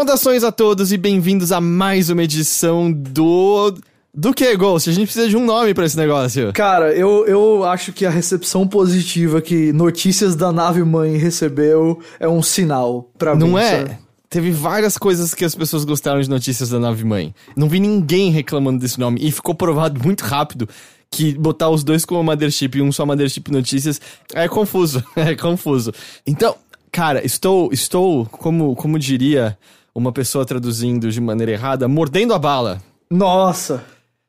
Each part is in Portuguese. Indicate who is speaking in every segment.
Speaker 1: Saudações a todos e bem-vindos a mais uma edição do. Do que, Ghost? A gente precisa de um nome pra esse negócio.
Speaker 2: Cara, eu, eu acho que a recepção positiva que Notícias da Nave Mãe recebeu é um sinal pra mim.
Speaker 1: Não é?
Speaker 2: sabe?
Speaker 1: Teve várias coisas que as pessoas gostaram de notícias da nave mãe. Não vi ninguém reclamando desse nome. E ficou provado muito rápido que botar os dois como Mothership e um só Mothership Notícias é confuso. É confuso. Então, cara, estou, estou, como, como diria uma pessoa traduzindo de maneira errada, mordendo a bala.
Speaker 2: Nossa,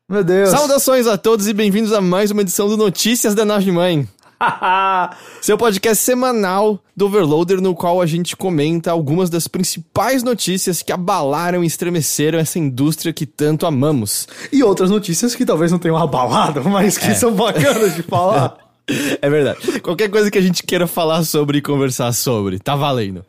Speaker 2: meu Deus.
Speaker 1: Saudações a todos e bem-vindos a mais uma edição do Notícias da Nave Mãe. Seu podcast semanal do Overloader, no qual a gente comenta algumas das principais notícias que abalaram e estremeceram essa indústria que tanto amamos.
Speaker 2: e outras notícias que talvez não tenham abalado, mas que são bacanas de falar.
Speaker 1: É verdade. Qualquer coisa que a gente queira falar sobre e conversar sobre, tá valendo.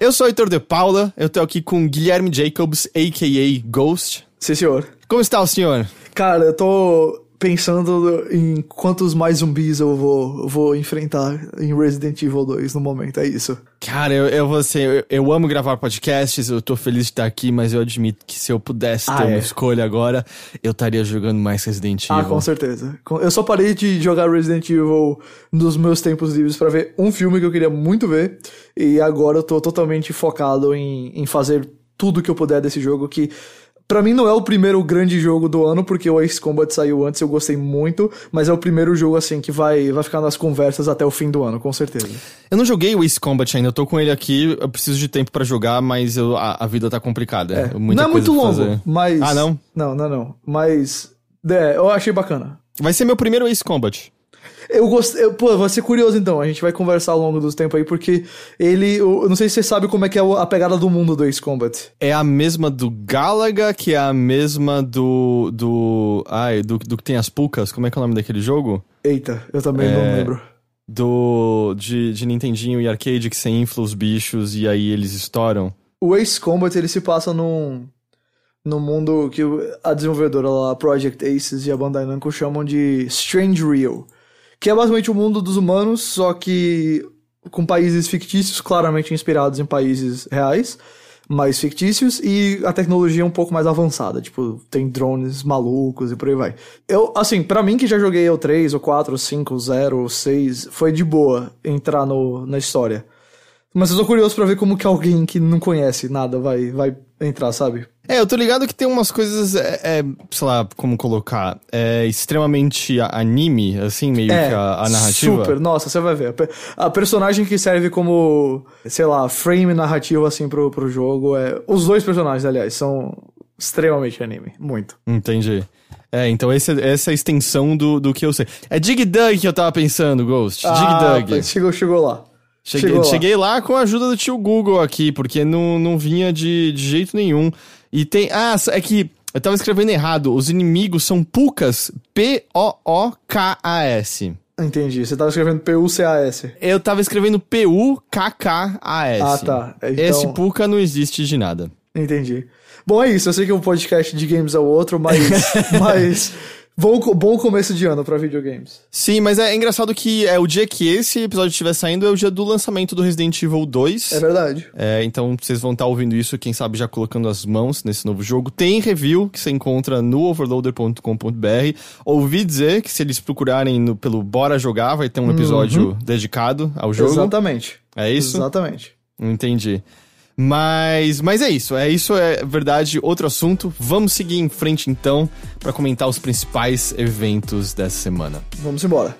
Speaker 1: Eu sou o Heitor de Paula, eu tô aqui com Guilherme Jacobs, a.k.a. Ghost.
Speaker 2: Sim, senhor.
Speaker 1: Como está o senhor?
Speaker 2: Cara, eu tô pensando em quantos mais zumbis eu vou, vou enfrentar em Resident Evil 2 no momento, é isso.
Speaker 1: Cara, eu, eu vou ser, eu, eu amo gravar podcasts, eu tô feliz de estar aqui, mas eu admito que se eu pudesse
Speaker 2: Ah,
Speaker 1: ter uma
Speaker 2: é.
Speaker 1: escolha agora, eu estaria jogando mais Resident Evil.
Speaker 2: Ah, com certeza. Eu só parei de jogar Resident Evil nos meus tempos livres pra ver um filme que eu queria muito ver. E agora eu tô totalmente focado em, em fazer tudo que eu puder desse jogo, que pra mim não é o primeiro grande jogo do ano, porque o Ace Combat saiu antes, eu gostei muito, mas é o primeiro jogo assim que vai, vai ficar nas conversas até o fim do ano, com certeza.
Speaker 1: Eu não joguei o Ace Combat ainda, eu tô com ele aqui, eu preciso de tempo pra jogar, mas eu- a, a vida tá complicada.
Speaker 2: É. Não é muito longo,
Speaker 1: fazer.
Speaker 2: mas.
Speaker 1: Ah, não?
Speaker 2: Não, não, não. Mas. É, eu achei bacana.
Speaker 1: Vai ser meu primeiro Ace Combat.
Speaker 2: Eu gostei. Pô, vai ser curioso então. A gente vai conversar ao longo dos tempos aí, porque ele. Eu não sei se você sabe como é que é a pegada do mundo do Ace Combat.
Speaker 1: É a mesma do Galaga, que é a mesma do. do. Ai, do, do que tem as Pucas. Como é que é o nome daquele jogo?
Speaker 2: Eita, eu também
Speaker 1: É.
Speaker 2: não lembro.
Speaker 1: Do. De, de Nintendinho e arcade que você infla os bichos e aí eles estouram.
Speaker 2: O Ace Combat ele se passa num. num mundo que a desenvolvedora lá, Project Aces e a Bandai Namco chamam de Strange Real. Que é basicamente o mundo dos humanos, só que com países fictícios, claramente inspirados em países reais, mais fictícios, e a tecnologia é um pouco mais avançada. Tipo, tem drones malucos e por aí vai. Eu, assim, pra mim que já joguei o 3, o 4, o 5, o 0, o 6, foi de boa entrar no, na história. Mas eu tô curioso pra ver como que alguém que não conhece nada vai, vai entrar, sabe?
Speaker 1: É, eu tô ligado que tem umas coisas, é, é, sei lá, como colocar, é extremamente anime, assim, meio que a, a narrativa.
Speaker 2: É, Super, nossa, você vai ver. A personagem que serve como, sei lá, frame narrativo, assim, pro, pro jogo é. Os dois personagens, aliás, são extremamente anime. Muito.
Speaker 1: Entendi. É, então esse, essa é a extensão do, do que eu sei. É Dig Dug que eu tava pensando, Ghost.
Speaker 2: Ah,
Speaker 1: Dig Dug.
Speaker 2: Chegou, chegou lá.
Speaker 1: Cheguei,
Speaker 2: chegou lá.
Speaker 1: cheguei lá com a ajuda do tio Google aqui, porque não, não vinha de, de jeito nenhum. E tem. Ah, é que eu tava escrevendo errado. Os inimigos são Pucas. P-O-O-K-A-S.
Speaker 2: Entendi. Você tava escrevendo P-U-C-A-S.
Speaker 1: Eu tava escrevendo P-U-K-K-A-S.
Speaker 2: Ah, tá. Então-
Speaker 1: Esse Puca não existe de nada.
Speaker 2: Entendi. Bom, é isso. Eu sei que o podcast de games é o outro, mas. mas. Bom, bom começo de ano pra videogames.
Speaker 1: Sim, mas é engraçado que é o dia que esse episódio estiver saindo é o dia do lançamento do Resident Evil 2.
Speaker 2: É verdade.
Speaker 1: É, então vocês vão estar ouvindo isso, quem sabe já colocando as mãos nesse novo jogo. Tem review que você encontra no overloader.com.br. Ouvi dizer que se eles procurarem no- pelo Bora Jogar, vai ter um episódio dedicado ao jogo.
Speaker 2: Exatamente.
Speaker 1: É isso?
Speaker 2: Exatamente.
Speaker 1: Entendi. Mas, mas é isso, é isso, é verdade, outro assunto. Vamos seguir em frente então para comentar os principais eventos dessa semana.
Speaker 2: Vamos embora.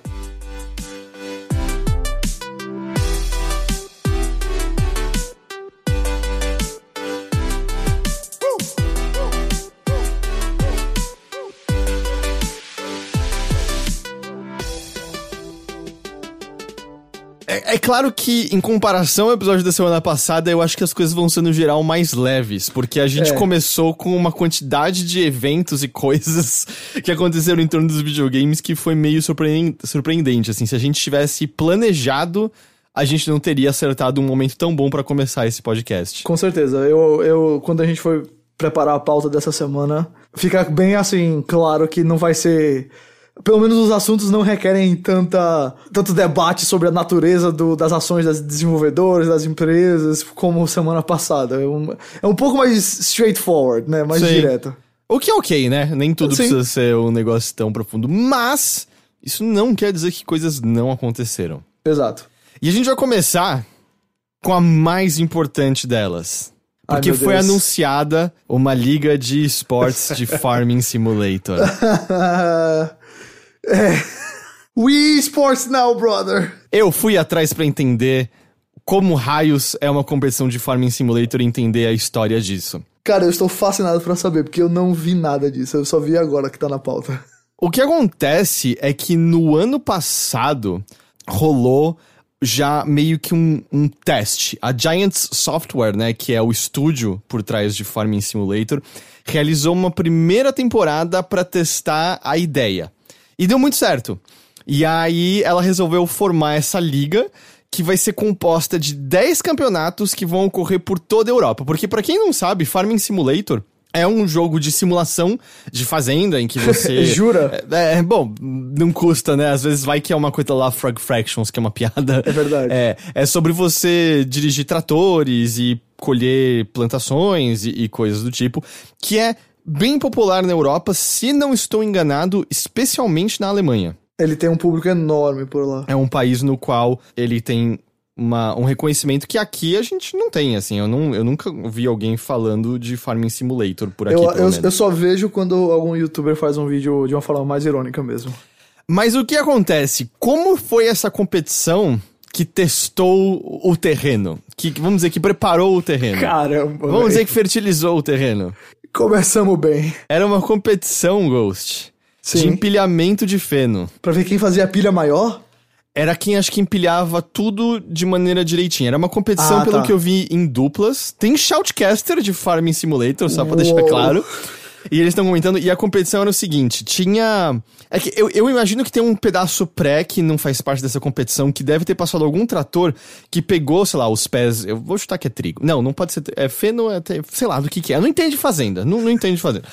Speaker 1: É, claro que, em comparação ao episódio da semana passada, eu acho que as coisas vão ser, no geral, mais leves, porque a gente
Speaker 2: É.
Speaker 1: começou com uma quantidade de eventos e coisas que aconteceram em torno dos videogames que foi meio surpre- surpreendente. Assim, se a gente tivesse planejado, a gente não teria acertado um momento tão bom pra começar esse podcast.
Speaker 2: Com certeza. Eu, eu, quando a gente foi preparar a pauta dessa semana, fica bem assim, claro que não vai ser. Pelo menos os assuntos não requerem tanta, tanto debate sobre a natureza do- das ações das desenvolvedores, das empresas, como semana passada. É um, é um pouco mais straightforward, né? Mais
Speaker 1: Sim.
Speaker 2: direto.
Speaker 1: O que é ok, né? Nem tudo
Speaker 2: Sim.
Speaker 1: precisa ser um negócio tão profundo. Mas, isso não quer dizer que coisas não aconteceram.
Speaker 2: Exato.
Speaker 1: E a gente vai começar com a mais importante delas.
Speaker 2: Ai,
Speaker 1: Porque
Speaker 2: meu
Speaker 1: foi
Speaker 2: Deus.
Speaker 1: anunciada uma liga de esportes de Farming Simulator.
Speaker 2: é. Wii Sports Now, brother!
Speaker 1: Eu fui atrás pra entender como raios é uma competição de Farming Simulator e entender a história disso.
Speaker 2: Cara, eu estou fascinado pra saber, porque eu não vi nada disso. Eu só vi agora que tá na pauta.
Speaker 1: O que acontece é que no ano passado rolou já meio que um, um teste. A Giants Software, né, que é o estúdio por trás de Farming Simulator, realizou uma primeira temporada para testar a ideia. E deu muito certo. E aí ela resolveu formar essa liga que vai ser composta de 10 campeonatos que vão ocorrer por toda a Europa. Porque pra quem não sabe, Farming Simulator é um jogo de simulação de fazenda em que você
Speaker 2: Jura?
Speaker 1: é, é, bom, não custa, né? Às vezes vai que é uma coisa lá, Frog Fractions, que é uma piada.
Speaker 2: É verdade.
Speaker 1: É, é sobre você dirigir tratores e colher plantações e, e coisas do tipo, que é bem popular na Europa, se não estou enganado, especialmente na Alemanha.
Speaker 2: Ele tem um público enorme por lá.
Speaker 1: É um país no qual ele tem uma, um reconhecimento que aqui a gente não tem, assim. Eu, não, eu nunca vi alguém falando de Farming Simulator por aqui,
Speaker 2: Eu, eu, eu só vejo quando algum youtuber faz um vídeo de uma forma mais irônica mesmo.
Speaker 1: Mas o que acontece? Como foi essa competição que testou o terreno? Que, vamos dizer, que preparou o terreno?
Speaker 2: Caramba.
Speaker 1: Vamos dizer
Speaker 2: véi.
Speaker 1: que fertilizou o terreno.
Speaker 2: Começamos bem.
Speaker 1: Era uma competição, Ghost, de
Speaker 2: Sim.
Speaker 1: empilhamento de feno.
Speaker 2: Pra ver quem fazia a pilha maior?
Speaker 1: Era quem acho que empilhava tudo de maneira direitinha. Era uma competição,
Speaker 2: Ah,
Speaker 1: pelo
Speaker 2: tá.
Speaker 1: que eu vi, em duplas. Tem Shoutcaster de Farming Simulator, só pra
Speaker 2: Uou.
Speaker 1: deixar claro. E eles estão comentando, e a competição era o seguinte: tinha. É que eu, eu imagino que tem um pedaço pré que não faz parte dessa competição, que deve ter passado algum trator que pegou, sei lá, os pés. Eu vou chutar que é trigo. Não, não pode ser. É feno, é, sei lá do que que é. Eu não entendo de fazenda. Não, não entendo de fazenda.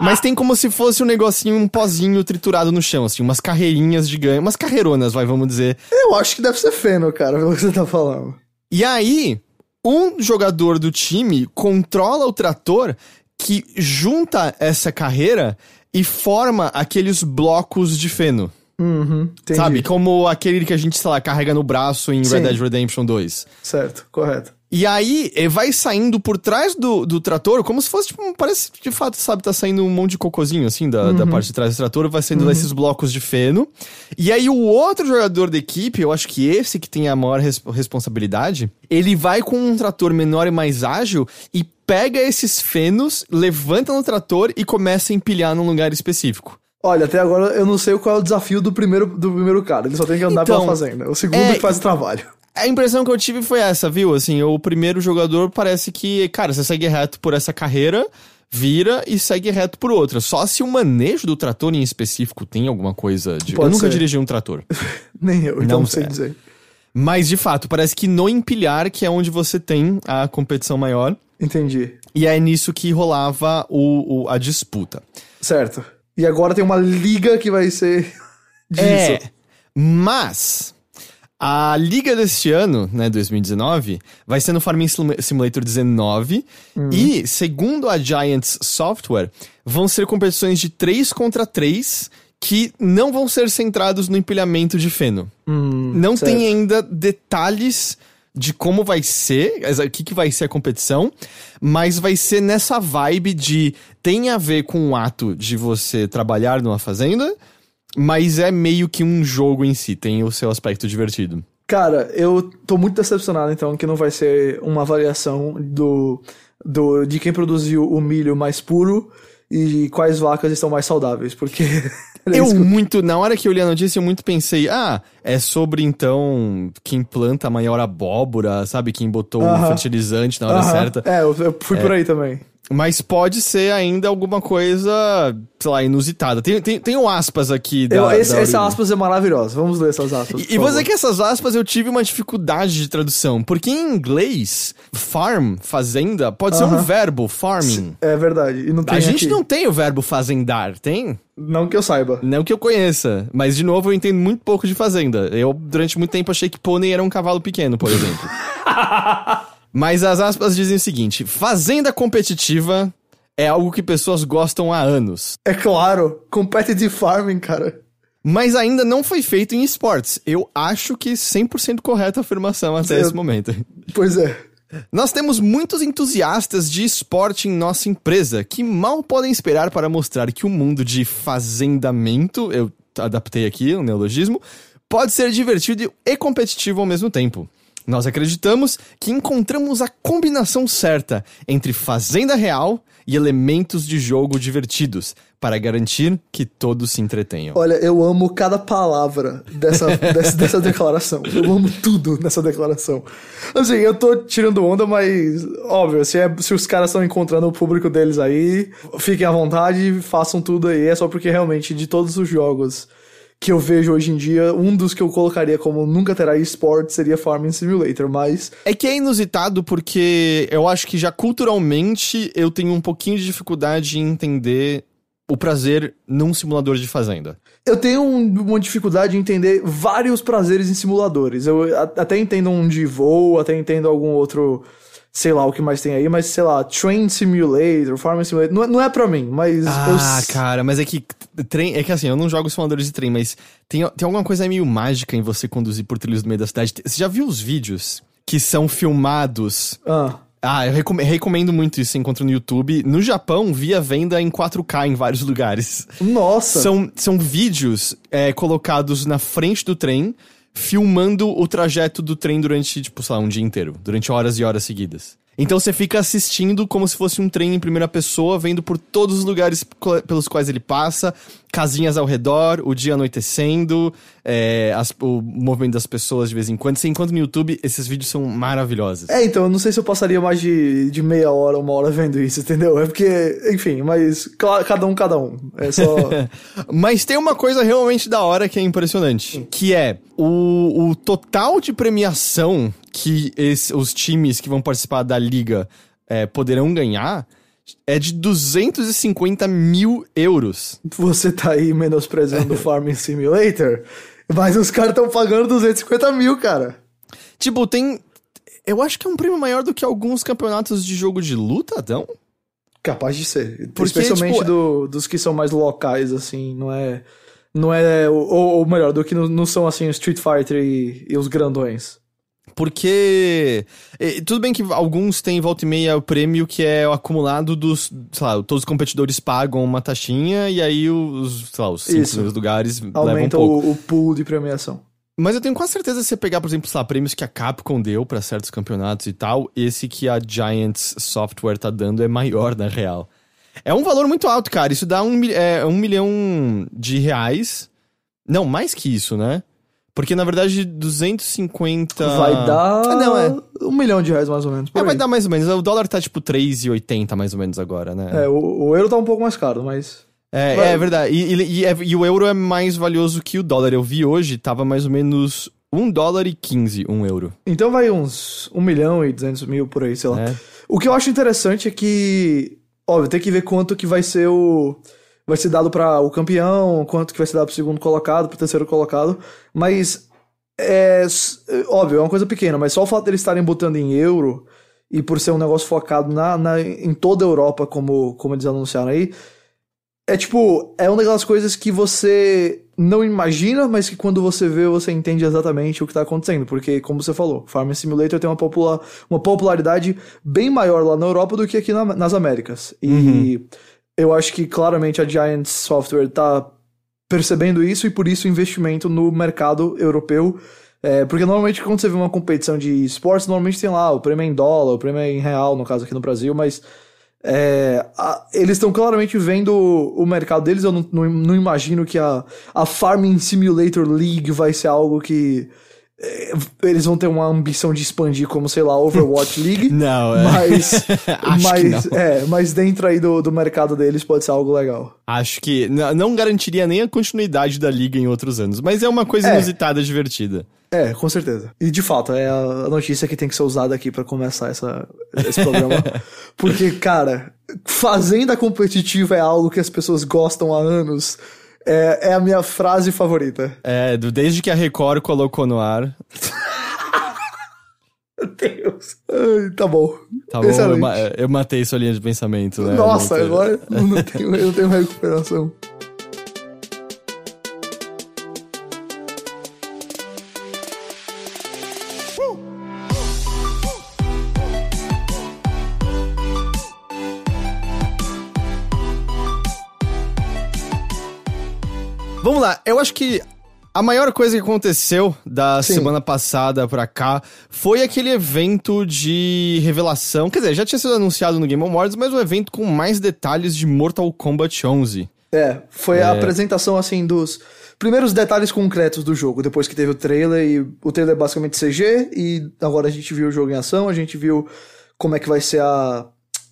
Speaker 1: Mas tem como se fosse um negocinho, um pozinho triturado no chão, assim, umas carreirinhas de ganho, umas carreironas, vai, vamos dizer.
Speaker 2: Eu acho que deve ser feno, cara, pelo que você tá falando.
Speaker 1: E aí, um jogador do time controla o trator que junta essa carreira e forma aqueles blocos de feno.
Speaker 2: Uhum.
Speaker 1: Sabe? Como aquele que a gente, sei lá, carrega no braço em
Speaker 2: Sim.
Speaker 1: Red Dead Redemption 2.
Speaker 2: Certo, correto.
Speaker 1: E aí, eh, vai saindo por trás do, do trator, como se fosse, tipo, um- parece, de fato, sabe, tá saindo um monte de cocôzinho, assim, da, da parte de trás do trator, vai saindo desses blocos de feno. E aí, o outro jogador da equipe, eu acho que esse que tem a maior res- responsabilidade, ele vai com um trator menor e mais ágil e pega esses fenos, levanta no trator e começa a empilhar num lugar específico.
Speaker 2: Olha, até agora eu não sei qual é o desafio do primeiro, do primeiro cara. Ele só tem que andar
Speaker 1: Então,
Speaker 2: pela fazenda. O segundo
Speaker 1: é,
Speaker 2: que faz o trabalho.
Speaker 1: A impressão que eu tive foi essa, viu? Assim, o primeiro jogador parece que, cara, você segue reto por essa carreira, vira e segue reto por outra. Só se o manejo do trator em específico tem alguma coisa de.
Speaker 2: Pode
Speaker 1: eu nunca
Speaker 2: ser.
Speaker 1: dirigi um trator.
Speaker 2: Nem eu, então
Speaker 1: Não
Speaker 2: sei
Speaker 1: sei.
Speaker 2: dizer.
Speaker 1: Mas, de fato, parece que no empilhar, que é onde você tem a competição maior,
Speaker 2: Entendi.
Speaker 1: e é nisso que rolava o, o- a disputa.
Speaker 2: Certo. E agora tem uma liga que vai ser disso.
Speaker 1: É, mas a liga deste ano, né, 2019, vai ser no Farming Sim- Simulator 19 e, segundo a Giants Software, vão ser competições de 3 contra 3 que não vão ser centrados no empilhamento de feno. não
Speaker 2: certo.
Speaker 1: tem ainda detalhes de como vai ser, o que, que vai ser a competição, mas vai ser nessa vibe de tem a ver com o ato de você trabalhar numa fazenda, mas é meio que um jogo em si, tem o seu aspecto divertido.
Speaker 2: Cara, eu tô muito decepcionado então que não vai ser uma variação do, do de quem produziu o milho mais puro e quais vacas estão mais saudáveis, porque
Speaker 1: Eu muito, na hora que eu li a notícia, eu muito pensei, ah, é sobre então quem planta a maior abóbora, sabe? Quem botou o
Speaker 2: Aham.
Speaker 1: fertilizante na hora
Speaker 2: Aham.
Speaker 1: certa.
Speaker 2: É, eu, eu fui por aí também.
Speaker 1: Mas pode ser ainda alguma coisa, sei lá, inusitada. Tem, tem, tem um aspas aqui da.
Speaker 2: Eu- esse-
Speaker 1: da
Speaker 2: essa aspas é maravilhosa. Vamos ler essas aspas.
Speaker 1: E, e vou dizer que essas aspas eu tive uma dificuldade de tradução. Porque em inglês, farm, fazenda, pode ser um verbo, farming.
Speaker 2: É verdade. E não tem
Speaker 1: A gente
Speaker 2: aqui.
Speaker 1: não tem o verbo fazendar, tem?
Speaker 2: Não que eu saiba.
Speaker 1: Não que eu conheça. Mas, de novo, eu entendo muito pouco de fazenda. Eu, durante muito tempo, achei que pônei era um cavalo pequeno, por exemplo. Mas as aspas dizem o seguinte: fazenda competitiva é algo que pessoas gostam há anos.
Speaker 2: É claro. Competitive farming, cara.
Speaker 1: Mas ainda não foi feito em esportes. Eu acho que 100% correta a afirmação até esse momento.
Speaker 2: Pois é.
Speaker 1: Nós temos muitos entusiastas de esporte em nossa empresa que mal podem esperar para mostrar que o mundo de fazendamento, eu adaptei aqui um neologismo, pode ser divertido e competitivo ao mesmo tempo. Nós acreditamos que encontramos a combinação certa entre fazenda real e elementos de jogo divertidos para garantir que todos se entretenham.
Speaker 2: Olha, eu amo cada palavra dessa, dessa, dessa declaração. Eu amo tudo nessa declaração. Assim, eu tô tirando onda, mas óbvio, se, é- se os caras estão encontrando o público deles aí, fiquem à vontade, façam tudo aí. É só porque realmente de todos os jogos que eu vejo hoje em dia, um dos que eu colocaria como nunca terá esporte seria Farming Simulator, mas
Speaker 1: É que é inusitado porque eu acho que já culturalmente eu tenho um pouquinho de dificuldade em entender o prazer num simulador de fazenda.
Speaker 2: Eu tenho um- uma dificuldade em entender vários prazeres em simuladores. Eu até entendo um de voo, até entendo algum outro, sei lá o que mais tem aí, mas sei lá, Train Simulator, Farm Simulator, não, é- não é pra mim, mas
Speaker 1: Ah,
Speaker 2: eu,
Speaker 1: cara, mas é que trem, é que assim, eu não jogo simuladores de trem, mas tem, tem alguma coisa meio mágica em você conduzir por trilhos no meio da cidade. Você já viu os vídeos que são filmados?
Speaker 2: Ah,
Speaker 1: Ah, eu recome- recomendo muito isso, você encontra no YouTube. No Japão, via venda em 4K em vários lugares.
Speaker 2: nossa.
Speaker 1: São, são vídeos é, colocados na frente do trem, filmando o trajeto do trem durante, tipo, sei lá, um dia inteiro. Durante horas e horas seguidas. Então você fica assistindo como se fosse um trem em primeira pessoa, vendo por todos os lugares pelos quais ele passa, casinhas ao redor, o dia anoitecendo, é, as- o movimento das pessoas de vez em quando. Você encontra no YouTube, esses vídeos são maravilhosos.
Speaker 2: É, então, eu não sei se eu passaria mais de, de meia hora, uma hora vendo isso, entendeu? É porque, enfim, mas claro, cada um, cada um. É só.
Speaker 1: Mas tem uma coisa realmente da hora que é impressionante, que é o, o total de premiação que esse- os times que vão participar da liga é, poderão ganhar é de 250 mil euros.
Speaker 2: Você tá aí menosprezando o Farming Simulator, mas os caras estão pagando 250 mil, cara.
Speaker 1: Tipo, tem. Eu acho que é um prêmio maior do que alguns campeonatos de jogo de luta, então?
Speaker 2: Capaz de ser.
Speaker 1: Porque,
Speaker 2: Especialmente
Speaker 1: tipo,
Speaker 2: do- dos que são mais locais, assim, não é. Não é. Ou, ou melhor, do que não, não são assim Street Fighter e, e os grandões.
Speaker 1: Porque. Tudo bem que alguns têm volta e meia o prêmio que é o acumulado dos. Sei lá, todos os competidores pagam uma taxinha e aí os. Sei lá, os cinco
Speaker 2: Isso.
Speaker 1: lugares levam um
Speaker 2: Aumenta
Speaker 1: pouco.
Speaker 2: o, pool de premiação.
Speaker 1: Mas eu tenho quase certeza que você pegar, por exemplo, lá, prêmios que a Capcom deu pra certos campeonatos e tal, esse que a Giants Software tá dando é maior, na real. É um valor muito alto, cara. Isso dá um, é, um milhão de reais. Não, mais que isso, né? Porque, na verdade, 250...
Speaker 2: Vai dar.
Speaker 1: Ah, não, é.
Speaker 2: Um milhão de reais, mais ou menos.
Speaker 1: É, vai dar mais ou menos. O dólar tá tipo 3,80 mais ou menos agora, né?
Speaker 2: É, o, o euro tá um pouco mais caro, mas.
Speaker 1: É,
Speaker 2: Vai-
Speaker 1: é verdade. E, e- e é- e o euro é mais valioso que o dólar. Eu vi hoje, tava mais ou menos 1 dólar e 15, um euro.
Speaker 2: Então vai uns 1 milhão e 200 mil por aí, sei lá.
Speaker 1: É.
Speaker 2: O que eu acho interessante é que, óbvio, tem que ver quanto que vai ser o vai ser dado para o campeão, quanto que vai ser dado pro segundo colocado, pro terceiro colocado, mas é óbvio, é uma coisa pequena, mas só o fato deles estarem botando em euro e por ser um negócio focado na, na- em toda a Europa, como, como eles anunciaram aí, é tipo, é uma daquelas coisas que você não imagina, mas que quando você vê, você entende exatamente o que tá acontecendo. Porque, como você falou, Farming Simulator tem uma, popula uma popularidade bem maior lá na Europa do que aqui na- nas Américas. E eu acho que claramente a Giant Software tá percebendo isso e por isso investimento no mercado europeu. É, porque normalmente quando você vê uma competição de esportes, normalmente tem lá o prêmio é em dólar, o prêmio é em real, no caso aqui no Brasil, mas É, a- eles estão claramente vendo o, mercado deles. Eu não, não, não imagino que a, a Farming Simulator League vai ser algo que eles vão ter uma ambição de expandir como, sei lá, Overwatch League.
Speaker 1: Não, é.
Speaker 2: Mas,
Speaker 1: Acho que
Speaker 2: mas,
Speaker 1: não.
Speaker 2: é, mas dentro aí do, do mercado deles pode ser algo legal.
Speaker 1: Acho que não garantiria nem a continuidade da liga em outros anos, mas é uma coisa
Speaker 2: É.
Speaker 1: inusitada, divertida.
Speaker 2: É, com certeza. E de fato, é a notícia que tem que ser usada aqui pra começar essa, esse programa. Porque, cara, fazenda competitiva é algo que as pessoas gostam há anos. É, é a minha frase favorita.
Speaker 1: É, desde que a Record colocou no ar.
Speaker 2: Meu Deus. Ai, tá bom.
Speaker 1: Tá bom, eu, eu matei sua linha de pensamento, né?
Speaker 2: Nossa, agora eu não tenho, eu não tenho recuperação.
Speaker 1: Acho que a maior coisa que aconteceu da
Speaker 2: Sim.
Speaker 1: semana passada pra cá foi aquele evento de revelação. Quer dizer, já tinha sido anunciado no Game Awards, mas um evento com mais detalhes de Mortal Kombat 11.
Speaker 2: É, foi a apresentação, assim, dos primeiros detalhes concretos do jogo, depois que teve o trailer, e o trailer é basicamente CG, e agora a gente viu o jogo em ação, a gente viu como é que vai ser a,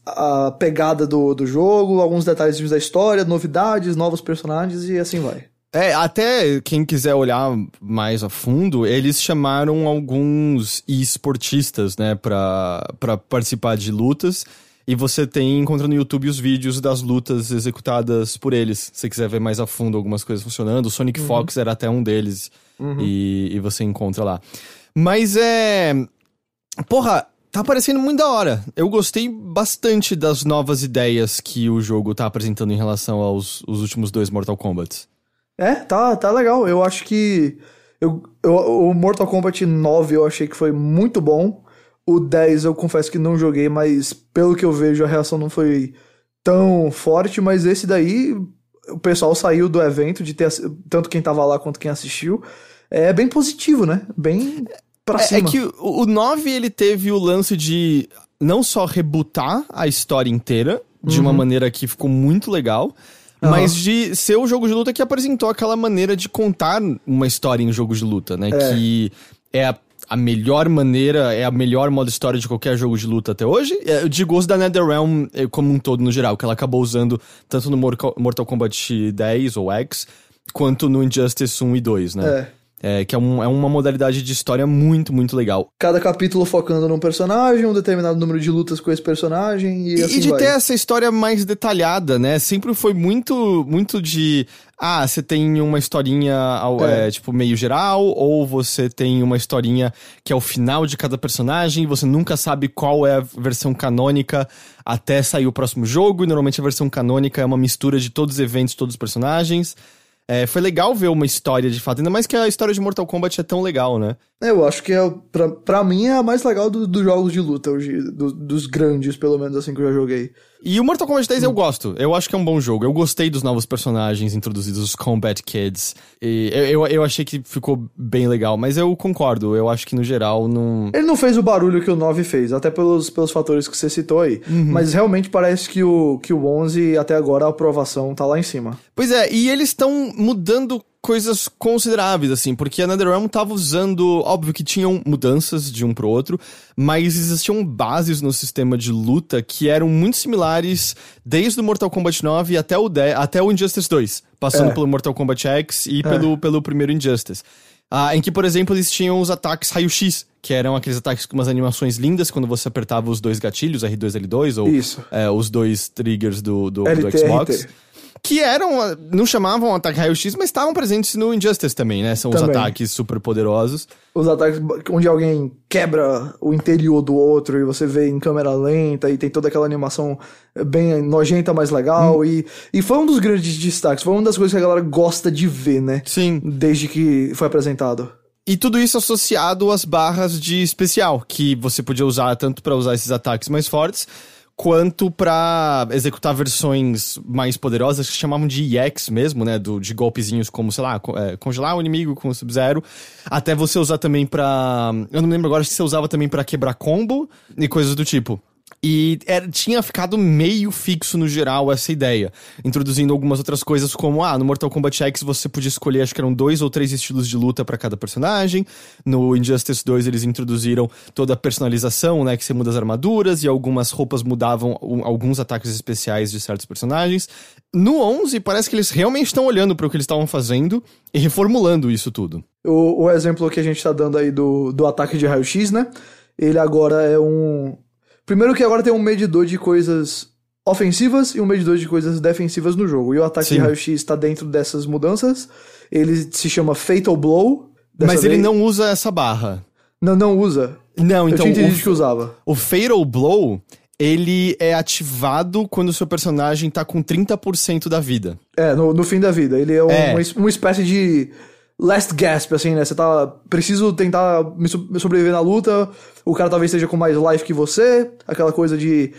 Speaker 2: a pegada do, do jogo, alguns detalhes da história, novidades, novos personagens, e assim vai.
Speaker 1: É, até quem quiser olhar mais a fundo, eles chamaram alguns esportistas, né, pra, pra participar de lutas. E você tem, encontra no YouTube os vídeos das lutas executadas por eles. Se você quiser ver mais a fundo algumas coisas funcionando. O Sonic Fox era até um deles. E, e você encontra lá. Mas é. Porra, tá parecendo muito da hora. Eu gostei bastante das novas ideias que o jogo tá apresentando em relação aos os últimos dois Mortal Kombat.
Speaker 2: É, tá, tá legal. Eu acho que. Eu, eu- o Mortal Kombat 9 eu achei que foi muito bom. O 10 eu confesso que não joguei, mas pelo que eu vejo a reação não foi tão forte. Mas esse daí, o pessoal saiu do evento, de ter tanto quem tava lá quanto quem assistiu. É bem positivo, né? Bem pra
Speaker 1: É,
Speaker 2: cima.
Speaker 1: é que o, o 9 ele teve o lance de não só rebutar a história inteira de
Speaker 2: Uhum.
Speaker 1: uma maneira que ficou muito legal, mas de ser o jogo de luta que apresentou aquela maneira de contar uma história em jogo de luta, né?
Speaker 2: É.
Speaker 1: Que é a, a melhor maneira, é a melhor modo história de qualquer jogo de luta até hoje. É, Eu digo os da NetherRealm eh, como um todo no geral, que ela acabou usando tanto no Mortal Mortal Kombat 10 ou X, quanto no Injustice 1 e 2, né?
Speaker 2: É.
Speaker 1: É, que é, um- é uma modalidade de história muito, muito legal.
Speaker 2: Cada capítulo focando num personagem, um determinado número de lutas com esse personagem e,
Speaker 1: E,
Speaker 2: assim
Speaker 1: e de
Speaker 2: vai.
Speaker 1: ter essa história mais detalhada, né? Sempre foi muito, muito de. Ah, você tem uma historinha
Speaker 2: É.
Speaker 1: é, tipo meio geral, ou você tem uma historinha que é o final de cada personagem, você nunca sabe qual é a versão canônica até sair o próximo jogo, e normalmente a versão canônica é uma mistura de todos os eventos, todos os personagens. É, foi legal ver uma história de fato, ainda mais que a história de Mortal Kombat é tão legal, né?
Speaker 2: É, Eu acho que é, pra, pra mim é a mais legal do- dos jogos de luta, hoje, do- dos grandes, pelo menos assim que eu já joguei.
Speaker 1: E o Mortal Kombat 10
Speaker 2: Hum.
Speaker 1: eu gosto. Eu acho que é um bom jogo. Eu gostei dos novos personagens introduzidos, os Combat Kids. E eu, eu, eu achei que ficou bem legal, mas eu concordo. Eu acho que no geral não.
Speaker 2: Ele não fez o barulho que o 9 fez, até pelos, pelos fatores que você citou aí. Mas realmente parece que o, que o 11, até agora, a aprovação tá lá em cima.
Speaker 1: Pois é, e eles estão mudando coisas consideráveis, assim, porque a NetherRealm tava usando, óbvio que tinham mudanças de um pro outro, mas existiam bases no sistema de luta que eram muito similares desde o Mortal Kombat 9 até o, 10, até o Injustice 2, passando
Speaker 2: É.
Speaker 1: pelo Mortal Kombat X e pelo, pelo primeiro Injustice. Ah, em que, por exemplo, eles tinham os ataques raio-x, que eram aqueles ataques com umas animações lindas quando você apertava os dois gatilhos, R2 e L2, ou
Speaker 2: Isso.
Speaker 1: é, os dois triggers do, do, do Xbox.
Speaker 2: RT.
Speaker 1: Que eram, não chamavam ataque raio-x, mas estavam presentes no Injustice também, né? São os
Speaker 2: Também.
Speaker 1: ataques super poderosos.
Speaker 2: Os ataques onde alguém quebra o interior do outro e você vê em câmera lenta e tem toda aquela animação bem nojenta, mas legal. E, e foi um dos grandes destaques, foi uma das coisas que a galera gosta de ver, né?
Speaker 1: Sim.
Speaker 2: Desde que foi apresentado.
Speaker 1: E tudo isso associado às barras de especial, que você podia usar tanto pra usar esses ataques mais fortes, quanto pra executar versões mais poderosas que chamavam de EX mesmo, né? Do, de golpezinhos como, sei lá, é, congelar o inimigo com o Sub-Zero. Até você usar também pra. Eu não lembro agora se você usava também pra quebrar combo e coisas do tipo. E era, tinha ficado meio fixo no geral essa ideia, introduzindo algumas outras coisas como, ah, no Mortal Kombat X você podia escolher, acho que eram dois ou três estilos de luta para cada personagem. No Injustice 2 eles introduziram toda a personalização, né, que você muda as armaduras e algumas roupas mudavam alguns ataques especiais de certos personagens. No 11 parece que eles realmente estão olhando para o que eles estavam fazendo e reformulando isso tudo.
Speaker 2: O, o exemplo que a gente tá dando aí do, do ataque de raio-x, né? Ele agora é um Primeiro que agora tem um medidor de coisas ofensivas e um medidor de coisas defensivas no jogo. E o ataque Sim. de raio-x está dentro dessas mudanças. Ele se chama Fatal Blow.
Speaker 1: Mas ele não usa essa barra.
Speaker 2: Não, não usa.
Speaker 1: Não, então.
Speaker 2: Eu tinha o, que usava.
Speaker 1: O Fatal Blow, ele é ativado quando o seu personagem tá com 30% da vida.
Speaker 2: É, no, no fim da vida. Ele é, um, é. Uma, uma espécie de last gasp, assim, né? Você tá. Preciso tentar me sobreviver na luta. O cara talvez esteja com mais life que você. Aquela coisa de.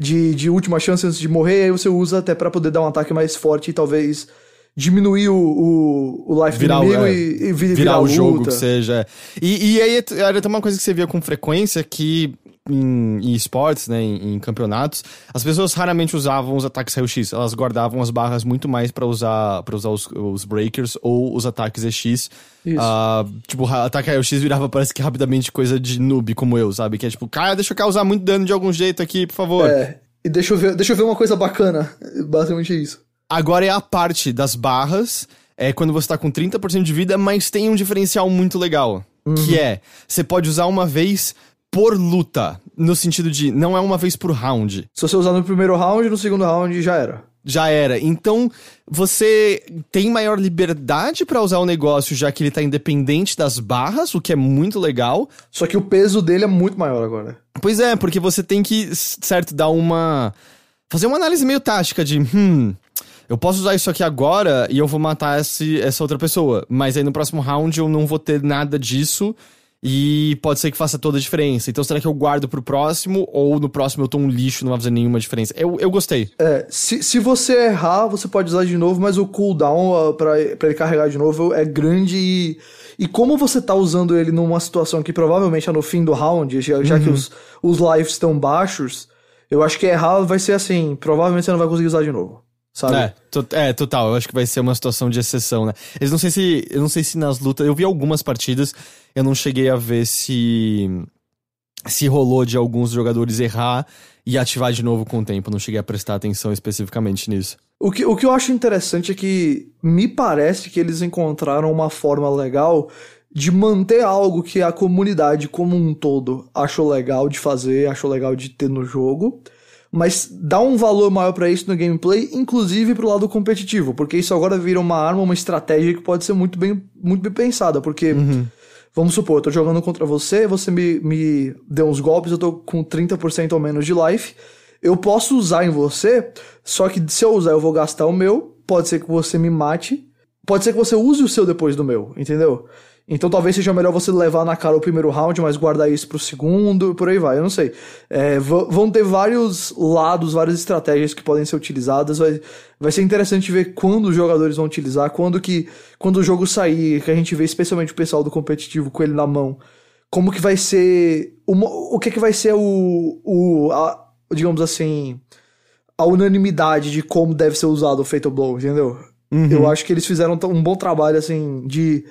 Speaker 2: De, de última chance antes de morrer, aí você usa até para poder dar um ataque mais forte e talvez diminuir o, o, o life
Speaker 1: virar
Speaker 2: do inimigo
Speaker 1: é,
Speaker 2: e, e,
Speaker 1: virar, virar o jogo que seja. E, e aí era uma coisa que você via com frequência que em, em esportes, né, em, em, campeonatos, as pessoas raramente usavam os ataques raio-x. Elas guardavam as barras muito mais para usar para usar os, os, breakers ou os ataques EX. Uh, tipo, ataque raio-x virava parece que rapidamente coisa de noob como eu, sabe? Que é tipo, cara, deixa eu causar muito dano de algum jeito aqui, por favor.
Speaker 2: É, e deixa eu ver, deixa eu ver uma coisa bacana. Basicamente é isso.
Speaker 1: Agora é a parte das barras, é quando você tá com 30% de vida, mas tem um diferencial muito legal. Uhum. Que é, você pode usar uma vez por luta. No sentido de, não é uma vez por round.
Speaker 2: Se você usar no primeiro round, no segundo round já era.
Speaker 1: Já era. Então, você tem maior liberdade para usar o negócio, já que ele tá independente das barras, o que é muito legal.
Speaker 2: Só que o peso dele é muito maior agora.
Speaker 1: Pois é, porque você tem que, certo, dar uma. fazer uma análise meio tática de, hum. Eu posso usar isso aqui agora e eu vou matar esse, essa outra pessoa. Mas aí no próximo round eu não vou ter nada disso. E pode ser que faça toda a diferença. Então, será que eu guardo pro próximo? Ou no próximo eu tô um lixo, não vai fazer nenhuma diferença? Eu, eu gostei.
Speaker 2: É, se, se você errar, você pode usar de novo, mas o cooldown uh, pra, pra ele carregar de novo é grande e. E como você tá usando ele numa situação que provavelmente é no fim do round, já, já uhum. que os, os lives estão baixos, eu acho que errar vai ser assim, provavelmente você não vai conseguir usar de novo sabe?
Speaker 1: É, é, total. Eu acho que vai ser uma situação de exceção, né? Eles não sei se. Eu não sei se nas lutas. Eu vi algumas partidas, eu não cheguei a ver se. Se rolou de alguns jogadores errar e ativar de novo com o tempo. Não cheguei a prestar atenção especificamente nisso.
Speaker 2: O que, o que eu acho interessante é que me parece que eles encontraram uma forma legal de manter algo que a comunidade como um todo achou legal de fazer, achou legal de ter no jogo mas dá um valor maior para isso no gameplay, inclusive pro lado competitivo, porque isso agora vira uma arma, uma estratégia que pode ser muito bem, muito bem pensada, porque uhum. Vamos supor, eu tô jogando contra você, você me, me deu uns golpes, eu tô com 30% ou menos de life, eu posso usar em você, só que se eu usar eu vou gastar o meu, pode ser que você me mate, pode ser que você use o seu depois do meu, entendeu? Então talvez seja melhor você levar na cara o primeiro round, mas guardar isso pro segundo, por aí vai, eu não sei. É, vão ter vários lados, várias estratégias que podem ser utilizadas. Vai, vai ser interessante ver quando os jogadores vão utilizar, quando que quando o jogo sair, que a gente vê especialmente o pessoal do competitivo com ele na mão, como que vai ser. O, o que que vai ser o. o a, digamos assim. A unanimidade de como deve ser usado o Fatal Blow, entendeu? Uhum. Eu acho que eles fizeram um bom trabalho, assim, de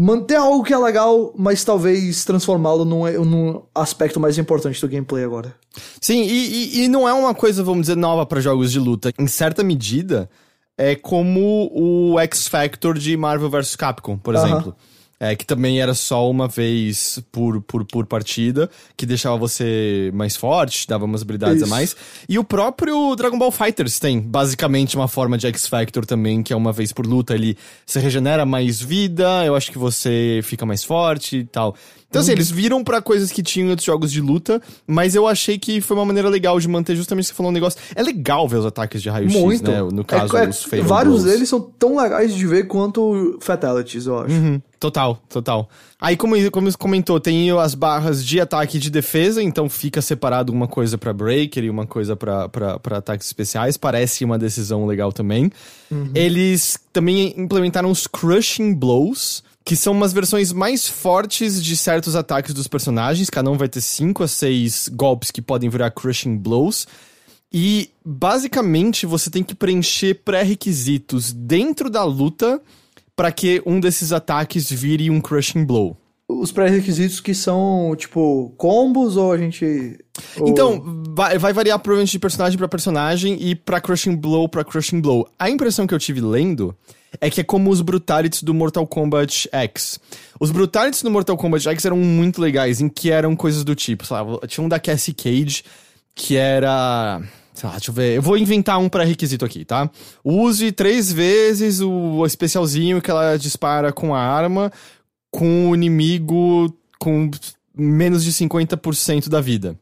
Speaker 2: manter algo que é legal, mas talvez transformá-lo num, num, aspecto mais importante do gameplay agora.
Speaker 1: Sim, e, e, e não é uma coisa, vamos dizer, nova para jogos de luta. Em certa medida, é como o X Factor de Marvel vs Capcom, por uh -huh. exemplo. É, que também era só uma vez por, por, por partida, que deixava você mais forte, dava umas habilidades Isso. a mais. E o próprio Dragon Ball Fighters tem basicamente uma forma de X-Factor também, que é uma vez por luta. Ele se regenera mais vida, eu acho que você fica mais forte e tal. Então, assim, uhum. eles viram para coisas que tinham outros jogos de luta, mas eu achei que foi uma maneira legal de manter justamente você falou um negócio. É legal ver os ataques de raio-x, né? No caso, é, é, os
Speaker 2: Vários deles são tão legais de ver quanto Fatalities, eu acho.
Speaker 1: Uhum. Total, total. Aí, como, como você comentou, tem as barras de ataque e de defesa, então fica separado uma coisa para breaker e uma coisa para ataques especiais. Parece uma decisão legal também. Uhum. Eles também implementaram os crushing blows, que são umas versões mais fortes de certos ataques dos personagens. Cada um vai ter 5 a 6 golpes que podem virar Crushing Blows. E basicamente você tem que preencher pré-requisitos dentro da luta para que um desses ataques vire um Crushing Blow.
Speaker 2: Os pré-requisitos que são, tipo, combos ou a gente. ou-
Speaker 1: Então, vai, vai variar provavelmente de personagem pra personagem e pra Crushing Blow pra Crushing Blow. A impressão que eu tive lendo é que é como os Brutalities do Mortal Kombat X. Os Brutalities do Mortal Kombat X eram muito legais, em que eram coisas do tipo, sei lá, tinha um da Cassie Cage, que era... Lá, deixa eu ver. Eu vou inventar um pré-requisito aqui, tá? Use três vezes o especialzinho que ela dispara com a arma com o inimigo com menos de 50% da vida.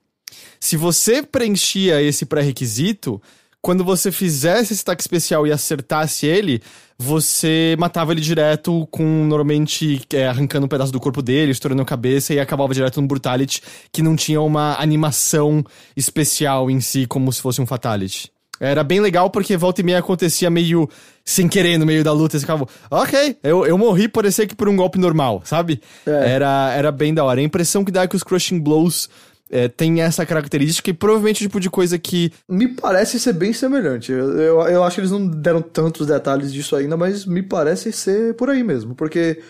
Speaker 1: Se você preenchia esse pré-requisito, quando você fizesse esse ataque especial e acertasse ele, você matava ele direto com, normalmente, é, arrancando um pedaço do corpo dele, estourando a cabeça e acabava direto no Brutality, que não tinha uma animação especial em si, como se fosse um Fatality. Era bem legal porque volta e meia acontecia meio sem querer no meio da luta. Você ficava, ok, eu, eu morri, parecia que por um golpe normal, sabe?
Speaker 2: É.
Speaker 1: Era, era bem da hora. A impressão que dá é que os Crushing Blows é, tem essa característica e provavelmente o tipo de coisa que.
Speaker 2: Me parece ser bem semelhante. Eu, eu, eu acho que eles não deram tantos detalhes disso ainda, mas me parece ser por aí mesmo. Porque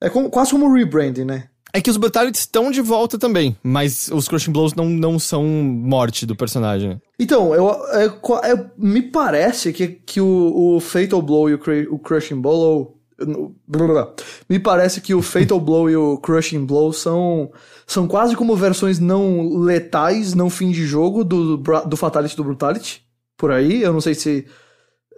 Speaker 2: é como- quase como rebranding, né?
Speaker 1: É que os Brutalities estão de volta também, mas os Crushing Blows não, não são morte do personagem.
Speaker 2: Então, eu, é, é- me parece que, que o, o Fatal Blow e o, o Crushing Blow. blá, blá, blá. Me parece que o Fatal Blow e o Crushing Blow são, são quase como versões não letais, não fim de jogo do, Bra- do Fatality do Brutality. Por aí. Eu não sei se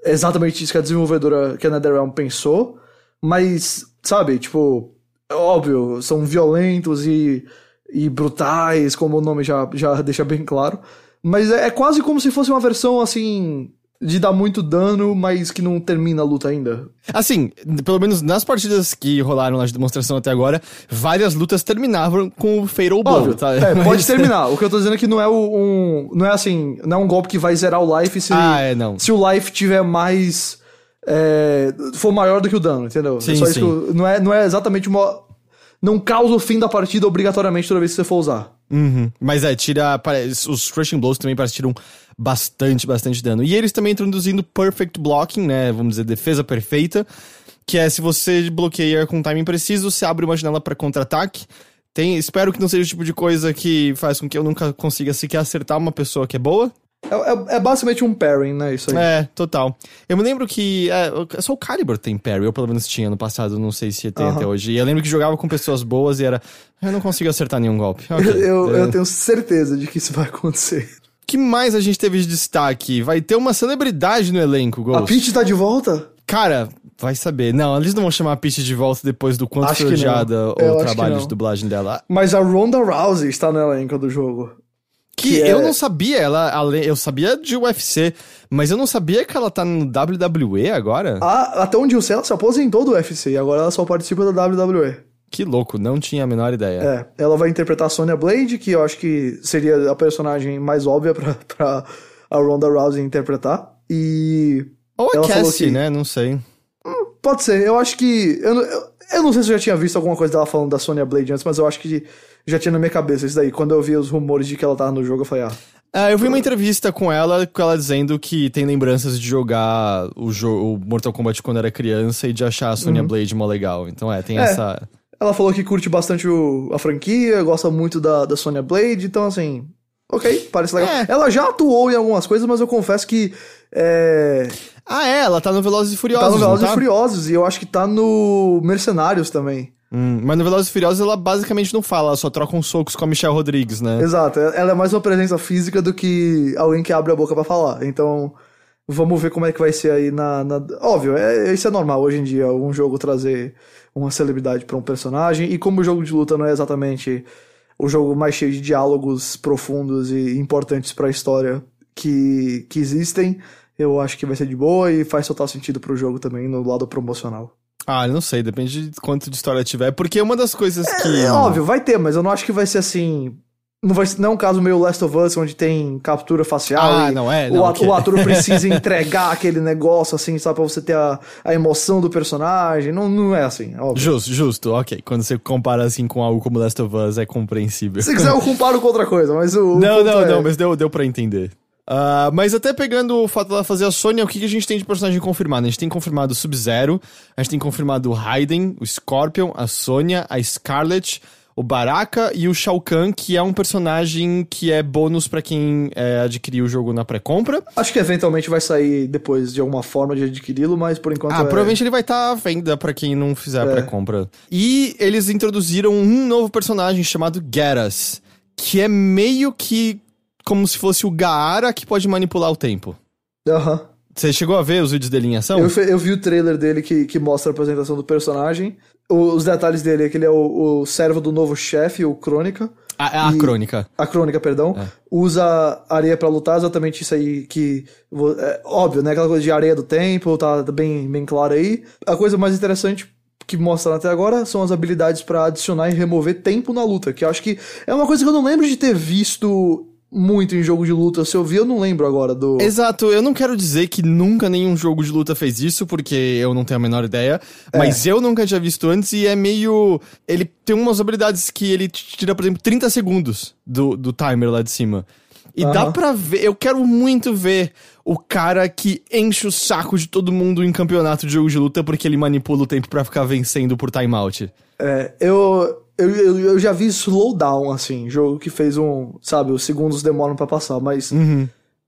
Speaker 2: é exatamente isso que a desenvolvedora, que a NetherRealm pensou. Mas, sabe, tipo, é óbvio, são violentos e, e brutais, como o nome já, já deixa bem claro. Mas é, é quase como se fosse uma versão assim. De dar muito dano, mas que não termina a luta ainda.
Speaker 1: Assim, pelo menos nas partidas que rolaram na de demonstração até agora, várias lutas terminavam com o Fatal Blow,
Speaker 2: Óbvio,
Speaker 1: tá?
Speaker 2: é,
Speaker 1: Mas-
Speaker 2: pode terminar. O que eu tô dizendo é que não é um. Não é assim. Não é um golpe que vai zerar o life se,
Speaker 1: Ah, é, não.
Speaker 2: se o life tiver mais. é, for maior do que o dano, entendeu?
Speaker 1: Sim,
Speaker 2: é só isso
Speaker 1: sim.
Speaker 2: que eu- não, é, não é exatamente uma. Não causa o fim da partida obrigatoriamente toda vez que você for usar.
Speaker 1: Uhum. Mas é, tira. Os Crushing Blows também parece tiram bastante, bastante dano. E eles também introduzindo Perfect Blocking, né? Vamos dizer, defesa perfeita. Que é se você bloqueia com timing preciso, você abre uma janela pra contra-ataque. Tem, espero que não seja o tipo de coisa que faz com que eu nunca consiga sequer acertar uma pessoa que é boa.
Speaker 2: É, é- é basicamente um pairing, né? Isso aí.
Speaker 1: É, total. Eu me lembro que. É, é só o Calibur tem parry, eu pelo menos tinha no passado, não sei se tem até hoje. E eu lembro que jogava com pessoas boas e era. Eu não consigo acertar nenhum golpe. Ok.
Speaker 2: Eu,
Speaker 1: É.
Speaker 2: eu tenho certeza de que isso vai acontecer.
Speaker 1: Que mais a gente teve de destaque? Vai ter uma celebridade no elenco, Ghost.
Speaker 2: A Peach tá de volta?
Speaker 1: Cara, vai saber. Não, eles não vão chamar a Peach de volta depois do quanto foi odiada o trabalho de dublagem dela.
Speaker 2: Mas a Ronda Rousey está no elenco do jogo.
Speaker 1: Que,
Speaker 2: Que é-
Speaker 1: eu não sabia, ela, eu sabia de UFC, mas eu não sabia que ela tá no WWE agora.
Speaker 2: A- até onde eu sei, ela se aposentou do UFC e agora ela só participa da WWE.
Speaker 1: Que louco, não tinha a menor ideia.
Speaker 2: É, ela vai interpretar a Sonya Blade, que eu acho que seria a personagem mais óbvia pra, pra a Ronda Rousey interpretar. E.
Speaker 1: Ou a
Speaker 2: ela falou
Speaker 1: Cassie,
Speaker 2: que-
Speaker 1: né? Não sei.
Speaker 2: Pode ser, eu acho que. Eu, não- eu, eu não sei se eu já tinha visto alguma coisa dela falando da Sonya Blade antes, mas eu acho que já tinha na minha cabeça isso daí. Quando eu vi os rumores de que ela tava no jogo, eu falei, ah.
Speaker 1: Ah, eu vi uma entrevista com ela, com ela dizendo que tem lembranças de jogar o, jo o Mortal Kombat quando era criança e de achar a Sonya Blade mó legal. Então é, tem
Speaker 2: Uhum. É.
Speaker 1: essa.
Speaker 2: Ela falou que curte bastante o- a franquia, gosta muito da, da Sonya Blade, então assim. Ok, parece legal.
Speaker 1: É.
Speaker 2: Ela já atuou em algumas coisas, mas eu confesso que. É,
Speaker 1: Ah, é, ela tá no Velozes e Furiosos.
Speaker 2: tá no Velozes
Speaker 1: tá?
Speaker 2: e Furiosos e eu acho que tá no Mercenários também.
Speaker 1: Hum, mas no Velozes e Furiosos ela basicamente não fala, ela só troca uns socos com a Michelle Rodrigues, né?
Speaker 2: Exato, ela é mais uma presença física do que alguém que abre a boca pra falar. Então, vamos ver como é que vai ser aí na. na- Óbvio, é, isso é normal hoje em dia, um jogo trazer uma celebridade pra um personagem. E como o jogo de luta não é exatamente o jogo mais cheio de diálogos profundos e importantes pra história que, que existem, eu acho que vai ser de boa e faz total sentido pro jogo também no lado promocional.
Speaker 1: Ah, não sei, depende de quanto de história tiver. Porque uma das coisas que.
Speaker 2: É óbvio, vai ter, mas eu não acho que vai ser assim. Não, vai, não é um caso meio Last of Us, onde tem captura facial.
Speaker 1: Ah, não é?
Speaker 2: o,
Speaker 1: Não,
Speaker 2: ato-
Speaker 1: ok.
Speaker 2: o ator precisa entregar aquele negócio, assim, só pra você ter a, a emoção do personagem. Não, não é assim, óbvio.
Speaker 1: Justo, justo, ok. Quando você compara assim com algo como Last of Us, é compreensível.
Speaker 2: Se quiser, eu comparo com outra coisa, mas o. o
Speaker 1: Não, não,
Speaker 2: é-
Speaker 1: não, mas deu, deu pra entender. Ah, mas até pegando o fato dela fazer a Sony, o que, que a gente tem de personagem confirmado? A gente tem confirmado o Sub-Zero, a gente tem confirmado o Raiden, o Scorpion, a Sonya, a Scarlet, o Baraka e o Shao Kahn, que é um personagem que é bônus pra quem é, adquiriu o jogo na pré-compra.
Speaker 2: Acho que eventualmente vai sair depois de alguma forma de adquiri-lo, mas por enquanto.
Speaker 1: Ah,
Speaker 2: é...
Speaker 1: provavelmente ele vai estar à venda pra quem não fizer a
Speaker 2: É.
Speaker 1: pré-compra. E eles introduziram um novo personagem chamado Geras, que é meio que como se fosse o Gaara que pode manipular o tempo.
Speaker 2: Aham.
Speaker 1: Você chegou a ver os vídeos dele em ação?
Speaker 2: Eu, eu vi o trailer dele que, que mostra a apresentação do personagem. O- os detalhes dele é que ele é o, o servo do novo chefe, o Crônica.
Speaker 1: A, a
Speaker 2: E-
Speaker 1: crônica.
Speaker 2: A Crônica, perdão.
Speaker 1: É.
Speaker 2: Usa areia pra lutar, exatamente isso aí que. É, óbvio, né? Aquela coisa de areia do tempo, tá bem, bem claro aí. A coisa mais interessante que mostraram até agora são as habilidades pra adicionar e remover tempo na luta, que eu acho que é uma coisa que eu não lembro de ter visto muito em jogo de luta. Se eu vi, eu não lembro agora do.
Speaker 1: Exato, eu não quero dizer que nunca nenhum jogo de luta fez isso, porque eu não tenho a menor ideia,
Speaker 2: É.
Speaker 1: mas eu nunca tinha visto antes e é meio. Ele tem umas habilidades que ele tira, por exemplo, 30 segundos do, do timer lá de cima. E dá
Speaker 2: Aham.
Speaker 1: pra ver, eu quero muito ver o cara que enche o saco de todo mundo em campeonato de jogo de luta porque ele manipula o tempo pra ficar vencendo por timeout.
Speaker 2: É, eu, eu, eu, eu já vi slowdown, assim, jogo que fez um, sabe, os segundos demoram pra passar, mas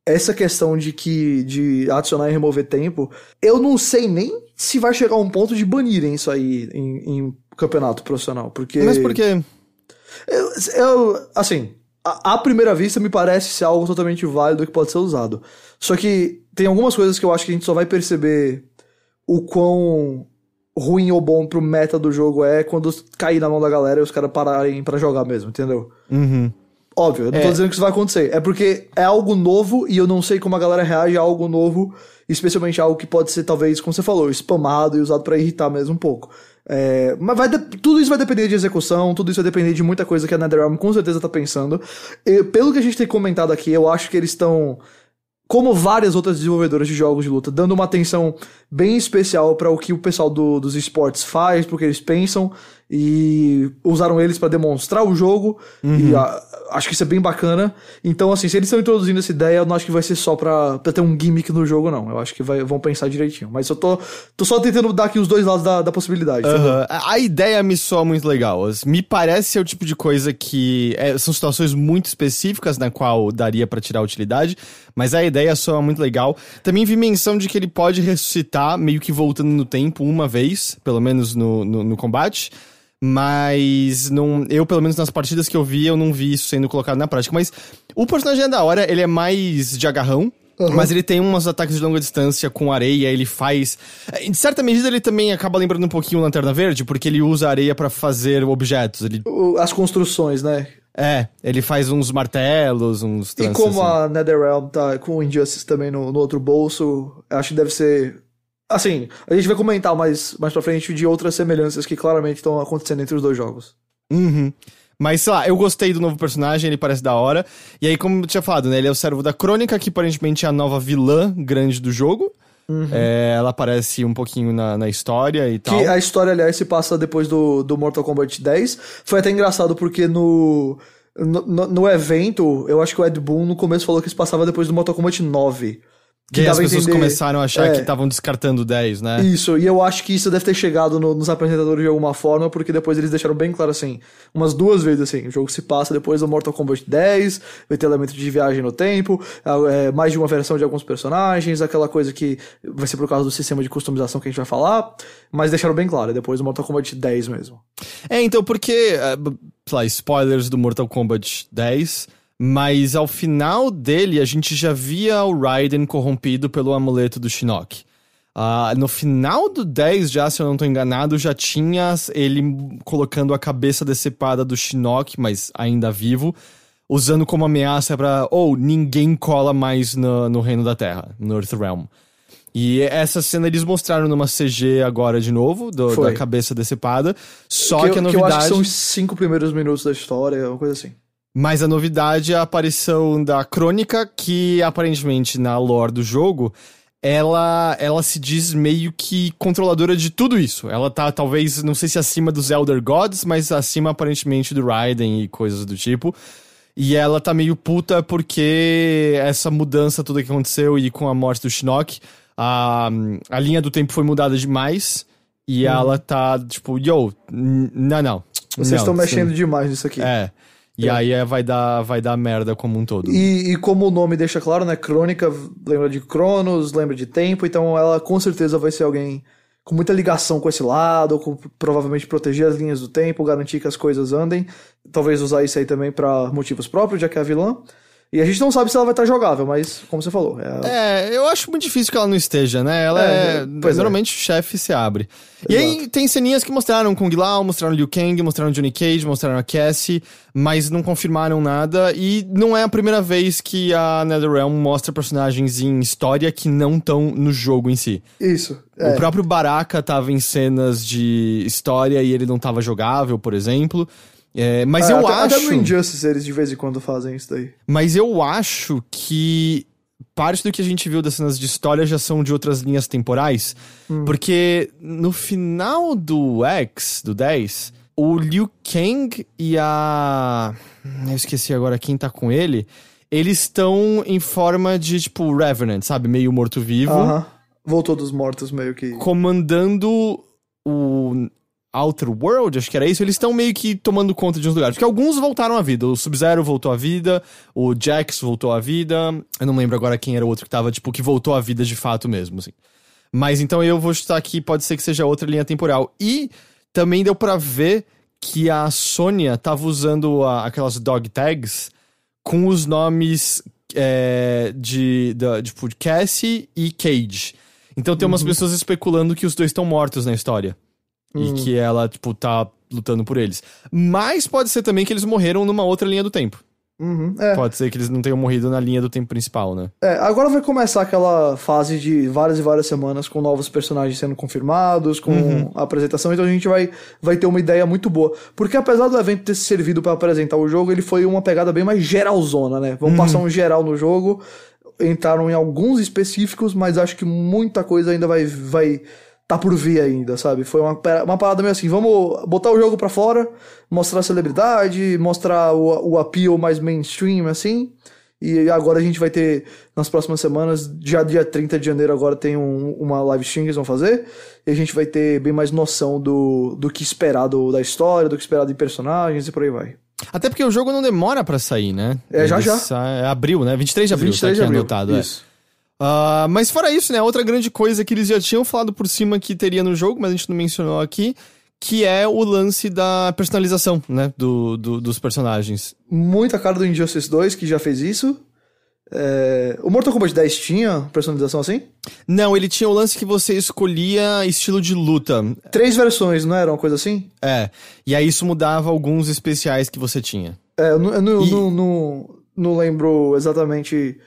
Speaker 2: essa questão de que de adicionar e remover tempo, eu não sei nem se vai chegar a um ponto de banirem isso aí em, em campeonato profissional, porque
Speaker 1: Mas por quê?
Speaker 2: eu, eu- assim, à primeira vista me parece ser algo totalmente válido que pode ser usado. Só que tem algumas coisas que eu acho que a gente só vai perceber o quão ruim ou bom pro meta do jogo é quando cair na mão da galera e os caras pararem pra jogar mesmo, entendeu?
Speaker 1: Uhum.
Speaker 2: Óbvio, eu não tô
Speaker 1: É.
Speaker 2: dizendo que isso vai acontecer. É porque é algo novo e eu não sei como a galera reage a algo novo, especialmente algo que pode ser, talvez, como você falou, spamado e usado pra irritar mesmo um pouco. É, mas vai de- tudo isso vai depender de execução, tudo isso vai depender de muita coisa que a NetherRealm com certeza tá pensando. E, pelo que a gente tem comentado aqui, eu acho que eles estão, como várias outras desenvolvedoras de jogos de luta, dando uma atenção bem especial para o que o pessoal do- dos esportes faz, porque eles pensam e usaram eles para demonstrar o jogo e a- acho que isso é bem bacana. Então, assim, se eles estão introduzindo essa ideia, eu não acho que vai ser só pra, pra ter um gimmick no jogo, não. Eu acho que vai- vão pensar direitinho. Mas eu tô, tô só tentando dar aqui os dois lados da, da possibilidade.
Speaker 1: Aham. A ideia me soa muito legal. Me parece ser o tipo de coisa que é, são situações muito específicas na qual daria pra tirar utilidade, mas a ideia soa muito legal. Também vi menção de que ele pode ressuscitar, meio que voltando no tempo uma vez, pelo menos no, no, no combate. Mas não, eu, pelo menos nas partidas que eu vi, eu não vi isso sendo colocado na prática. Mas o personagem é da hora, ele é mais de agarrão. Mas ele tem uns ataques de longa distância com areia, ele faz. Em certa medida, ele também acaba lembrando um pouquinho o Lanterna Verde, porque ele usa areia pra fazer objetos. Ele,
Speaker 2: As construções, né?
Speaker 1: é, ele faz uns martelos, uns
Speaker 2: E como
Speaker 1: assim.
Speaker 2: a NetherRealm tá com o Injustice também no, no outro bolso, acho que deve ser. Assim, a gente vai comentar mais, mais pra frente de outras semelhanças que claramente estão acontecendo entre os dois jogos.
Speaker 1: Uhum. Mas, sei lá, eu gostei do novo personagem, ele parece da hora. E aí, como eu tinha falado, né? Ele é o servo da Crônica, que aparentemente é a nova vilã grande do jogo. É, ela aparece um pouquinho na, na história e tal.
Speaker 2: Que a história, aliás, se passa depois do, do Mortal Kombat 10. Foi até engraçado porque no, no, no- no evento, eu acho que o Ed Boon no começo falou que se passava depois do Mortal Kombat 9.
Speaker 1: Que as
Speaker 2: dava a
Speaker 1: pessoas
Speaker 2: entender-
Speaker 1: começaram a achar
Speaker 2: É.
Speaker 1: que estavam descartando 10, né?
Speaker 2: Isso, e eu acho que isso deve ter chegado no- nos apresentadores de alguma forma, porque depois eles deixaram bem claro assim, umas duas vezes assim, o jogo se passa depois do Mortal Kombat 10, vai ter elemento de viagem no tempo, é, mais de uma versão de alguns personagens, aquela coisa que vai ser por causa do sistema de customização que a gente vai falar, mas deixaram bem claro, depois do Mortal Kombat 10 mesmo.
Speaker 1: É, então, porque, é, sei lá, spoilers do Mortal Kombat 10, mas ao final dele a gente já via o Raiden corrompido pelo amuleto do Shinnok. Ah, no final do 10, já, se eu não tô enganado, já tinha ele colocando a cabeça decepada do Shinnok, mas ainda vivo, usando como ameaça pra, ou ninguém cola mais no, no Reino da Terra, no Earthrealm. E essa cena eles mostraram numa CG agora de novo, do- da cabeça decepada. Só
Speaker 2: que,
Speaker 1: que, a
Speaker 2: eu- que eu
Speaker 1: novidade.
Speaker 2: acho que são os cinco primeiros minutos da história, uma coisa assim.
Speaker 1: Mas a novidade é a aparição da Crônica, que aparentemente na lore do jogo, ela, ela se diz meio que controladora de tudo isso. Ela tá talvez, não sei se acima dos Elder Gods, mas acima aparentemente do Raiden e coisas do tipo. E ela tá meio puta porque essa mudança toda que aconteceu e com a morte do Shinnok, a, a linha do tempo foi mudada demais. E ela tá, tipo, yo, não, não.
Speaker 2: Vocês estão mexendo
Speaker 1: sim.
Speaker 2: demais nisso aqui.
Speaker 1: É. E
Speaker 2: É.
Speaker 1: aí vai dar, vai dar merda como um todo.
Speaker 2: E, e como o nome deixa claro, né? Crônica lembra de Cronos, lembra de tempo, então ela com certeza vai ser alguém com muita ligação com esse lado, com provavelmente proteger as linhas do tempo, garantir que as coisas andem. Talvez usar isso aí também pra motivos próprios, já que é a vilã. E a gente não sabe se ela vai estar jogável, mas como você falou, é,
Speaker 1: É, eu acho muito difícil que ela não esteja, né? Ela
Speaker 2: É,
Speaker 1: é.
Speaker 2: pois é.
Speaker 1: normalmente o chefe se abre. E aí tem ceninhas que mostraram Kung Lao, mostraram Liu Kang, mostraram Johnny Cage, mostraram a Cassie, mas não confirmaram nada. E não é a primeira vez que a NetherRealm mostra personagens em história que não estão no jogo em si.
Speaker 2: isso.
Speaker 1: O
Speaker 2: É.
Speaker 1: próprio Baraka tava em cenas de história e ele não tava jogável, por exemplo. É, mas
Speaker 2: É,
Speaker 1: eu
Speaker 2: até,
Speaker 1: acho.
Speaker 2: Até no Injustice eles de vez em quando fazem isso daí.
Speaker 1: Mas eu acho que parte do que a gente viu das cenas de história já são de outras linhas temporais. Porque no final do X, do 10, o Liu Kang e a. Eu esqueci agora quem tá com ele. Eles estão em forma de, tipo, Revenant, sabe? Meio morto-vivo.
Speaker 2: Aham. Voltou dos mortos meio que.
Speaker 1: Comandando o Outer World, acho que era isso, eles estão meio que tomando conta de uns lugares. Porque alguns voltaram à vida. O Sub-Zero voltou à vida, o Jax voltou à vida. Eu não lembro agora quem era o outro que tava, tipo, que voltou à vida de fato mesmo, assim. Mas então eu vou chutar aqui, pode ser que seja outra linha temporal. E também deu pra ver que a Sônia tava usando a- aquelas dog tags com os nomes é, de, da, tipo, de Cassie e Cage. Então tem umas pessoas especulando que os dois estão mortos na história. E que ela, tipo, tá lutando por eles. Mas pode ser também que eles morreram numa outra linha do tempo.
Speaker 2: Uhum, é.
Speaker 1: Pode ser que eles não tenham morrido na linha do tempo principal, né?
Speaker 2: É, agora vai começar aquela fase de várias e várias semanas com novos personagens sendo confirmados, com
Speaker 1: Uhum.
Speaker 2: a apresentação, então a gente vai, vai ter uma ideia muito boa. Porque apesar do evento ter servido pra apresentar o jogo, ele foi uma pegada bem mais geralzona, né?
Speaker 1: Uhum.
Speaker 2: Vamos passar um geral no jogo, entraram em alguns específicos, mas acho que muita coisa ainda vai vai tá por vir ainda, sabe? Foi uma, uma parada meio assim, vamos botar o jogo pra fora, mostrar a celebridade, mostrar o, o appeal mais mainstream, assim, e agora a gente vai ter, nas próximas semanas, já dia 30 de janeiro agora tem um- uma live stream que eles vão fazer, e a gente vai ter bem mais noção do, do que esperar do- da história, do que esperar de personagens e por aí vai.
Speaker 1: Até porque o jogo não demora pra sair, né?
Speaker 2: É, já,
Speaker 1: Ele
Speaker 2: já.
Speaker 1: sai- É abril, né? 23 de abril,
Speaker 2: 23
Speaker 1: tá
Speaker 2: de abril,
Speaker 1: anotado. é. Ah, mas fora isso, né? Outra grande coisa que eles já tinham falado por cima que teria no jogo, mas a gente não mencionou aqui, que é o lance da personalização, né? Do, do- dos personagens.
Speaker 2: Muita cara do Injustice 2, que já fez isso. É, O Mortal Kombat 10 tinha personalização assim?
Speaker 1: Não, ele tinha o lance que você escolhia estilo de luta.
Speaker 2: Três versões, não era uma coisa assim?
Speaker 1: É. E aí isso mudava alguns especiais que você tinha.
Speaker 2: É, eu, não, eu não,
Speaker 1: E-
Speaker 2: não, não, não lembro exatamente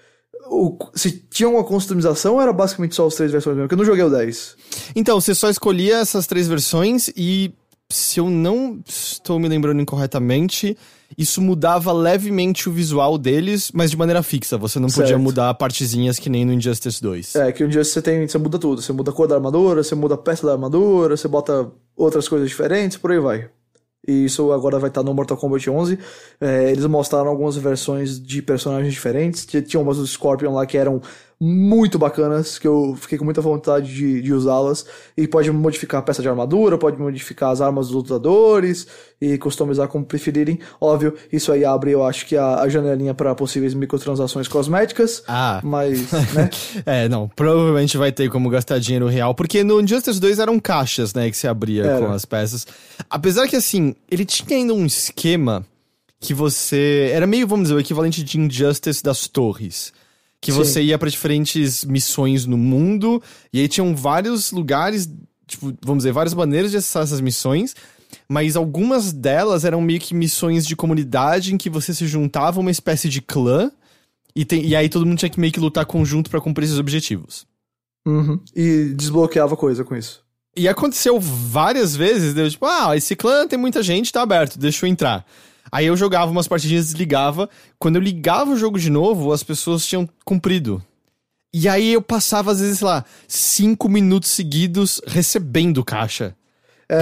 Speaker 2: o- se tinha uma customização era basicamente só as três versões mesmo, porque eu não joguei o 10.
Speaker 1: Então, você só escolhia essas três versões e, se eu não estou me lembrando incorretamente, isso mudava levemente o visual deles, mas de maneira fixa. Você não podia
Speaker 2: Certo.
Speaker 1: mudar partezinhas que nem no Injustice 2.
Speaker 2: É, que um dia você tem, você muda tudo. Você muda a cor da armadura, você muda a peça da armadura, você bota outras coisas diferentes, por aí vai. E isso agora vai estar no Mortal Kombat 11. É, eles mostraram algumas versões de personagens diferentes. Tinha- umas do Scorpion lá que eram muito bacanas, que eu fiquei com muita vontade de, de usá-las. E pode modificar a peça de armadura, pode modificar as armas dos lutadores e customizar como preferirem. Óbvio, isso aí abre, eu acho que a, a janelinha para possíveis microtransações cosméticas.
Speaker 1: Ah.
Speaker 2: Mas, né?
Speaker 1: É, não, provavelmente vai ter como gastar dinheiro real, porque no Injustice 2 eram caixas, né, que se abria
Speaker 2: Era.
Speaker 1: com as peças. Apesar que, assim, ele tinha ainda um esquema que você... Era meio, vamos dizer, o equivalente de Injustice das torres. Que
Speaker 2: Sim.
Speaker 1: você ia pra diferentes missões no mundo, e aí tinham vários lugares, tipo, vamos dizer, várias maneiras de acessar essas missões, mas algumas delas eram meio que missões de comunidade em que você se juntava a uma espécie de clã, e, tem- e aí todo mundo tinha que meio que lutar conjunto pra cumprir esses objetivos.
Speaker 2: Uhum. E desbloqueava coisa com isso.
Speaker 1: E aconteceu várias vezes, deu tipo, ah, esse clã tem muita gente, tá aberto, deixa eu entrar. Aí eu jogava umas partidinhas, desligava. Quando eu ligava o jogo de novo, as pessoas tinham cumprido. E aí eu passava, às vezes, sei lá, cinco minutos seguidos recebendo caixa.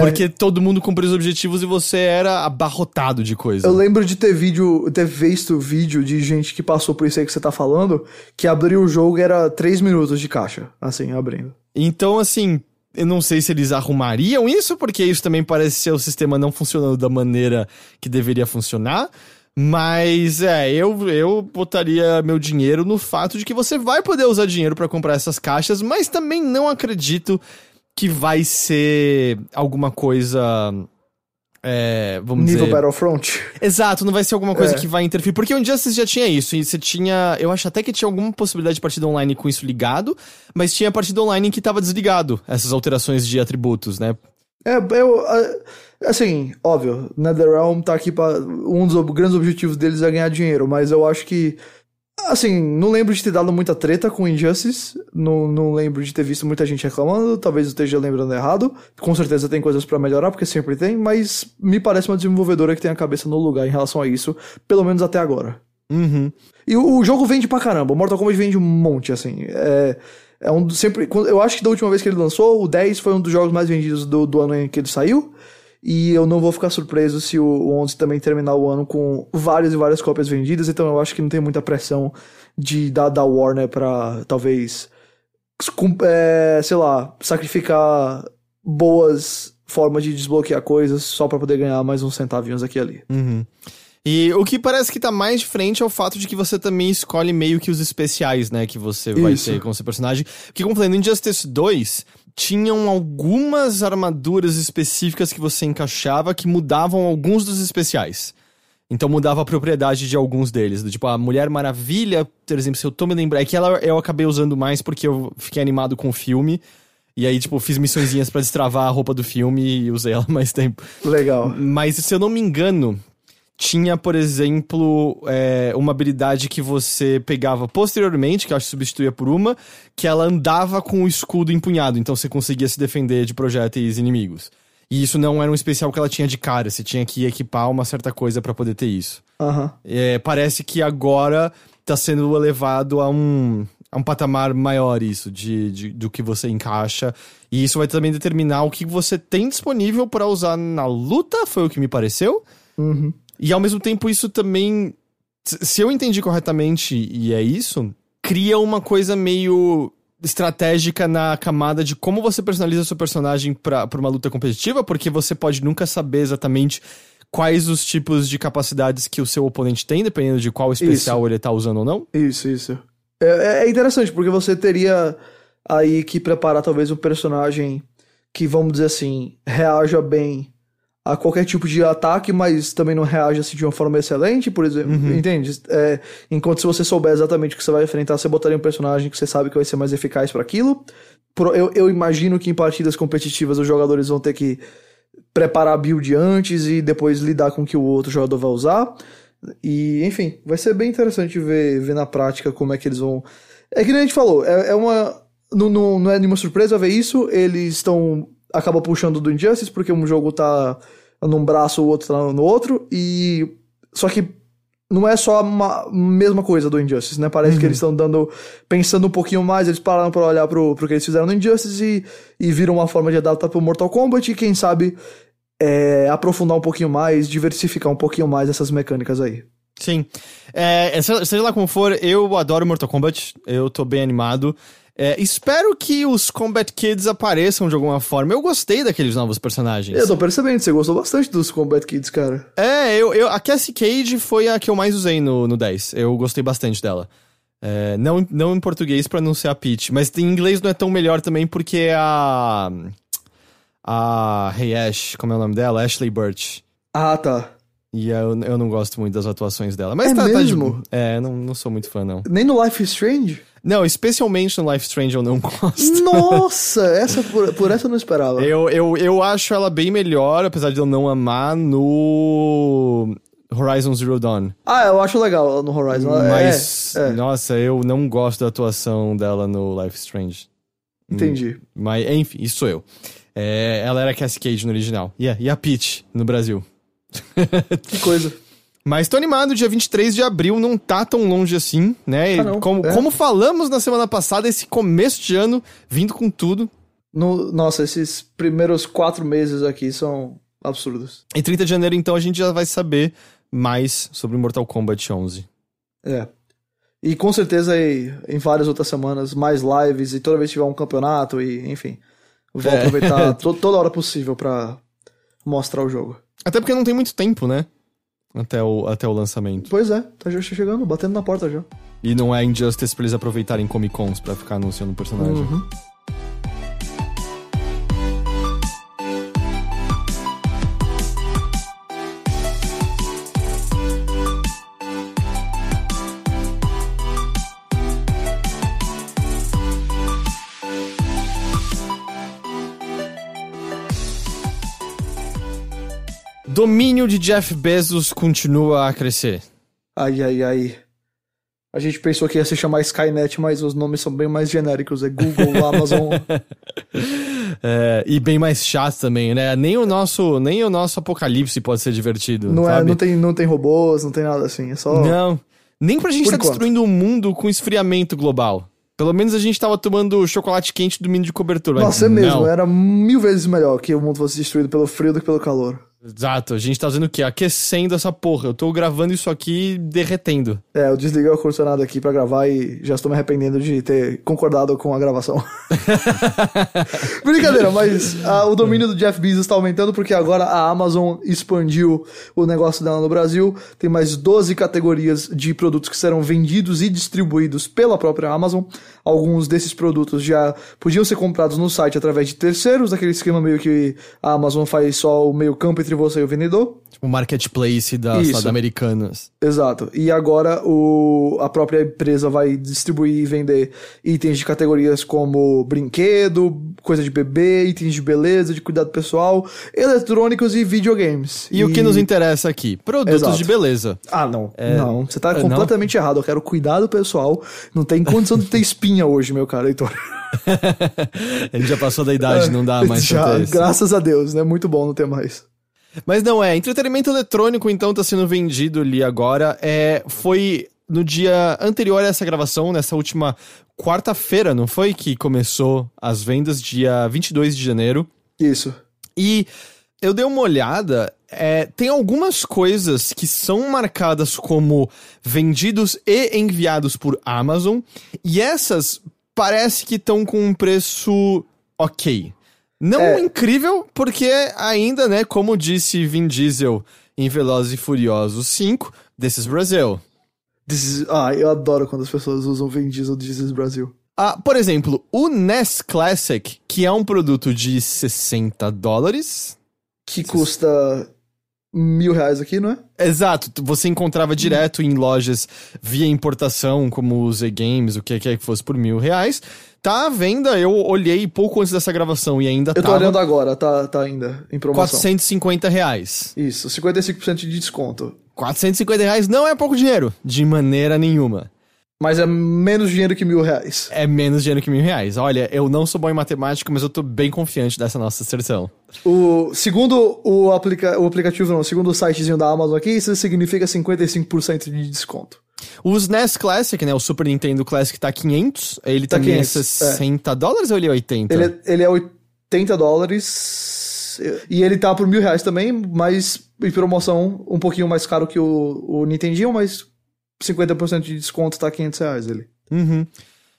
Speaker 1: Porque todo mundo cumpriu os objetivos e você era abarrotado de coisa.
Speaker 2: Eu lembro de ter vídeo, ter visto vídeo de gente que passou por isso aí que você tá falando, que abriu o jogo era 3 minutos de caixa, assim, abrindo.
Speaker 1: Então, assim, eu não sei se eles arrumariam isso, porque isso também parece ser o sistema não funcionando da maneira que deveria funcionar. Mas é, eu, eu botaria meu dinheiro no fato de que você vai poder usar dinheiro para comprar essas caixas, mas também não acredito que vai ser alguma coisa. É, vamos
Speaker 2: Nível
Speaker 1: dizer.
Speaker 2: Battlefront.
Speaker 1: Exato, não vai ser alguma coisa
Speaker 2: É.
Speaker 1: que vai interferir. Porque o Injustice já tinha isso. E você tinha. Eu acho até que tinha alguma possibilidade de partida online com isso ligado. Mas tinha partida online que tava desligado essas alterações de atributos, né?
Speaker 2: É, eu. Assim, óbvio, NetherRealm tá aqui pra. Um dos grandes objetivos deles é ganhar dinheiro, mas eu acho que. Assim, não lembro de ter dado muita treta com Injustice. Não, não lembro de ter visto muita gente reclamando. Talvez eu esteja lembrando errado. Com certeza tem coisas pra melhorar, porque sempre tem, mas me parece uma desenvolvedora que tem a cabeça no lugar em relação a isso, pelo menos até agora.
Speaker 1: Uhum.
Speaker 2: E o, o jogo vende pra caramba. O Mortal Kombat vende um monte, assim. É, é um sempre. Eu acho que da última vez que ele lançou, o 10 foi um dos jogos mais vendidos do, do ano em que ele saiu. E eu não vou ficar surpreso se o, o 11 também terminar o ano com várias e várias cópias vendidas. Então eu acho que não tem muita pressão de da, da Warner pra talvez. com- é, sei lá, sacrificar boas formas de desbloquear coisas só pra poder ganhar mais uns centavinhos aqui e ali.
Speaker 1: Uhum. E o que parece que tá mais de frente é o fato de que você também escolhe meio que os especiais, né? Que você vai
Speaker 2: Isso.
Speaker 1: ter com o seu personagem. Porque, como eu falei, no Injustice 2, tinham algumas armaduras específicas que você encaixava que mudavam alguns dos especiais. Então mudava a propriedade de alguns deles. Do tipo, a Mulher Maravilha, por exemplo, se eu tô me lembrando. É que ela eu acabei usando mais porque eu fiquei animado com o filme. E aí, tipo, fiz missõezinhas pra destravar a roupa do filme e usei ela mais tempo.
Speaker 2: Legal.
Speaker 1: Mas se eu não me engano, tinha, por exemplo, é, uma habilidade que você pegava posteriormente, que eu acho que substituía por uma, que ela andava com o escudo empunhado, então você conseguia se defender de projéteis inimigos. E isso não era um especial que ela tinha de cara, você tinha que equipar uma certa coisa pra poder ter isso.
Speaker 2: Aham.
Speaker 1: É, parece que agora tá sendo elevado a um, a um patamar maior isso, de, de- do que você encaixa. E isso vai também determinar o que você tem disponível pra usar na luta, foi o que me pareceu.
Speaker 2: Uhum.
Speaker 1: E ao mesmo tempo, isso também. se- eu entendi corretamente, e é isso, cria uma coisa meio estratégica na camada de como você personaliza seu personagem pra uma luta competitiva, porque você pode nunca saber exatamente quais os tipos de capacidades que o seu oponente tem, dependendo de qual especial ele tá usando ou não.
Speaker 2: Isso, isso. É, é interessante, porque você teria aí que preparar talvez um personagem que, vamos dizer assim, reaja bem a qualquer tipo de ataque, mas também não reage assim de uma forma excelente, por exemplo. Entende? É, enquanto se você souber exatamente o que você vai enfrentar, você botaria um personagem que você sabe que vai ser mais eficaz para aquilo. Eu, eu imagino que em partidas competitivas os jogadores vão ter que preparar a build antes e depois lidar com o que o outro jogador vai usar. E, enfim, vai ser bem interessante ver, ver na prática como é que eles vão. É que nem a gente falou, é, é uma. Não, não, não é nenhuma surpresa ver isso. Eles estão. Acaba puxando do Injustice, porque um jogo tá num braço, o outro tá no outro. E. Só que não é só a mesma coisa do Injustice, né? Parece que eles estão dando. Pensando um pouquinho mais, eles pararam pra olhar pro, pro que eles fizeram no Injustice e, e viram uma forma de adaptar pro Mortal Kombat e quem sabe é, aprofundar um pouquinho mais, diversificar um pouquinho mais essas mecânicas aí.
Speaker 1: Sim. É, seja, seja lá como for, eu adoro Mortal Kombat, eu tô bem animado. É, espero que os Combat Kids apareçam de alguma forma. Eu gostei daqueles novos personagens.
Speaker 2: Eu tô percebendo, você gostou bastante dos Combat Kids, cara.
Speaker 1: É, eu, eu, a Cassie Cage foi a que eu mais usei no, no 10. Eu gostei bastante dela. É, não, não em português pra não ser a Peach, mas em inglês não é tão melhor também porque é a. A Hey Ash, como é o nome dela? Ashley Birch.
Speaker 2: Ah, tá.
Speaker 1: E eu, eu não gosto muito das atuações dela. Mas
Speaker 2: É
Speaker 1: tá, tá de
Speaker 2: mesmo?
Speaker 1: É, não, não sou muito fã, não.
Speaker 2: Nem no Life is Strange?
Speaker 1: Não, especialmente no Life Strange eu não gosto.
Speaker 2: Nossa, essa por, por essa eu não esperava.
Speaker 1: Eu, eu, eu acho ela bem melhor, apesar de eu não amar, no Horizon Zero Dawn.
Speaker 2: Ah, eu acho legal no Horizon.
Speaker 1: Mas,
Speaker 2: é, é,
Speaker 1: nossa, eu não gosto da atuação dela no Life Strange.
Speaker 2: entendi.
Speaker 1: Mas, enfim, isso sou eu. É, ela era Cassie Cage no original. Yeah, e a Peach no Brasil.
Speaker 2: Que coisa.
Speaker 1: Mas tô animado, dia 23 de abril não tá tão longe assim, né?
Speaker 2: Ah,
Speaker 1: como,
Speaker 2: É.
Speaker 1: como falamos na semana passada, esse começo de ano vindo com tudo.
Speaker 2: No- nossa, esses primeiros quatro meses aqui são absurdos.
Speaker 1: Em 30 de janeiro, então, a gente já vai saber mais sobre Mortal Kombat 11.
Speaker 2: É. E com certeza aí, em várias outras semanas, mais lives e toda vez que tiver um campeonato e, enfim, vou
Speaker 1: É.
Speaker 2: aproveitar to- toda hora possível pra mostrar o jogo.
Speaker 1: Até porque não tem muito tempo, né? Até o, até o lançamento.
Speaker 2: Pois é, tá já chegando, batendo na porta já.
Speaker 1: E não é Injustice pra eles aproveitarem Comic Cons pra ficar anunciando o personagem.
Speaker 2: Uhum.
Speaker 1: Domínio de Jeff Bezos continua a crescer.
Speaker 2: Ai, ai, ai. A gente pensou que ia se chamar Skynet, mas os nomes são bem mais genéricos. É Google, Amazon.
Speaker 1: É, e bem mais chato também, né? Nem o nosso, nem o nosso apocalipse pode ser divertido.
Speaker 2: Não, é,
Speaker 1: sabe?
Speaker 2: não, tem, não tem robôs, não tem nada assim. É só.
Speaker 1: Não. Nem pra gente estar
Speaker 2: enquanto.
Speaker 1: destruindo o mundo com esfriamento global. Pelo menos a gente tava tomando chocolate quente do mini de cobertura.
Speaker 2: Nossa, é mesmo.
Speaker 1: não.
Speaker 2: Era mil vezes melhor que o mundo fosse destruído pelo frio do que pelo calor.
Speaker 1: Exato, a gente tá fazendo o quê? Aquecendo essa porra. Eu tô gravando isso aqui derretendo.
Speaker 2: É, eu desliguei o ar-condicionado aqui pra gravar e já estou me arrependendo de ter concordado com a gravação. Brincadeira, mas ah, o domínio do Jeff Bezos está aumentando porque agora a Amazon expandiu o negócio dela no Brasil. Tem mais 12 categorias de produtos que serão vendidos e distribuídos pela própria Amazon. Alguns desses produtos já podiam ser comprados no site através de terceiros, aquele esquema meio que a Amazon faz só o meio campo entre você e o vendedor.
Speaker 1: O marketplace das
Speaker 2: Isso.
Speaker 1: americanas.
Speaker 2: Exato. E agora o, a própria empresa vai distribuir e vender itens de categorias como brinquedo, coisa de bebê, itens de beleza, de cuidado pessoal, eletrônicos e videogames.
Speaker 1: E, o que nos interessa aqui? Produtos
Speaker 2: Exato.
Speaker 1: de beleza.
Speaker 2: Ah, não. não, você tá
Speaker 1: é,
Speaker 2: completamente errado. Eu quero cuidado pessoal. Não tem condição de ter espinha hoje, meu cara, Heitor.
Speaker 1: Gente já passou da idade, não dá mais
Speaker 2: Já, graças a Deus, né? Muito bom não ter mais.
Speaker 1: Mas não é, entretenimento eletrônico então tá sendo vendido ali agora. É, foi no dia anterior a essa gravação, nessa última quarta-feira, não foi que começou as vendas dia 22 de janeiro.
Speaker 2: Isso.
Speaker 1: E eu dei uma olhada, é, tem algumas coisas que são marcadas como vendidos e enviados por Amazon, e essas parece que estão com um preço ok. Não
Speaker 2: É.
Speaker 1: incrível, porque ainda, né, como disse Vin Diesel em Velozes e Furiosos 5, This is Brazil.
Speaker 2: This is- ah, eu adoro quando as pessoas usam Vin Diesel This is Brasil.
Speaker 1: Ah, por exemplo, o NES Classic, que é um produto de 60 dólares,
Speaker 2: Que custa mil reais aqui, não é?
Speaker 1: Exato, você encontrava direto em lojas via importação, como o Z Games, o que quer que fosse por mil reais. Tá à venda, eu olhei pouco antes dessa gravação e ainda
Speaker 2: Eu tô olhando agora, tá, tá ainda em promoção.
Speaker 1: 450 reais.
Speaker 2: Isso, 55% de desconto.
Speaker 1: 450 reais não é pouco dinheiro, de maneira nenhuma.
Speaker 2: Mas é menos dinheiro que mil reais.
Speaker 1: É menos dinheiro que mil reais. Olha, eu não sou bom em matemática, mas eu tô bem confiante dessa nossa asserção.
Speaker 2: O, segundo o, aplica, o aplicativo, não, segundo o sitezinho da Amazon aqui, isso significa 55% de desconto.
Speaker 1: O SNES Classic, né, o Super Nintendo Classic tá 500, ele
Speaker 2: Tá
Speaker 1: também
Speaker 2: 500,
Speaker 1: é
Speaker 2: é.
Speaker 1: 60 dólares ou ele é 80?
Speaker 2: Ele, é- ele é 80 dólares e ele tá por mil reais também, mas em promoção um pouquinho mais caro que o, o Nintendinho, mas 50% de desconto tá 500 reais ele.
Speaker 1: Uhum.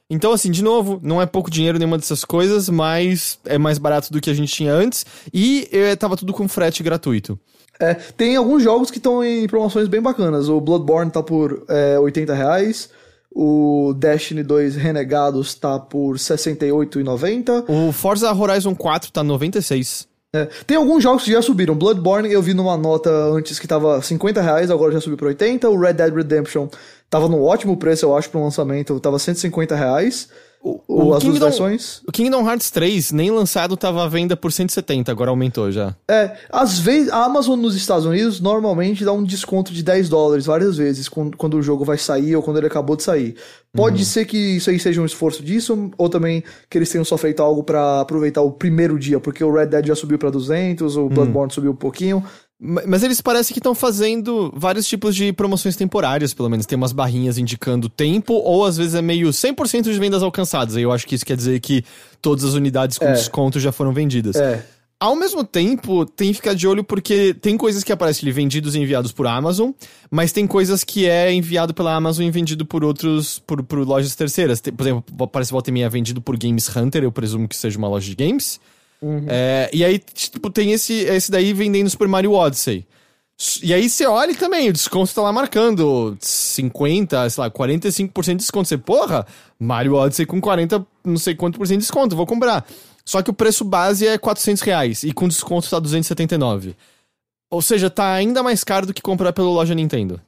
Speaker 1: Então, assim, de novo, não é pouco dinheiro nenhuma dessas coisas, mas é mais barato do que a gente tinha antes. E eh, tava tudo com frete gratuito.
Speaker 2: É, tem alguns jogos que estão em promoções bem bacanas. O Bloodborne tá por é, 80 reais. O Destiny 2 Renegados tá por R$ 68,90.
Speaker 1: O Forza Horizon 4 tá 96.
Speaker 2: É, tem alguns jogos que já subiram. Bloodborne eu vi numa nota antes que tava 50 reais, agora já subiu para 80. O Red Dead Redemption tava no ótimo preço, eu acho, pro lançamento. Tava 150 reais. O,
Speaker 1: o
Speaker 2: as duas
Speaker 1: Kingdom-
Speaker 2: versões.
Speaker 1: O Kingdom Hearts 3, nem lançado, tava à venda por 170, agora aumentou já.
Speaker 2: É, às vezes, a Amazon nos Estados Unidos normalmente dá um desconto de 10 dólares várias vezes quando, quando o jogo vai sair ou quando ele acabou de sair. Pode ser que isso aí seja um esforço disso, ou também que eles tenham só feito algo pra aproveitar o primeiro dia, porque o Red Dead já subiu pra 200, o Bloodborne subiu um pouquinho.
Speaker 1: Ma- Mas eles parecem que estão fazendo vários tipos de promoções temporárias, pelo menos. Tem umas barrinhas indicando tempo, ou às vezes é meio 100% de vendas alcançadas. Aí eu acho que isso quer dizer que todas as unidades com
Speaker 2: É.
Speaker 1: desconto já foram vendidas.
Speaker 2: É.
Speaker 1: Ao mesmo tempo, tem que ficar de olho porque tem coisas que aparecem ali vendidos e enviados por Amazon, mas tem coisas que é enviado pela Amazon e vendido por outros, por, por lojas terceiras. Tem- por exemplo, aparece volta e meia vendido por Games Hunter, eu presumo que seja uma loja de games. É, e aí, tipo, tem esse, esse daí vendendo Super Mario Odyssey. E aí você olha também, o desconto tá lá marcando 50, sei lá, 45% de desconto. Você, porra, Mario Odyssey com 40, não sei quanto por cento de desconto, vou comprar. Só que o preço base é 400 reais e com desconto tá 279. Ou seja, tá ainda mais caro do que comprar pela loja Nintendo.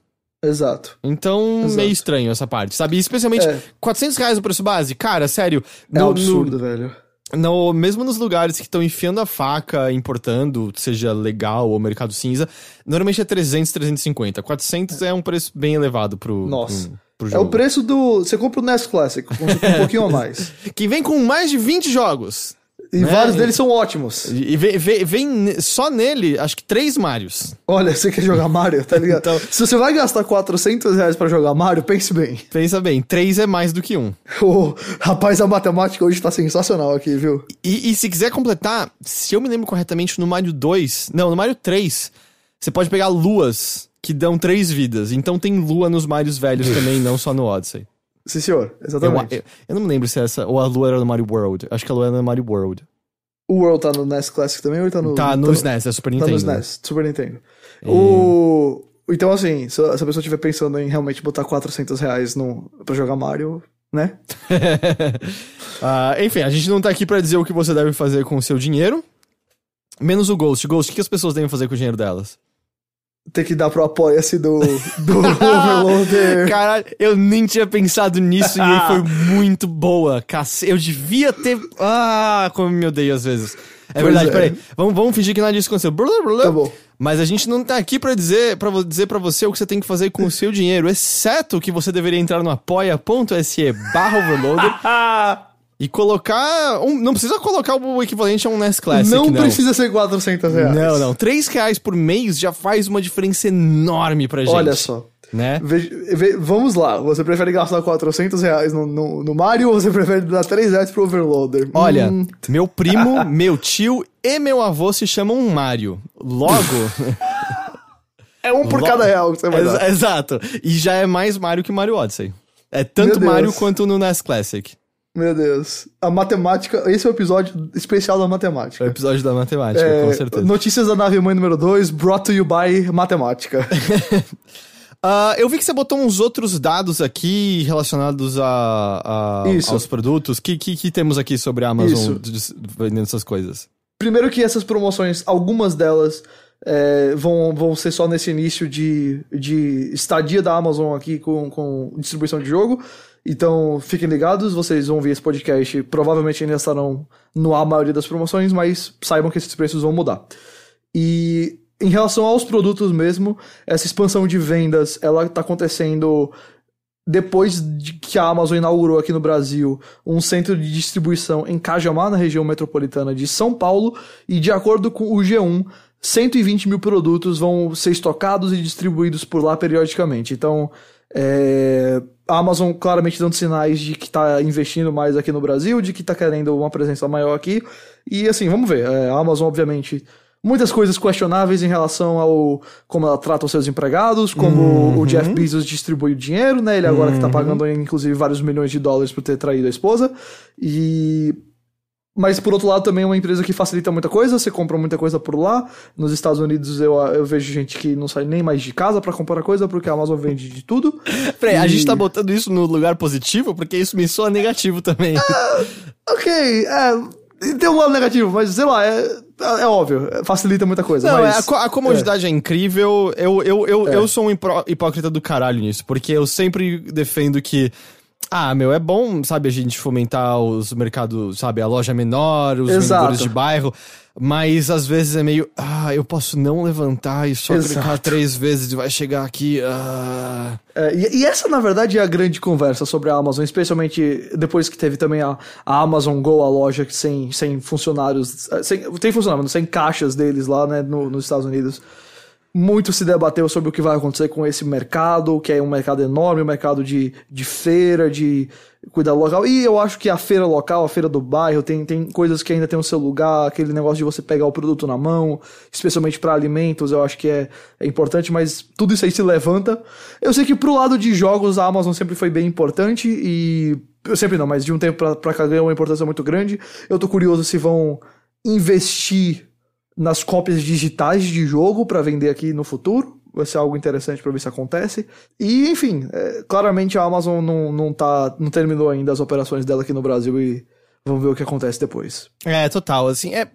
Speaker 2: Exato.
Speaker 1: Então,
Speaker 2: Exato.
Speaker 1: meio estranho essa parte, sabe? E especialmente,
Speaker 2: É.
Speaker 1: 400 reais o preço base? Cara, sério.
Speaker 2: É
Speaker 1: no-
Speaker 2: um
Speaker 1: no-
Speaker 2: absurdo, velho.
Speaker 1: No, mesmo nos lugares que estão enfiando a faca, importando, seja legal ou mercado cinza, normalmente é 300, 350. 400 é um preço bem elevado pro,
Speaker 2: Nossa.
Speaker 1: pro, pro
Speaker 2: É
Speaker 1: jogo.
Speaker 2: o preço do. Você compra o NES Classic, um pouquinho a mais.
Speaker 1: Que vem com mais de 20 jogos.
Speaker 2: E
Speaker 1: Né?
Speaker 2: vários deles são ótimos.
Speaker 1: E vem, vem- vem só nele, acho que três Marios.
Speaker 2: Olha, você quer jogar Mario, tá ligado?
Speaker 1: Então-
Speaker 2: Se você vai gastar 400 reais pra jogar Mario, pense bem.
Speaker 1: Pensa bem, três é mais do que um.
Speaker 2: O rapaz, a matemática hoje tá sensacional aqui, viu?
Speaker 1: E, e se quiser completar, se eu me lembro corretamente, no Mario 2, não, no Mario 3, você pode pegar luas que dão três vidas. Então tem lua nos Marios velhos também, não só no Odyssey.
Speaker 2: Sim, senhor.
Speaker 1: Eu,
Speaker 2: Exatamente.
Speaker 1: eu, eu não me lembro se essa. Ou a lua era no Mario World. Acho que a lua era no Mario World.
Speaker 2: O World tá no NES Classic também ou ele tá no.
Speaker 1: Tá no SNES, é Super
Speaker 2: Tá
Speaker 1: Nintendo.
Speaker 2: no SNES, Super Nintendo. O... Então, assim, se a pessoa estiver pensando em realmente botar 400 reais no... pra jogar Mario, né?
Speaker 1: Ah, enfim, a gente não tá aqui pra dizer o que você deve fazer com o seu dinheiro. Menos o Ghost. Ghost, o que as pessoas devem fazer com o dinheiro delas?
Speaker 2: Ter que dar pro apoia-se do, do Overloader.
Speaker 1: Caralho, eu nem tinha pensado nisso e aí foi muito boa. Cace... Eu devia ter. Ah, como me odeio às vezes. É
Speaker 2: Pois
Speaker 1: verdade,
Speaker 2: é.
Speaker 1: peraí. Vamos, vamos fingir que nada disso aconteceu. Blá, blá.
Speaker 2: Tá bom.
Speaker 1: Mas a gente não tá aqui pra dizer para dizer para você o que você tem que fazer com o seu dinheiro, exceto que você deveria entrar no apoia.se barra overloader e colocar. Um, não precisa colocar o equivalente a um NES Classic,
Speaker 2: não,
Speaker 1: não.
Speaker 2: precisa ser 400 reais.
Speaker 1: Não, não. 3 reais por mês já faz uma diferença enorme pra gente.
Speaker 2: Olha só.
Speaker 1: Né?
Speaker 2: Veja- ve- vamos lá, você prefere gastar 400 reais no, no, no Mario ou você prefere dar 3 reais pro Overloader?
Speaker 1: Olha,
Speaker 2: Hum,
Speaker 1: meu primo, meu tio e meu avô se chamam Mario. Logo.
Speaker 2: é um por
Speaker 1: lo-
Speaker 2: cada real que você vai
Speaker 1: Ex-
Speaker 2: dar.
Speaker 1: Exato. E já é mais Mario que Mario Odyssey. É tanto. Mario quanto no NES Classic.
Speaker 2: Meu Deus. A matemática. Esse é o episódio especial da
Speaker 1: É o
Speaker 2: matemática.
Speaker 1: episódio da matemática,
Speaker 2: É,
Speaker 1: com certeza.
Speaker 2: Notícias da nave mãe número 2, brought to you by matemática.
Speaker 1: Ah, eu vi que você botou uns outros dados aqui relacionados a, a-
Speaker 2: Isso.
Speaker 1: aos produtos. Que, que, que temos aqui sobre a Amazon
Speaker 2: Isso.
Speaker 1: vendendo essas coisas?
Speaker 2: Primeiro que essas promoções, algumas delas é, vão, vão ser só nesse início de, de estadia da Amazon aqui com, com distribuição de jogo. Então fiquem ligados, vocês vão ver esse podcast. Provavelmente ainda estarão no a maioria das promoções, mas saibam que esses preços vão mudar. E em relação aos produtos mesmo, essa expansão de vendas, ela está acontecendo depois de que a Amazon inaugurou aqui no Brasil um centro de distribuição em Cajamar, na região metropolitana de São Paulo, e de acordo com o G1, 120 mil produtos vão ser estocados e distribuídos por lá periodicamente. Então, é, a Amazon claramente dando sinais de que está investindo mais aqui no Brasil, de que está querendo uma presença maior aqui. E assim, vamos ver. É, a Amazon, obviamente, muitas coisas questionáveis em relação ao como ela trata os seus empregados, como o Jeff Bezos distribui o dinheiro, né? Ele agora que tá pagando, inclusive, vários milhões de dólares por ter traído a esposa. E. Mas por outro lado também é uma empresa que facilita muita coisa, você compra muita coisa por lá. Nos Estados Unidos eu, eu vejo gente que não sai nem mais de casa pra comprar coisa, porque a Amazon vende de tudo.
Speaker 1: Peraí, a
Speaker 2: E-
Speaker 1: gente tá botando isso no lugar positivo, porque isso me soa negativo também.
Speaker 2: Ok, é. Tem um lado negativo, mas sei lá, é, é óbvio, facilita muita coisa.
Speaker 1: Não,
Speaker 2: mas,
Speaker 1: é, a, a comodidade é. incrível. Eu, eu, eu, eu sou um hipó- hipócrita do caralho nisso, porque eu sempre defendo que. Ah, meu, é bom, sabe, a gente fomentar os mercados, sabe, a loja menor, os
Speaker 2: Exato.
Speaker 1: vendedores de bairro, mas às vezes é meio, ah, eu posso não levantar e só
Speaker 2: Exato.
Speaker 1: clicar três vezes e vai chegar aqui, ah...
Speaker 2: É, e, e essa, na verdade, é a grande conversa sobre a Amazon, especialmente depois que teve também a, a Amazon Go, a loja sem, sem funcionários. Sem, tem funcionário, sem caixas deles lá, né, no- nos Estados Unidos. Muito se debateu sobre o que vai acontecer com esse mercado, que é um mercado enorme, um mercado de, de feira, de cuidar local. E eu acho que a feira local, a feira do bairro, tem, tem coisas que ainda tem o seu lugar, aquele negócio de você pegar o produto na mão, especialmente para alimentos, eu acho que é, é importante, mas tudo isso aí se levanta. Eu sei que pro lado de jogos a Amazon sempre foi bem importante e. Eu sempre não, mas de um tempo pra, pra cá ganhou uma importância muito grande. Eu tô curioso se vão investir nas cópias digitais de jogo para vender aqui no futuro. Vai ser algo interessante para ver se acontece. E, enfim, é, claramente a Amazon não, não, tá, não terminou ainda as operações dela aqui no Brasil e vamos ver o que acontece depois.
Speaker 1: É, total. Assim, é.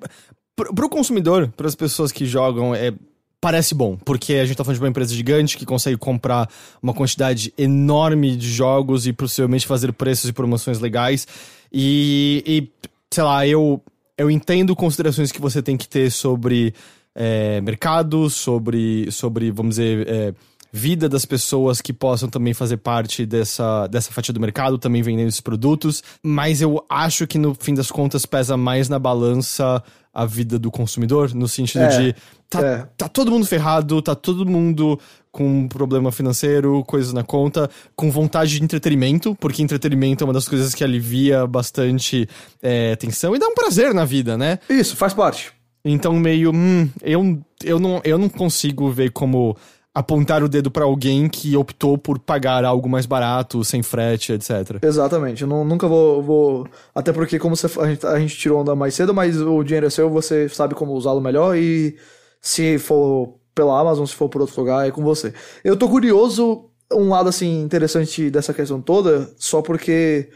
Speaker 1: Pro, pro consumidor, para as pessoas que jogam, é. Parece bom, porque a gente tá falando de uma empresa gigante que consegue comprar uma quantidade enorme de jogos e possivelmente fazer preços e promoções legais. E, e sei lá, eu eu entendo considerações que você tem que ter sobre é, mercado, sobre, sobre, vamos dizer, é, vida das pessoas que possam também fazer parte dessa, dessa fatia do mercado, também vendendo esses produtos. Mas eu acho que no fim das contas pesa mais na balança a vida do consumidor, no sentido
Speaker 2: É,
Speaker 1: de tá,
Speaker 2: é.
Speaker 1: tá todo mundo ferrado, tá todo mundo com um problema financeiro, coisas na conta, com vontade de entretenimento, porque entretenimento é uma das coisas que alivia bastante é, tensão e dá um prazer na vida, né?
Speaker 2: Isso, faz parte.
Speaker 1: Então, meio, hum, eu, eu, não, eu não consigo ver como apontar o dedo pra alguém que optou por pagar algo mais barato, sem frete, etc.
Speaker 2: Exatamente. Eu não- nunca vou, vou- Até porque, como você, a, gente, a gente tirou onda mais cedo, mas o dinheiro é seu, você sabe como usá-lo melhor e se for pela Amazon, se for por outro lugar, é com você. Eu tô curioso, um lado assim interessante dessa questão toda, só porque.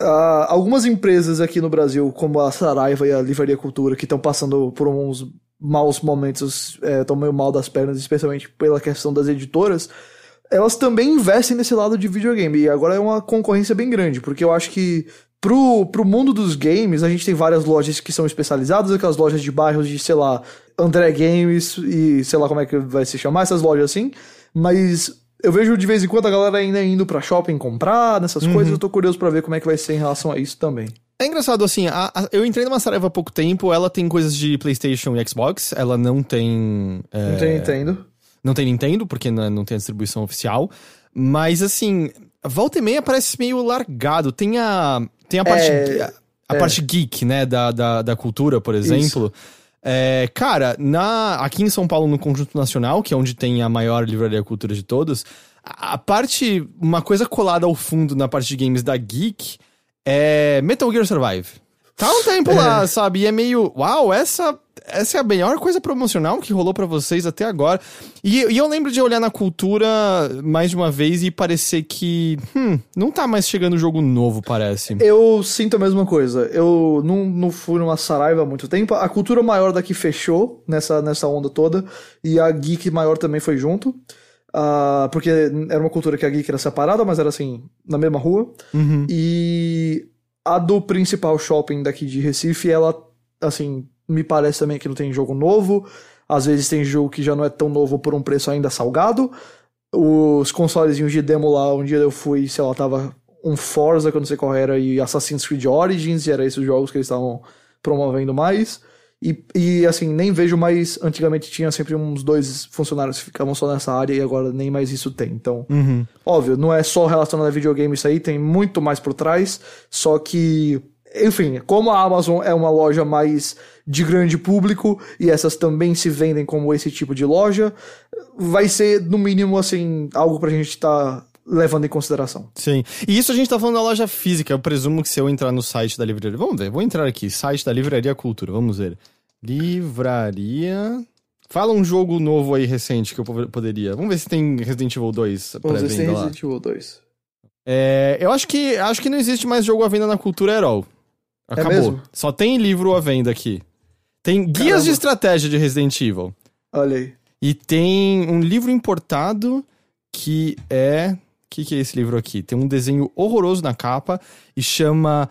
Speaker 2: ah, algumas empresas aqui no Brasil, como a Saraiva e a Livraria Cultura, que estão passando por uns maus momentos, estão meio mal das pernas, especialmente pela questão das editoras, elas também investem nesse lado de videogame. E agora é uma concorrência bem grande, porque eu acho que pro, pro mundo dos games, a gente tem várias lojas que são especializadas, aquelas lojas de bairros de, sei lá, André Games e sei lá como é que vai se chamar, essas lojas assim. Mas eu vejo de vez em quando a galera ainda indo pra shopping comprar, nessas coisas. Eu tô curioso pra ver como é que vai ser em relação a isso também.
Speaker 1: É engraçado, assim, a- a- eu entrei numa Saraiva há pouco tempo, ela tem coisas de PlayStation e Xbox, ela não tem. é,
Speaker 2: Não tem Nintendo.
Speaker 1: Não tem Nintendo, porque não, não tem a distribuição oficial. Mas, assim, volta e meia parece meio largado. Tem a. Tem a parte.
Speaker 2: É,
Speaker 1: a a parte geek, né, da, da, da cultura, por exemplo. É, cara, na, aqui em São Paulo, no Conjunto Nacional, que é onde tem a maior livraria cultura de todos, a, a parte. Uma coisa colada ao fundo na parte de games da Geek é Metal Gear Survive. Tá um tempo lá, sabe? E é meio. Uau, essa, essa é a melhor coisa promocional que rolou pra vocês até agora. E, e eu lembro de olhar na cultura mais de uma vez e parecer que. Hum, não tá mais chegando jogo novo, parece.
Speaker 2: Eu sinto a mesma coisa. Eu não, não fui numa Saraiva há muito tempo. A cultura maior daqui fechou nessa, nessa onda toda. E a Geek maior também foi junto. Ah, porque era uma cultura que a Geek era separada, mas era assim, na mesma rua. E a do principal shopping daqui de Recife, ela, assim, me parece também que não tem jogo novo. Às vezes tem jogo que já não é tão novo por um preço ainda salgado. Os consoles de demo lá, um dia eu fui, sei lá, tava um Forza, que eu não sei qual era, e Assassin's Creed Origins, e era esses jogos que eles estavam promovendo mais. E, e assim, nem vejo mais. Antigamente tinha sempre uns dois funcionários que ficavam só nessa área e agora nem mais isso tem. Então, óbvio, não é só relacionado a videogame isso aí, tem muito mais por trás. Só que, enfim, como a Amazon é uma loja mais de grande público e essas também se vendem como esse tipo de loja, vai ser, no mínimo, assim, algo pra gente estar levando em consideração.
Speaker 1: Sim. E isso a gente tá falando da loja física. Eu presumo que se eu entrar no site da livraria. Vamos ver, vou entrar aqui. Site da Livraria Cultura, vamos ver. Livraria. Fala um jogo novo aí recente que eu po- poderia. Vamos ver se tem Resident Evil 2
Speaker 2: Vamos ver se tem. Resident Evil 2.
Speaker 1: É, eu acho que acho que não existe mais jogo à venda na Cultura Herol. Acabou.
Speaker 2: É?
Speaker 1: Só tem livro à venda aqui. Tem guias
Speaker 2: Caramba.
Speaker 1: de estratégia de Resident Evil.
Speaker 2: Olha aí.
Speaker 1: E tem um livro importado que é. O que, que é esse livro aqui? Tem um desenho horroroso na capa e chama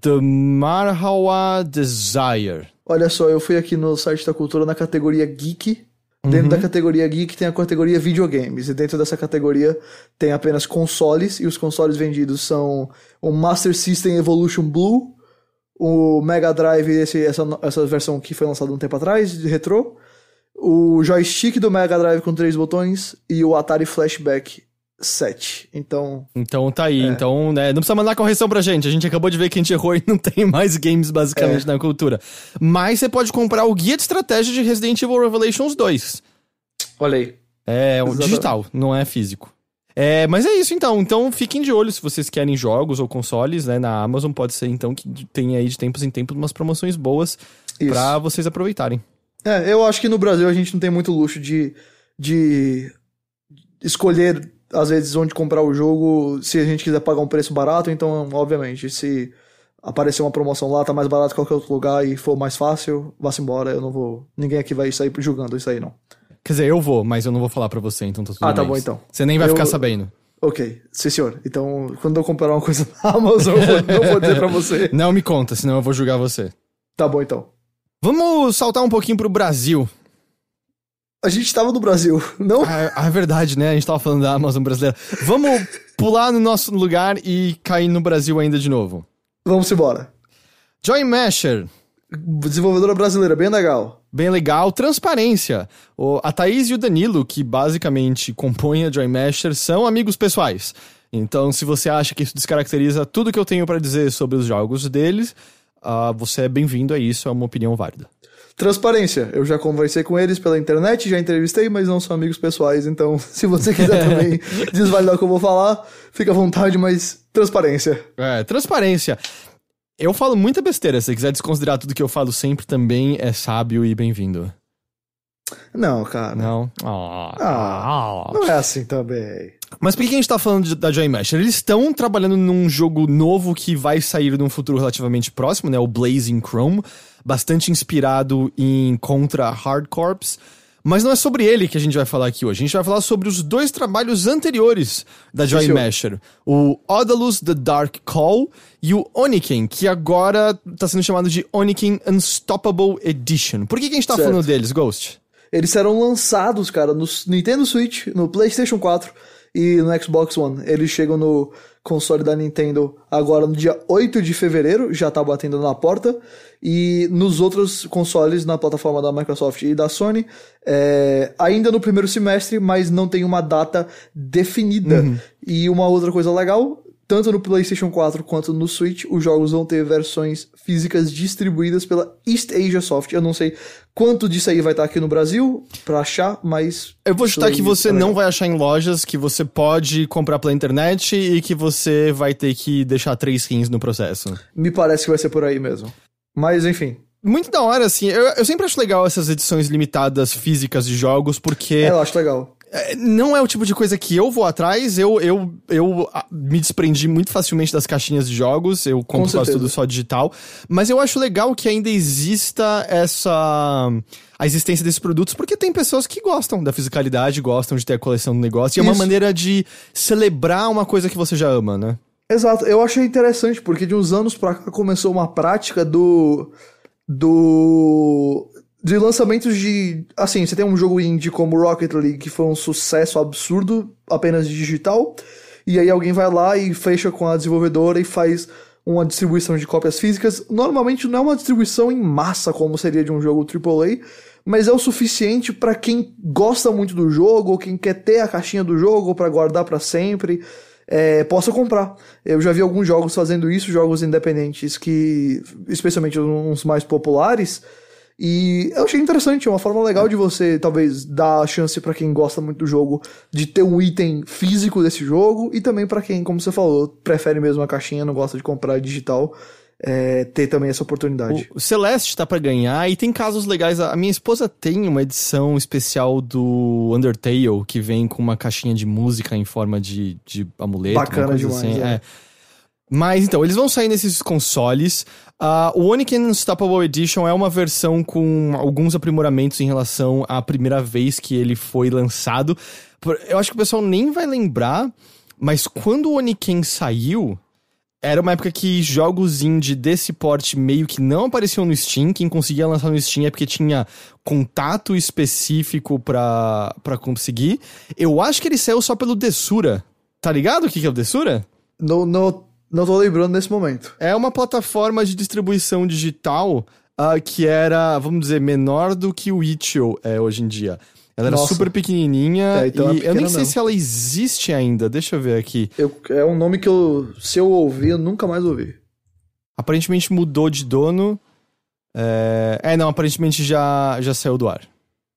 Speaker 1: The Marhawa Desire.
Speaker 2: Olha só, eu fui aqui no site da cultura na categoria Geek. Dentro da categoria Geek tem a categoria videogames. E dentro dessa categoria tem apenas consoles. E os consoles vendidos são o Master System Evolution Blue, o Mega Drive, esse, essa, essa versão que foi lançada um tempo atrás, de retrô, o joystick do Mega Drive com três botões e o Atari Flashback 7. Então,
Speaker 1: Então tá aí. Então, né, não precisa mandar correção pra gente. A gente acabou de ver que a gente errou e não tem mais games basicamente na cultura. Mas você pode comprar o guia de estratégia de Resident Evil Revelations 2.
Speaker 2: olha aí.
Speaker 1: É
Speaker 2: Exatamente.
Speaker 1: digital, não é físico. É, mas é isso então. Então fiquem de olho se vocês querem jogos ou consoles, né? Na Amazon pode ser então que tenha aí de tempos em tempos umas promoções boas pra vocês aproveitarem.
Speaker 2: É, eu acho que no Brasil a gente não tem muito luxo de, de escolher, às vezes, onde comprar o jogo se a gente quiser pagar um preço barato. Então, obviamente, se aparecer uma promoção lá, tá mais barato que qualquer outro lugar e for mais fácil, vá-se embora. Eu não vou. Ninguém aqui vai sair julgando isso aí, não.
Speaker 1: Quer dizer, eu vou, mas eu não vou falar pra você, então tá tudo
Speaker 2: Ah, tá
Speaker 1: bem.
Speaker 2: bom, então.
Speaker 1: Você nem vai
Speaker 2: Eu-
Speaker 1: ficar sabendo.
Speaker 2: Ok, sim senhor. Então, quando eu comprar uma coisa na Amazon, eu vou- não vou dizer pra você.
Speaker 1: Não me conta, senão eu vou julgar você.
Speaker 2: Tá bom, então.
Speaker 1: Vamos saltar um pouquinho pro Brasil.
Speaker 2: A gente tava no Brasil, não?
Speaker 1: Ah, é verdade, né? A gente tava falando da Amazon brasileira. Vamos pular no nosso lugar e cair no Brasil ainda de novo.
Speaker 2: Vamos embora.
Speaker 1: Joy Masher,
Speaker 2: Desenvolvedora brasileira, bem legal.
Speaker 1: Bem legal. Transparência. O, a Thaís e o Danilo, que basicamente compõem a Joy Masher, são amigos pessoais. Então, se você acha que isso descaracteriza tudo que eu tenho pra dizer sobre os jogos deles, ah, você é bem-vindo a isso, é uma opinião válida.
Speaker 2: Transparência. Eu já conversei com eles pela internet, já entrevistei, mas não são amigos pessoais. Então, se você quiser também desvalidar o que eu vou falar, fica à vontade, mas transparência.
Speaker 1: É, transparência. Eu falo muita besteira, se você quiser desconsiderar tudo que eu falo sempre, também é sábio e bem-vindo.
Speaker 2: Não, cara.
Speaker 1: Não? Ah.
Speaker 2: Ah, não é assim também.
Speaker 1: Mas por que a gente tá falando de- da Joy Masher? Eles estão trabalhando num jogo novo que vai sair num futuro relativamente próximo, né? O Blazing Chrome, bastante inspirado em Contra Hard Corps. Mas não é sobre ele que a gente vai falar aqui hoje. A gente vai falar sobre os dois trabalhos anteriores da Joy
Speaker 2: senhor.
Speaker 1: Masher. O Odalus The Dark Call e o Oniken, que agora tá sendo chamado de Oniken Unstoppable Edition. Por que, que a gente tá
Speaker 2: Certo.
Speaker 1: falando deles, Ghost?
Speaker 2: Eles serão lançados, cara, no Nintendo Switch, no PlayStation 4 e no Xbox One. Eles chegam no console da Nintendo agora no dia 8 de fevereiro, já tá batendo na porta. E nos outros consoles, na plataforma da Microsoft e da Sony, é, ainda no primeiro semestre, mas não tem uma data definida. E uma outra coisa legal. Tanto no PlayStation 4 quanto no Switch, os jogos vão ter versões físicas distribuídas pela East Asia Soft. Eu não sei quanto disso aí vai estar aqui no Brasil pra achar, mas.
Speaker 1: Eu vou chutar que você
Speaker 2: tá
Speaker 1: não vai achar em lojas, que você pode comprar pela internet e que você vai ter que deixar três rins no processo.
Speaker 2: Me parece que vai ser por aí mesmo. Mas enfim.
Speaker 1: Muito da hora, assim. Eu, eu sempre acho legal essas edições limitadas físicas de jogos, porque
Speaker 2: É, eu acho legal.
Speaker 1: É, não é o tipo de coisa que eu vou atrás. Eu, eu, eu ah, me desprendi muito facilmente das caixinhas de jogos. Eu compro quase tudo só digital. Mas eu acho legal que ainda exista essa. A existência desses produtos, porque tem pessoas que gostam da fisicalidade, gostam de ter a coleção do negócio. E é uma
Speaker 2: Isso.
Speaker 1: maneira de celebrar uma coisa que você já ama, né?
Speaker 2: Exato, eu achei interessante, porque de uns anos pra cá começou uma prática do. do. De lançamentos de. Assim, você tem um jogo indie como Rocket League, que foi um sucesso absurdo, apenas digital, e aí alguém vai lá e fecha com a desenvolvedora e faz uma distribuição de cópias físicas. Normalmente não é uma distribuição em massa, como seria de um jogo AAA, mas é o suficiente pra quem gosta muito do jogo, ou quem quer ter a caixinha do jogo pra guardar pra sempre é, possa comprar. Eu já vi alguns jogos fazendo isso, jogos independentes que, especialmente uns mais populares, e eu achei interessante, é uma forma legal de você talvez dar a chance pra quem gosta muito do jogo de ter um item físico desse jogo e também pra quem, como você falou, prefere mesmo a caixinha, não gosta de comprar digital, é, ter também essa oportunidade.
Speaker 1: O Celeste tá pra ganhar e tem casos legais. A minha esposa tem uma edição especial do Undertale que vem com uma caixinha de música em forma de, de amuleto.
Speaker 2: Bacana
Speaker 1: coisa
Speaker 2: demais,
Speaker 1: assim.
Speaker 2: é.
Speaker 1: é. Mas então, eles vão sair nesses consoles. Ah, o Oniken Unstoppable Edition é uma versão com alguns aprimoramentos em relação à primeira vez que ele foi lançado. Eu acho que o pessoal nem vai lembrar, mas quando o Oniken saiu, era uma época que jogos indie desse porte meio que não apareciam no Steam. Quem conseguia lançar no Steam é porque tinha contato específico pra, conseguir. Eu acho que ele saiu só pelo Desura. Tá ligado o que que é o Desura?
Speaker 2: Não, não, não tô lembrando nesse momento.
Speaker 1: É uma plataforma de distribuição digital ah, que era, vamos dizer, menor do que o Itch.io é hoje em dia. Ela era
Speaker 2: Nossa.
Speaker 1: super pequenininha
Speaker 2: É, então é
Speaker 1: e eu nem sei
Speaker 2: mesmo.
Speaker 1: se ela existe ainda. Deixa eu ver aqui.
Speaker 2: Eu- é um nome que eu, se eu ouvir, eu nunca mais ouvi.
Speaker 1: Aparentemente mudou de dono. É, é, não, aparentemente já, já saiu do ar.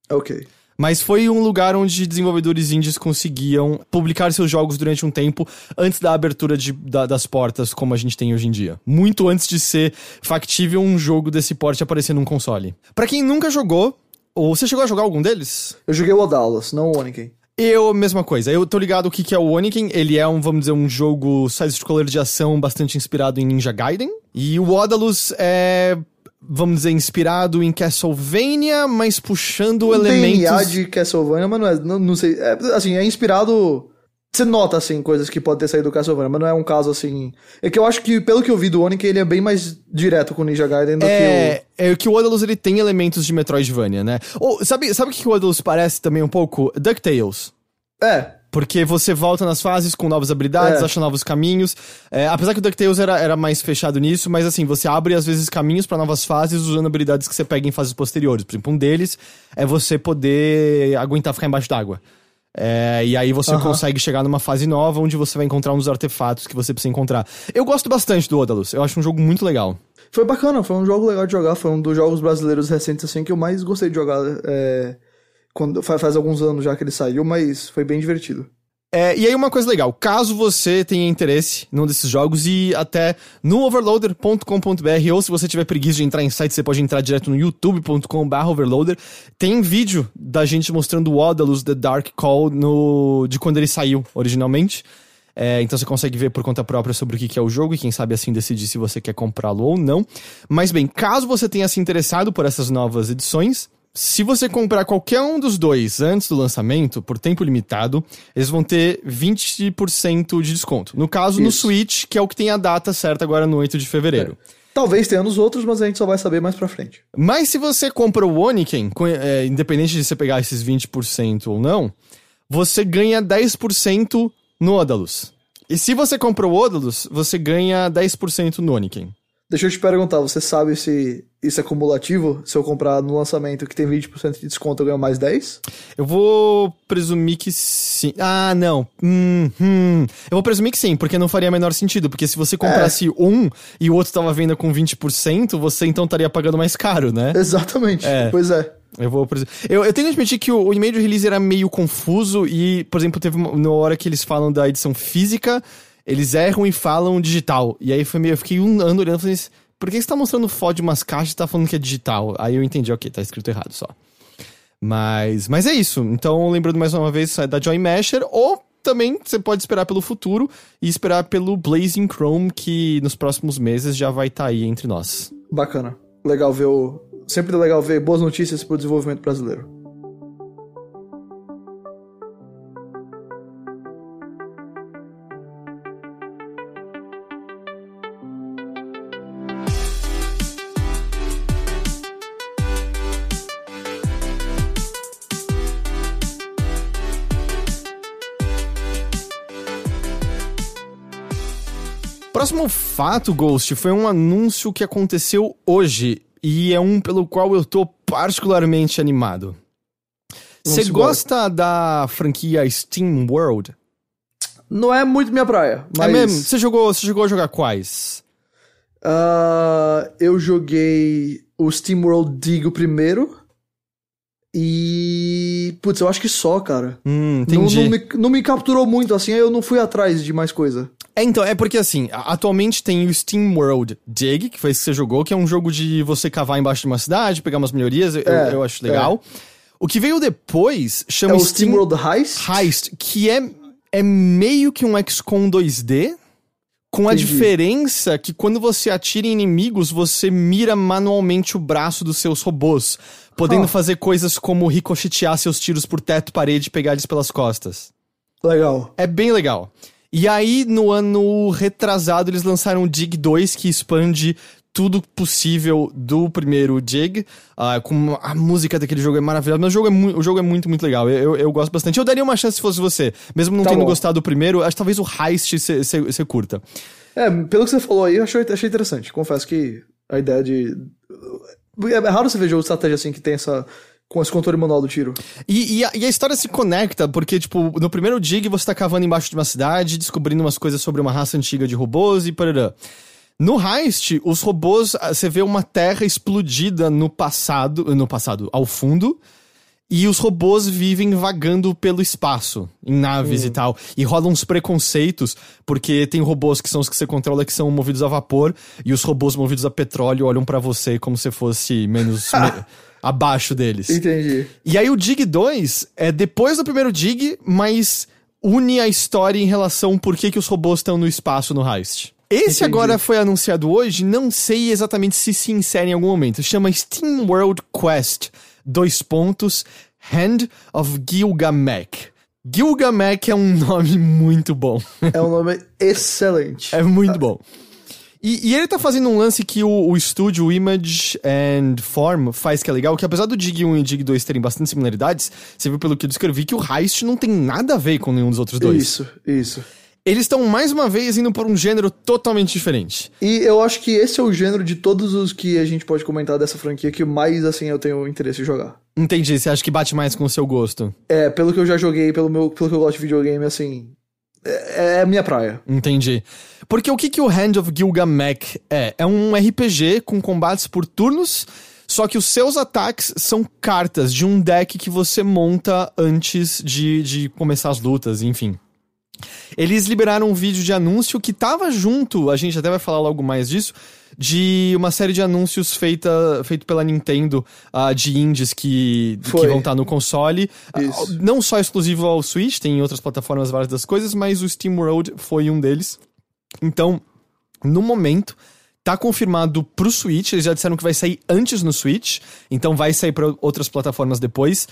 Speaker 2: Ok.
Speaker 1: Mas foi um lugar onde desenvolvedores indies conseguiam publicar seus jogos durante um tempo antes da abertura de- da- das portas como a gente tem hoje em dia. Muito antes de ser factível um jogo desse porte aparecer num console. Pra quem nunca jogou, ou você chegou a jogar algum deles?
Speaker 2: Eu joguei o Odalas, não o Oniken.
Speaker 1: Eu, mesma coisa. Eu tô ligado o que, que é o Oniken. Ele é um, vamos dizer, um jogo side-scroller de ação bastante inspirado em Ninja Gaiden. E o Odalus é, vamos dizer, inspirado em Castlevania, mas puxando
Speaker 2: O
Speaker 1: elementos...
Speaker 2: DNA de Castlevania, mas não é, não, não sei, é, assim, é inspirado... Você nota, assim, coisas que podem ter saído do Castlevania, mas não é um caso, assim... É que eu acho que, pelo que eu vi do Oniken, ele é bem mais direto com o Ninja Gaiden do
Speaker 1: É, é que o Odalus ele tem elementos de Metroidvania, né? Ou, sabe, sabe o que o Odalus parece também um pouco? DuckTales.
Speaker 2: que o... É,
Speaker 1: Porque você volta nas fases com novas habilidades,
Speaker 2: É.
Speaker 1: acha novos caminhos. É, apesar que o DuckTales era, era mais fechado nisso, mas assim, você abre às vezes caminhos pra novas fases usando habilidades que você pega em fases posteriores. Por exemplo, um deles é você poder aguentar ficar embaixo d'água. É, e aí você consegue chegar numa fase nova onde você vai encontrar uns artefatos que você precisa encontrar. Eu gosto bastante do Odalus, eu acho um jogo muito legal.
Speaker 2: Foi bacana, foi um jogo legal de jogar, foi um dos jogos brasileiros recentes assim que eu mais gostei de jogar. é, quando, faz, faz alguns anos já que ele saiu, mas foi bem divertido.
Speaker 1: É, e aí uma coisa legal, caso você tenha interesse num desses jogos e até no overloader.com.br ou se você tiver preguiça de entrar em site, você pode entrar direto no youtube.com.br overloader. Tem vídeo da gente mostrando o Odalus The Dark Call no, de quando ele saiu originalmente. É, então você consegue ver por conta própria sobre o que que é o jogo e quem sabe assim decidir se você quer comprá-lo ou não. Mas bem, caso você tenha se interessado por essas novas edições, se você comprar qualquer um dos dois antes do lançamento, por tempo limitado, eles vão ter 20% de desconto. No caso, no
Speaker 2: Isso.
Speaker 1: Switch, que é o que tem a data certa agora no 8 de fevereiro.
Speaker 2: Talvez tenha nos outros, mas a gente só vai saber mais pra frente.
Speaker 1: Mas se você compra o Oniken, é, independente de você pegar esses 20% ou não, você ganha 10% no Odalus. E se você compra o Odalus, você ganha 10% no Oniken.
Speaker 2: Deixa eu te perguntar, você sabe se isso é cumulativo? Se eu comprar no lançamento que tem 20% de desconto, eu ganho mais 10?
Speaker 1: Eu vou presumir que sim. Ah, não. Hum, hum. Eu vou presumir que sim, porque não faria menor sentido. Porque se você comprasse um e o outro tava à venda com 20%, você então estaria pagando mais caro, né?
Speaker 2: Exatamente.
Speaker 1: É.
Speaker 2: Pois é.
Speaker 1: Eu vou. Eu, eu tenho que admitir que o, o e-mail de release era meio confuso e, por exemplo, teve uma, na hora que eles falam da edição física, eles erram e falam digital. E aí foi meio. Eu fiquei um ano olhando e falei assim, por que você tá mostrando foto de umas caixas e tá falando que é digital? Aí eu entendi, ok, tá escrito errado só. Mas, mas é isso. Então, lembrando mais uma vez, é da Joy Masher, ou também você pode esperar pelo futuro e esperar pelo Blazing Chrome, que nos próximos meses já vai estar aí entre nós.
Speaker 2: Bacana. Legal ver o. Sempre legal ver boas notícias pro desenvolvimento brasileiro.
Speaker 1: Próximo fato, Ghost, foi um anúncio que aconteceu hoje e é um pelo qual eu tô particularmente animado. Você gosta da franquia Steam World?
Speaker 2: Não é muito minha praia, mas.
Speaker 1: É mesmo? Você jogou, você jogou a jogar quais?
Speaker 2: Ah, eu joguei o SteamWorld Dig o primeiro. E. Putz, eu acho que só, cara.
Speaker 1: Hum,
Speaker 2: Não,
Speaker 1: entendi.
Speaker 2: não me, não me capturou muito assim, eu não fui atrás de mais coisa.
Speaker 1: É, então, é porque assim, atualmente tem o Steam World Dig, que foi esse que você jogou, que é um jogo de você cavar embaixo de uma cidade, pegar umas melhorias, eu,
Speaker 2: É,
Speaker 1: eu acho legal. O que veio depois
Speaker 2: É
Speaker 1: chama
Speaker 2: o SteamWorld Heist?
Speaker 1: Heist, que é, é meio que um XCOM 2D, com a
Speaker 2: Entendi.
Speaker 1: diferença que quando você atira em inimigos, você mira manualmente o braço dos seus robôs, podendo fazer coisas como ricochetear seus tiros por teto, parede e pegar eles pelas costas.
Speaker 2: Legal.
Speaker 1: É bem legal. E aí, no ano retrasado, eles lançaram o Dig 2, que expande tudo possível do primeiro Dig. Ah, com a música daquele jogo é maravilhosa. Mas o jogo é, mu- o jogo é muito, muito legal. Eu, eu, eu gosto bastante. Eu daria uma chance se fosse você. Mesmo não
Speaker 2: Tá
Speaker 1: tendo
Speaker 2: bom.
Speaker 1: gostado do primeiro, acho que talvez o Heist você curta.
Speaker 2: É, pelo que você falou aí, eu achei, achei interessante. Confesso que a ideia de. É raro você ver jogo de estratégia assim que tem essa. Com esse controle manual do tiro.
Speaker 1: E, e, a, e, a, história se conecta, porque, tipo, no primeiro dig você tá cavando embaixo de uma cidade, descobrindo umas coisas sobre uma raça antiga de robôs e parará. No Heist, os robôs, ah, você vê uma terra explodida no passado, no passado, ao fundo, e os robôs vivem vagando pelo espaço, em naves hum. e tal. E rolam uns preconceitos, porque tem robôs que são os que você controla que são movidos a vapor, e os robôs movidos a petróleo olham para você como se fosse menos. abaixo deles.
Speaker 2: Entendi.
Speaker 1: E aí o Dig 2 é depois do primeiro Dig, mas une a história em relação por que, que os robôs estão no espaço no Heist. Esse Entendi. agora foi anunciado hoje, não sei exatamente se se insere em algum momento. Chama Steam World Quest, dois pontos, Hand of Gilgamesh. Gilgamesh é um nome muito bom.
Speaker 2: É um nome excelente.
Speaker 1: É muito bom. E, e, ele tá fazendo um lance que o, o estúdio Image and Form faz que é legal, que apesar do Dig 1 e Dig 2 terem bastante similaridades, você viu pelo que eu descrevi que o Heist não tem nada a ver com nenhum dos outros dois.
Speaker 2: Isso, isso.
Speaker 1: Eles estão mais uma vez indo por um gênero totalmente diferente.
Speaker 2: E eu acho que esse é o gênero de todos os que a gente pode comentar dessa franquia que mais, assim, eu tenho interesse em jogar.
Speaker 1: Entendi, você acha que bate mais com o seu gosto?
Speaker 2: É, pelo que eu já joguei, pelo, meu, pelo que eu gosto de videogame, assim, é, é minha praia.
Speaker 1: Entendi. Porque o que, que o Hand of Gilgamesh é? É um RPG com combates por turnos, só que os seus ataques são cartas de um deck que você monta antes de, de começar as lutas, enfim. Eles liberaram um vídeo de anúncio que tava junto, a gente até vai falar logo mais disso, de uma série de anúncios feita, feito pela Nintendo uh, de indies que, que vão estar tá no console. Uh, não só exclusivo ao Switch, tem em outras plataformas várias das coisas, mas o Steam World foi um deles. Então, no momento, Tá confirmado pro Switch, eles já disseram que vai sair antes no Switch, então vai sair para outras plataformas depois.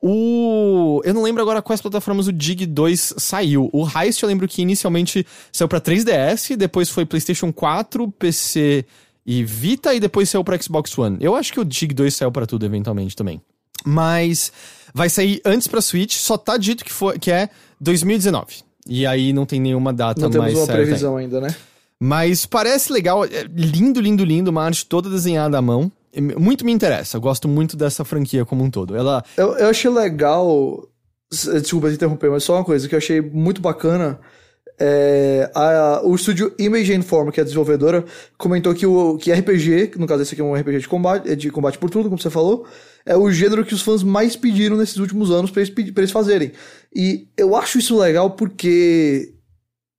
Speaker 1: O. Eu não lembro agora quais plataformas o Dig 2 saiu. O Heist eu lembro que inicialmente saiu para 3DS, depois foi PlayStation 4, PC e Vita, e depois saiu para Xbox One. Eu acho que o Dig 2 saiu para tudo eventualmente também. Mas vai sair antes pra Switch, só tá dito que, foi, que é 2019. E aí não tem nenhuma data
Speaker 2: não
Speaker 1: mais
Speaker 2: certa. Não temos uma previsão ainda, né?
Speaker 1: Mas parece legal, é lindo, lindo, lindo, uma arte toda desenhada à mão. Muito me interessa, eu gosto muito dessa franquia como um todo. Ela.
Speaker 2: Eu, eu achei legal. Desculpa te interromper, mas só uma coisa que eu achei muito bacana. É, a, o estúdio Image Inform, que é a desenvolvedora, comentou que o que RPG, no caso esse aqui é um RPG de combate, de combate por tudo, como você falou, é o gênero que os fãs mais pediram nesses últimos anos para eles, eles fazerem. E eu acho isso legal porque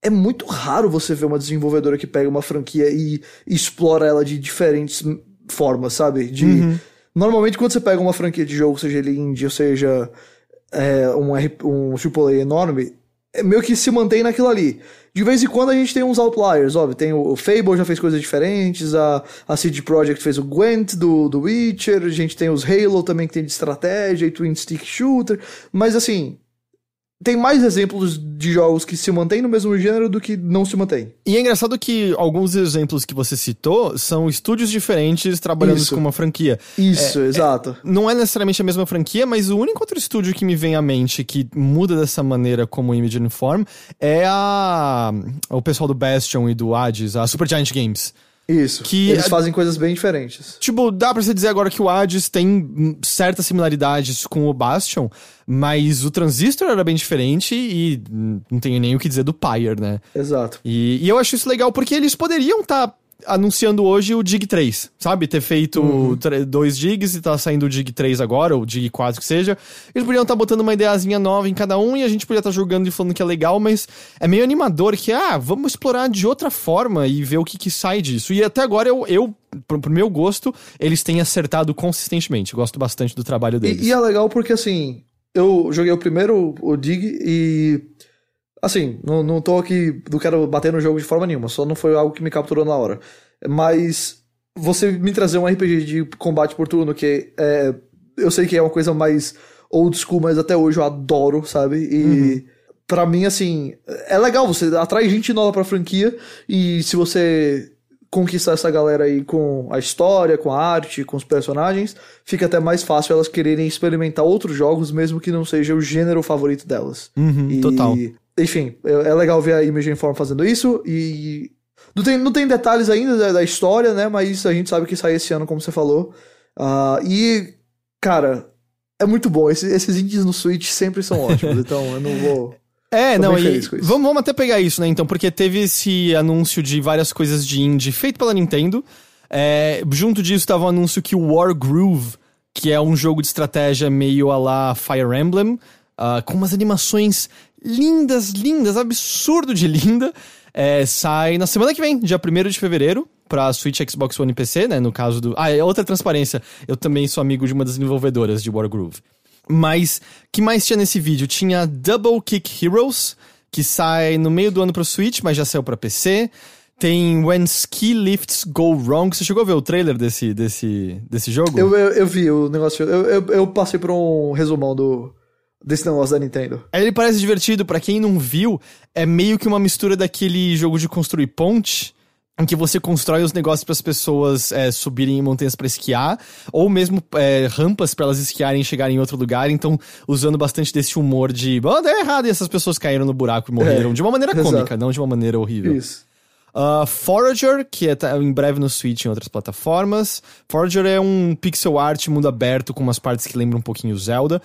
Speaker 2: é muito raro você ver uma desenvolvedora que pega uma franquia e explora ela de diferentes formas, sabe? De uhum. normalmente quando você pega uma franquia de jogo, seja ele indie ou seja é, um, um AAA enorme, é meio que se mantém naquilo ali. De vez em quando a gente tem uns outliers, óbvio. Tem o, o Fable já fez coisas diferentes, a, a CD Projekt fez o Gwent do, do Witcher, a gente tem os Halo também que tem de estratégia e Twin Stick Shooter, mas assim, tem mais exemplos de jogos que se mantêm no mesmo gênero do que não se mantêm.
Speaker 1: E é engraçado que alguns exemplos que você citou são estúdios diferentes trabalhando Isso. com uma franquia.
Speaker 2: Isso, é, exato. É,
Speaker 1: não é necessariamente a mesma franquia, mas o único outro estúdio que me vem à mente que muda dessa maneira como Image Inform é a o pessoal do Bastion e do Hades, a Supergiant Games.
Speaker 2: Isso. Que Eles fazem coisas bem diferentes.
Speaker 1: Tipo, dá pra você dizer agora que o Hades tem certas similaridades com o Bastion, mas o Transistor era bem diferente e não tenho nem o que dizer do Pyre, né?
Speaker 2: Exato.
Speaker 1: E, e eu acho isso legal porque eles poderiam estar tá anunciando hoje o Dig 3, sabe? Ter feito uhum. dois Digs e tá saindo o Dig 3 agora, ou Dig 4 que seja. Eles poderiam estar tá botando uma ideiazinha nova em cada um e a gente podia estar tá jogando e falando que é legal, mas é meio animador que, ah, vamos explorar de outra forma e ver o que, que sai disso. E até agora eu, eu pro, pro meu gosto, eles têm acertado consistentemente. Eu gosto bastante do trabalho deles.
Speaker 2: E, e é legal porque, assim, eu joguei o primeiro, o Dig, e Assim, não, não tô aqui, não quero bater no jogo de forma nenhuma, só não foi algo que me capturou na hora. Mas você me trazer um RPG de combate por turno, que é, eu sei que é uma coisa mais old school, mas até hoje eu adoro, sabe? E uhum. para mim, assim, é legal, você atrai gente nova pra franquia, e se você conquistar essa galera aí com a história, com a arte, com os personagens, fica até mais fácil elas quererem experimentar outros jogos, mesmo que não seja o gênero favorito delas.
Speaker 1: Uhum, e, total
Speaker 2: enfim, é, é legal ver a Image Inform fazendo isso e. Não tem, não tem detalhes ainda da, da, história, né? Mas a gente sabe que sai esse ano, como você falou. Ah, e, cara, é muito bom. Esse- esses indies no Switch sempre são ótimos, então eu não vou.
Speaker 1: É,
Speaker 2: Tô
Speaker 1: não, e vamos, vamos até pegar isso, né, então, porque teve esse anúncio de várias coisas de indie feito pela Nintendo. É, junto disso tava o anúncio que o War Groove, que é um jogo de estratégia meio a lá Fire Emblem, ah, com umas animações lindas, lindas, absurdo de linda, é, sai na semana que vem, dia 1 de fevereiro, pra Switch, Xbox One e PC, né, no caso do... Ah, é outra transparência, eu também sou amigo de uma das desenvolvedoras de War Groove. Mas, que mais tinha nesse vídeo? Tinha Double Kick Heroes, que sai no meio do ano pro Switch, mas já saiu pra PC. Tem When Ski Lifts Go Wrong. Você chegou a ver o trailer desse, desse, desse jogo?
Speaker 2: Eu, eu, eu vi o negócio. Eu, eu, eu passei por um resumão do, desse negócio da Nintendo.
Speaker 1: Ele parece divertido, pra quem não viu, é meio que uma mistura daquele jogo de construir ponte, em que você constrói os negócios para as pessoas é, subirem em montanhas pra esquiar, ou mesmo é, rampas pra elas esquiarem e chegarem em outro lugar, então usando bastante desse humor de, oh, deu errado, e essas pessoas caíram no buraco e morreram,
Speaker 2: É,
Speaker 1: de uma maneira
Speaker 2: exato.
Speaker 1: cômica, não de uma maneira horrível.
Speaker 2: Isso.
Speaker 1: Uh, Forager, que é tá- em breve no Switch e em outras plataformas. Forager é um pixel art mundo aberto com umas partes que lembram um pouquinho Zelda.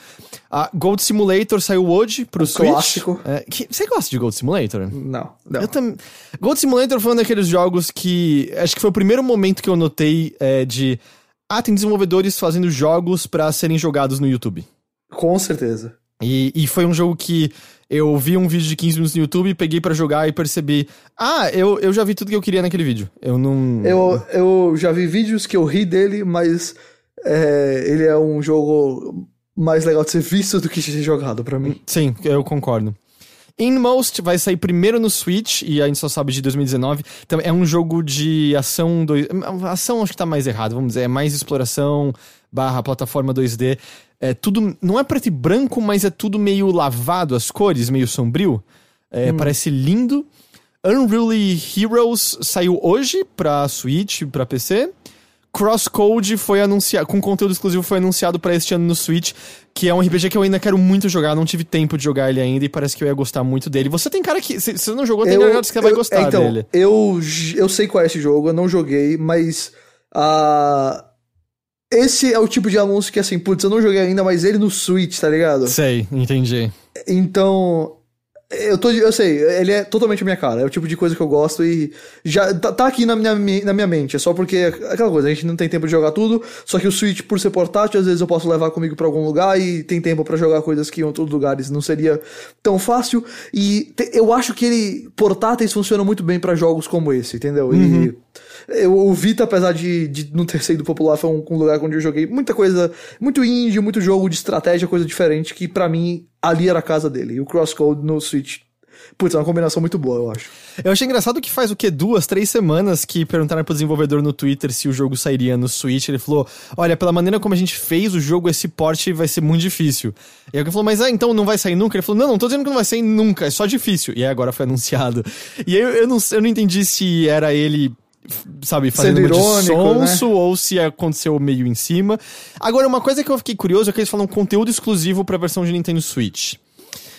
Speaker 1: Uh, Gold Simulator saiu hoje pro Switch.
Speaker 2: clássico.
Speaker 1: É, que- você gosta de Gold Simulator?
Speaker 2: Não, não.
Speaker 1: Eu também. Gold Simulator foi um daqueles jogos que. Acho que foi o primeiro momento que eu notei é, de. Ah, tem desenvolvedores fazendo jogos pra serem jogados no YouTube.
Speaker 2: Com certeza.
Speaker 1: E, e foi um jogo que eu vi um vídeo de 15 minutos no YouTube, peguei pra jogar e percebi. Ah, eu, eu já vi tudo que eu queria naquele vídeo. Eu não.
Speaker 2: Eu, eu já vi vídeos que eu ri dele, mas é, ele é um jogo mais legal de ser visto do que de ser jogado pra mim.
Speaker 1: Sim, eu concordo. Inmost vai sair primeiro no Switch e a gente só sabe de 2019. Então, é um jogo de ação. Dois... Ação acho que tá mais errado, vamos dizer. É mais exploração barra plataforma 2D. É tudo. Não é preto e branco, mas é tudo meio lavado, as cores, meio sombrio. É, Parece lindo. Unruly Heroes saiu hoje pra Switch, pra PC. Crosscode foi anunciado, com conteúdo exclusivo foi anunciado pra este ano no Switch, que é um RPG que eu ainda quero muito jogar, não tive tempo de jogar ele ainda e parece que eu ia gostar muito dele. Você tem cara que, se você não jogou, tem cara que você vai
Speaker 2: eu-
Speaker 1: gostar
Speaker 2: então,
Speaker 1: dele.
Speaker 2: Eu, eu sei qual é esse jogo, eu não joguei, mas. ah, esse é o tipo de anúncio que, assim, putz, eu não joguei ainda, mas ele no Switch, tá ligado?
Speaker 1: Sei, entendi.
Speaker 2: Então. Eu, tô, eu sei, ele é totalmente a minha cara. É o tipo de coisa que eu gosto e já tá, tá aqui na minha, mi- na minha mente. É só porque é aquela coisa, a gente não tem tempo de jogar tudo. Só que o Switch, por ser portátil, às vezes eu posso levar comigo pra algum lugar e tem tempo pra jogar coisas que em outros lugares não seria tão fácil. E te- eu acho que ele portáteis funcionam muito bem pra jogos como esse, entendeu? E eu, o Vita, apesar de, de não ter sido popular, foi um, um lugar onde eu joguei muita coisa, muito indie, muito jogo de estratégia, coisa diferente, que pra mim ali era a casa dele. E o Crosscode no Switch. Putz, é uma combinação muito boa, eu acho.
Speaker 1: Eu achei engraçado que faz o quê? Duas, três semanas que perguntaram pro desenvolvedor no Twitter se o jogo sairia no Switch. Ele falou: Olha, pela maneira como a gente fez o jogo, esse porte vai ser muito difícil. E alguém falou: Mas ah, então não vai sair nunca? Ele falou: Não, não tô dizendo que não vai sair nunca, é só difícil. E aí agora foi anunciado. E aí eu, eu, não, eu não entendi se era ele. Sabe, fazendo
Speaker 2: Sendo
Speaker 1: uma de
Speaker 2: irônico, né?
Speaker 1: sonso ou se aconteceu meio em cima. Agora, uma coisa que eu fiquei curioso é que eles falam conteúdo exclusivo pra versão de Nintendo Switch.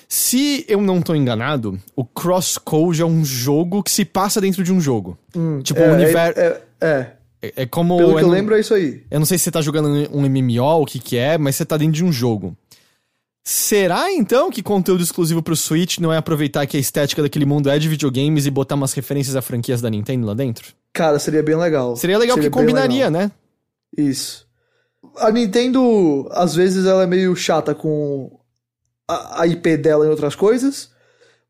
Speaker 1: Se eu não tô enganado, o Crosscode é um jogo que se passa dentro de um jogo. tipo, o
Speaker 2: é,
Speaker 1: universo.
Speaker 2: É, é,
Speaker 1: É, é como.
Speaker 2: pelo que eu
Speaker 1: não-
Speaker 2: lembro é isso aí.
Speaker 1: Eu não sei se você tá jogando um MMO, o que que é, mas você tá dentro de um jogo. Será então que conteúdo exclusivo pro Switch não é aproveitar que a estética daquele mundo é de videogames e botar umas referências a franquias da Nintendo lá dentro?
Speaker 2: Cara, seria bem legal.
Speaker 1: Seria legal porque
Speaker 2: bem
Speaker 1: combinaria,
Speaker 2: legal.
Speaker 1: né?
Speaker 2: Isso. A Nintendo, às vezes, ela é meio chata com a, a IP dela em outras coisas,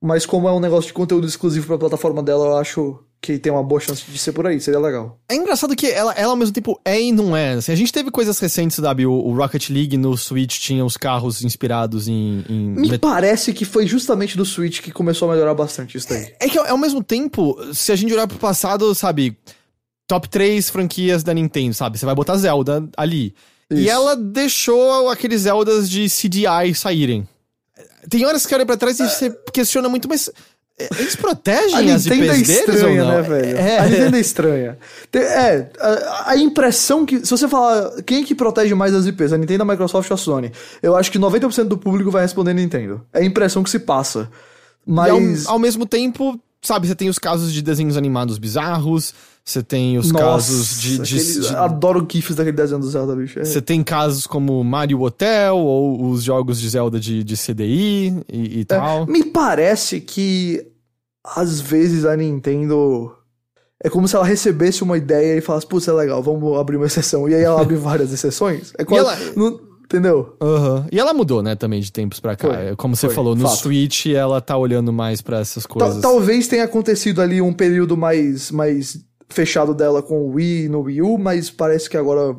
Speaker 2: mas como é um negócio de conteúdo exclusivo pra plataforma dela, eu acho que tem uma boa chance de ser por aí, seria legal.
Speaker 1: É engraçado que ela, ela ao mesmo tempo é e não é. Assim, a gente teve coisas recentes, sabe? O, o Rocket League no Switch tinha os carros inspirados em. em
Speaker 2: Me parece que foi justamente do Switch que começou a melhorar bastante isso daí.
Speaker 1: É que ao mesmo tempo, se a gente olhar pro passado, sabe? Top 3 franquias da Nintendo, sabe? Você vai botar Zelda ali. E
Speaker 2: Isso.
Speaker 1: ela deixou aqueles Zeldas de CDI saírem. Tem horas que olha pra trás e você questiona muito, mas. É, Eles protegem
Speaker 2: A
Speaker 1: as
Speaker 2: Nintendo é
Speaker 1: IPs deles ou
Speaker 2: estranha,
Speaker 1: não?
Speaker 2: né, velho?
Speaker 1: É,
Speaker 2: A Nintendo é estranha. É, a, a impressão que. Se você falar quem é que protege mais as IPs, a Nintendo, a Microsoft ou a Sony, eu acho que 90% do público vai responder Nintendo. É a impressão que se passa.
Speaker 1: E ao,
Speaker 2: Mas.
Speaker 1: ao mesmo tempo, sabe, você tem os casos de desenhos animados bizarros, você tem os
Speaker 2: Nossa,
Speaker 1: casos de. de-
Speaker 2: aquele-
Speaker 1: de-
Speaker 2: Adoro GIFs daquele desenho do Zelda, bicho. É.
Speaker 1: você tem casos como Mario Hotel ou os jogos de Zelda de, de CDI e, e tal.
Speaker 2: Me parece que às vezes a Nintendo é como se ela recebesse uma ideia e falasse, putz, é legal, vamos abrir uma exceção. E aí ela abre várias exceções. É quase,
Speaker 1: ela-
Speaker 2: não- entendeu?
Speaker 1: Aham. E ela mudou, né, também de tempos pra cá.
Speaker 2: Foi,
Speaker 1: É Como você
Speaker 2: foi,
Speaker 1: falou, no
Speaker 2: fato.
Speaker 1: Switch ela tá olhando mais pra essas coisas.
Speaker 2: talvez tenha acontecido ali um período mais, mais fechado dela com o Wii no Wii U, mas parece que agora.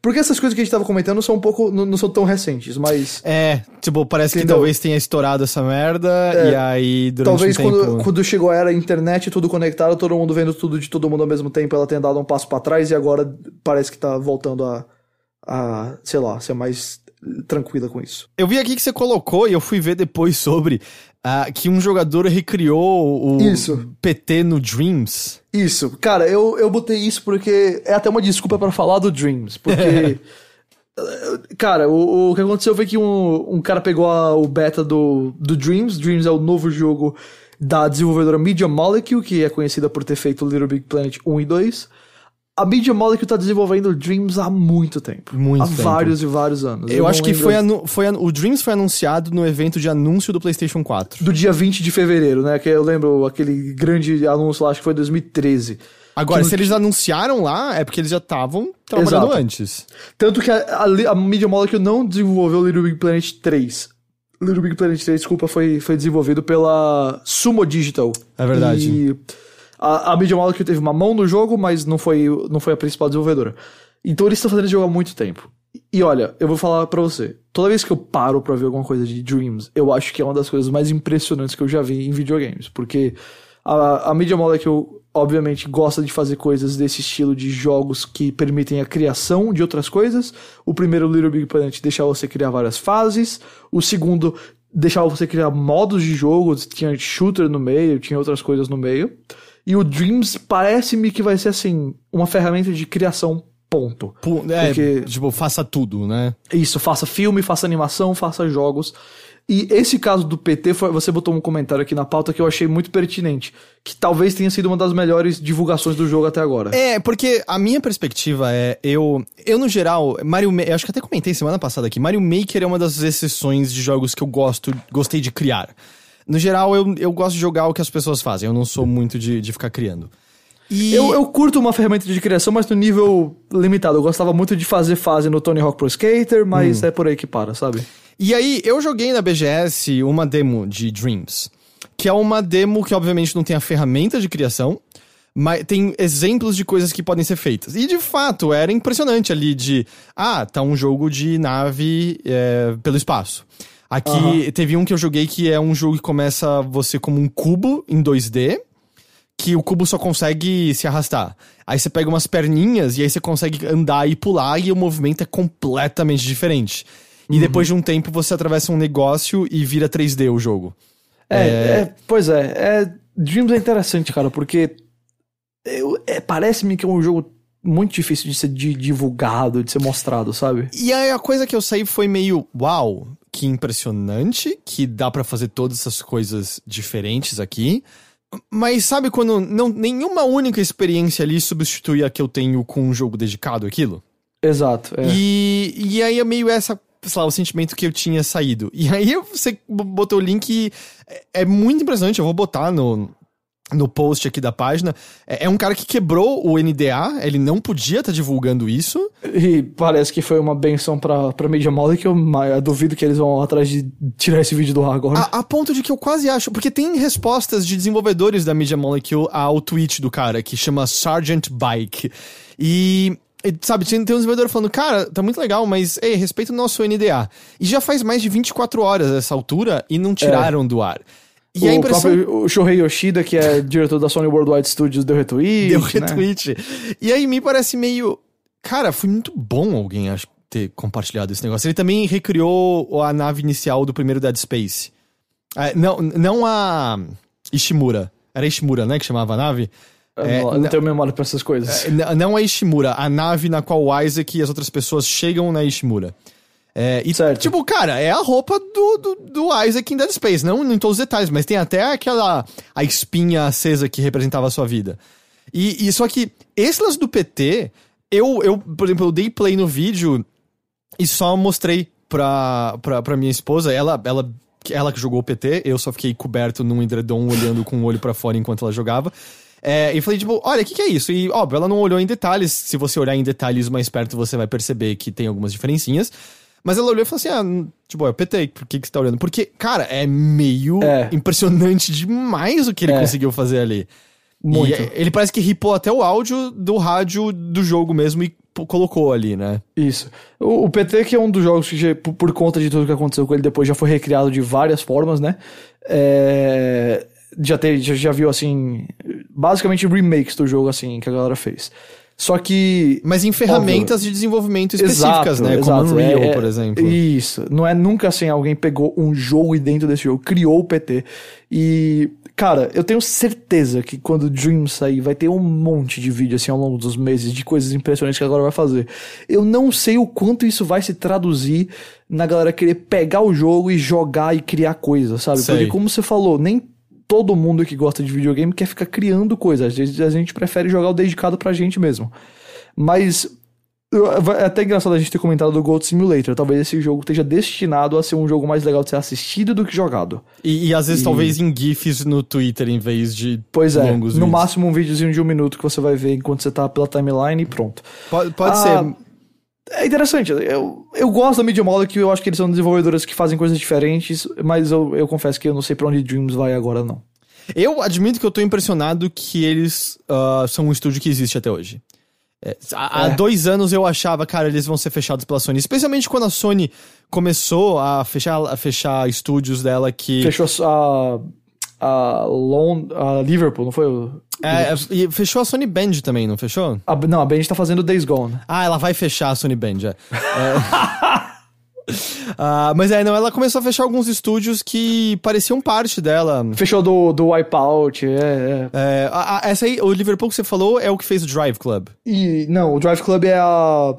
Speaker 2: Porque essas coisas que a gente tava comentando são um pouco. não, não são tão recentes, mas.
Speaker 1: É, tipo, parece que
Speaker 2: Entendeu?
Speaker 1: talvez tenha estourado essa merda
Speaker 2: É.
Speaker 1: e aí durante
Speaker 2: Talvez
Speaker 1: um tempo...
Speaker 2: quando, quando chegou a era internet, tudo conectado, todo mundo vendo tudo de todo mundo ao mesmo tempo, ela tenha dado um passo pra trás e agora parece que tá voltando a, a sei lá, ser mais tranquila com isso.
Speaker 1: Eu vi aqui que você colocou e eu fui ver depois sobre ah, que um jogador recriou o
Speaker 2: Isso.
Speaker 1: PT no Dreams.
Speaker 2: Isso, cara, eu, eu botei isso porque é até uma desculpa pra falar do Dreams, porque. Cara, o, o que aconteceu foi que um, um cara pegou a- o beta do, do Dreams. Dreams é o novo jogo da desenvolvedora Media Molecule, que é conhecida por ter feito Little Big Planet 1 e 2. A Media Molecule tá desenvolvendo Dreams há muito tempo.
Speaker 1: Muito
Speaker 2: há
Speaker 1: tempo.
Speaker 2: vários e vários anos.
Speaker 1: Eu,
Speaker 2: não
Speaker 1: acho que foi, anu- foi anu- o Dreams foi anunciado no evento de anúncio do PlayStation 4.
Speaker 2: Do dia 20 de fevereiro, né? Que eu lembro aquele grande anúncio lá, acho que foi 2013.
Speaker 1: Agora, se eles anunciaram lá, é porque eles já estavam trabalhando
Speaker 2: Exato.
Speaker 1: antes.
Speaker 2: Tanto que a, a, a Media Molecule não desenvolveu Little Big Planet 3. Little Big Planet 3, desculpa, foi, foi desenvolvido pela Sumo Digital.
Speaker 1: É verdade.
Speaker 2: E a, a Media Molecule teve uma mão no jogo, mas não foi, não foi a principal desenvolvedora. Então eles estão fazendo esse jogo há muito tempo. E olha, eu vou falar pra você. Toda vez que eu paro pra ver alguma coisa de Dreams, eu acho que é uma das coisas mais impressionantes que eu já vi em videogames. Porque a, a Media Molecule, obviamente, gosta de fazer coisas desse estilo de jogos que permitem a criação de outras coisas. O primeiro, Little Big Planet, deixava você criar várias fases. O segundo, deixava você criar modos de jogo. Tinha shooter no meio, tinha outras coisas no meio. E o Dreams parece-me que vai ser, assim, uma ferramenta de criação, ponto.
Speaker 1: É,
Speaker 2: Porque-
Speaker 1: tipo, faça tudo, né?
Speaker 2: Isso, faça filme, faça animação, faça jogos. E esse caso do PT, foi, você botou um comentário aqui na pauta que eu achei muito pertinente. Que talvez tenha sido uma das melhores divulgações do jogo até agora.
Speaker 1: É, porque a minha perspectiva é, eu, eu no geral, Mario Ma- eu acho que até comentei semana passada aqui, Mario Maker é uma das exceções de jogos que eu gosto, gostei de criar. No geral, eu, eu gosto de jogar o que as pessoas fazem, eu não sou muito de, de ficar criando. E
Speaker 2: Eu, eu curto uma ferramenta de criação, mas no nível limitado. Eu gostava muito de fazer fase no Tony Hawk Pro Skater, mas é por aí que para, sabe?
Speaker 1: E aí, eu joguei na BGS uma demo de Dreams, que é uma demo que obviamente não tem a ferramenta de criação, mas tem exemplos de coisas que podem ser feitas. E de fato, era impressionante ali de, ah, tá um jogo de nave é, pelo espaço. Aqui teve um que eu joguei que é um jogo que começa você como um cubo em 2D, que o cubo só consegue se arrastar. Aí você pega umas perninhas e aí você consegue andar e pular e o movimento é completamente diferente. E depois de um tempo você atravessa um negócio e vira 3D o jogo.
Speaker 2: É, é, pois é, é. Dreams é interessante, cara, porque eu- é, parece-me que é um jogo muito difícil de ser di- divulgado, de ser mostrado, sabe?
Speaker 1: E aí a coisa que eu saí foi meio, uau, que impressionante, que dá pra fazer todas essas coisas diferentes aqui. Mas sabe quando não, nenhuma única experiência ali substitui a que eu tenho com um jogo dedicado àquilo?
Speaker 2: Exato. É.
Speaker 1: E, e aí é meio essa, sei lá, o sentimento que eu tinha saído. E aí você botou o link é, é muito impressionante, eu vou botar no, no post aqui da página. É, é um cara que quebrou o NDA, ele não podia estar divulgando isso.
Speaker 2: E parece que foi uma benção pra, pra Media Molecule, mas eu duvido que eles vão atrás de tirar esse vídeo do ar agora.
Speaker 1: A, a ponto de que eu quase acho. Porque tem respostas de desenvolvedores da Media Molecule ao tweet do cara, que chama Sergeant Bike. E. e, Sabe, tem, um desenvolvedor falando, cara, tá muito legal, mas, ei, respeita o nosso NDA. E já faz mais de 24 horas essa altura e não tiraram do ar. E
Speaker 2: o
Speaker 1: a impressão.
Speaker 2: próprio o Shohei Yoshida, que é diretor da Sony Worldwide Studios, deu retweet.
Speaker 1: Deu
Speaker 2: né?
Speaker 1: retweet. E aí me parece meio. Cara, foi muito bom alguém acho, ter compartilhado esse negócio. Ele também recriou a nave inicial do primeiro Dead Space. Ah, não, não a Ishimura. Era Ishimura, né? Que chamava a nave?
Speaker 2: Eu
Speaker 1: É,
Speaker 2: não, não tenho memória pra essas coisas.
Speaker 1: N- não a Ishimura, a nave na qual o Isaac e as outras pessoas chegam na Ishimura. É, e,
Speaker 2: Certo.
Speaker 1: tipo, cara, é a roupa do, do, do Isaac em Dead Space. Não em todos os detalhes, mas tem até aquela a espinha acesa que representava a sua vida. E, e só que esse lance do PT, eu, eu, por exemplo, eu dei play no vídeo e só mostrei pra, pra, pra minha esposa. Ela, ela, ela que jogou o PT, eu só fiquei coberto num edredom olhando com o olho pra fora enquanto ela jogava. É, e falei, tipo, olha, o que, que é isso? E, óbvio, ela não olhou em detalhes. Se você olhar em detalhes mais perto, você vai perceber que tem algumas diferencinhas. Mas ela olhou e falou assim: ah, tipo, é o PT, por que, que você tá olhando? Porque, cara, é meio
Speaker 2: É.
Speaker 1: impressionante demais o que ele
Speaker 2: É.
Speaker 1: conseguiu fazer ali.
Speaker 2: Muito.
Speaker 1: E, ele parece que ripou até o áudio do rádio do jogo mesmo e colocou ali, né?
Speaker 2: Isso. O, o PT, que é um dos jogos que, já- por, por conta de tudo que aconteceu com ele depois, já foi recriado de várias formas, né? É, já, teve, já, já viu, assim, basicamente remakes do jogo, assim, que a galera fez. Só que.
Speaker 1: Mas em ferramentas de desenvolvimento específicas, né? Como Unreal,
Speaker 2: é- é-
Speaker 1: por exemplo.
Speaker 2: Isso. Não é nunca assim, alguém pegou um jogo e dentro desse jogo criou o PT. E, cara, eu tenho certeza que quando o Dream sair, vai ter um monte de vídeo assim ao longo dos meses de coisas impressionantes que agora vai fazer. Eu não sei o quanto isso vai se traduzir na galera querer pegar o jogo e jogar e criar coisas, sabe?
Speaker 1: Sei.
Speaker 2: Porque, como você falou, nem todo mundo que gosta de videogame quer ficar criando coisas. Às vezes a gente prefere jogar o dedicado pra gente mesmo. Mas é até engraçado a gente ter comentado do Gold Simulator. Talvez esse jogo esteja destinado a ser um jogo mais legal de ser assistido do que jogado.
Speaker 1: E, e às vezes
Speaker 2: E-
Speaker 1: talvez em GIFs no Twitter em vez de
Speaker 2: Pois é,
Speaker 1: longos
Speaker 2: no
Speaker 1: vídeos.
Speaker 2: máximo um videozinho de um minuto que você vai ver enquanto você tá pela timeline e pronto.
Speaker 1: Pode, pode
Speaker 2: Ah,
Speaker 1: ser.
Speaker 2: É interessante, eu, eu gosto da Media Molecule, eu acho que eles são desenvolvedores que fazem coisas diferentes, mas eu, eu confesso que eu não sei pra onde Dreams vai agora, não.
Speaker 1: Eu admito que eu tô impressionado que eles ah, são um estúdio que existe até hoje. É, há há
Speaker 2: É.
Speaker 1: dois anos eu achava, cara, eles vão ser fechados pela Sony. Especialmente quando a Sony começou a fechar, a fechar estúdios dela que.
Speaker 2: Fechou a, a, a Liverpool, não foi? o-
Speaker 1: É, é, e fechou a Sony Band também, não fechou?
Speaker 2: A, não, a Band tá fazendo Days Gone.
Speaker 1: Ah, ela vai fechar a Sony Band, é. É. Ah, mas é, não, ela começou a fechar alguns estúdios que pareciam parte dela.
Speaker 2: Fechou do, do Wipeout, é, é.
Speaker 1: É, a- a- essa aí, o Liverpool que você falou é o que fez o Drive Club.
Speaker 2: E, não, o Drive Club é a...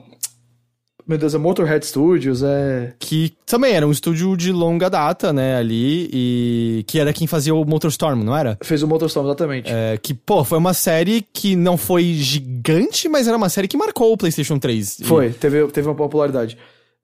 Speaker 2: Meu Deus, é Motorhead Studios, é...
Speaker 1: Que também era um estúdio de longa data, né, ali, e que era quem fazia o Motorstorm, não era?
Speaker 2: Fez o Motorstorm, exatamente.
Speaker 1: É, que, pô, foi uma série que não foi gigante, mas era uma série que marcou o PlayStation 3. E-
Speaker 2: Foi, teve, teve uma popularidade.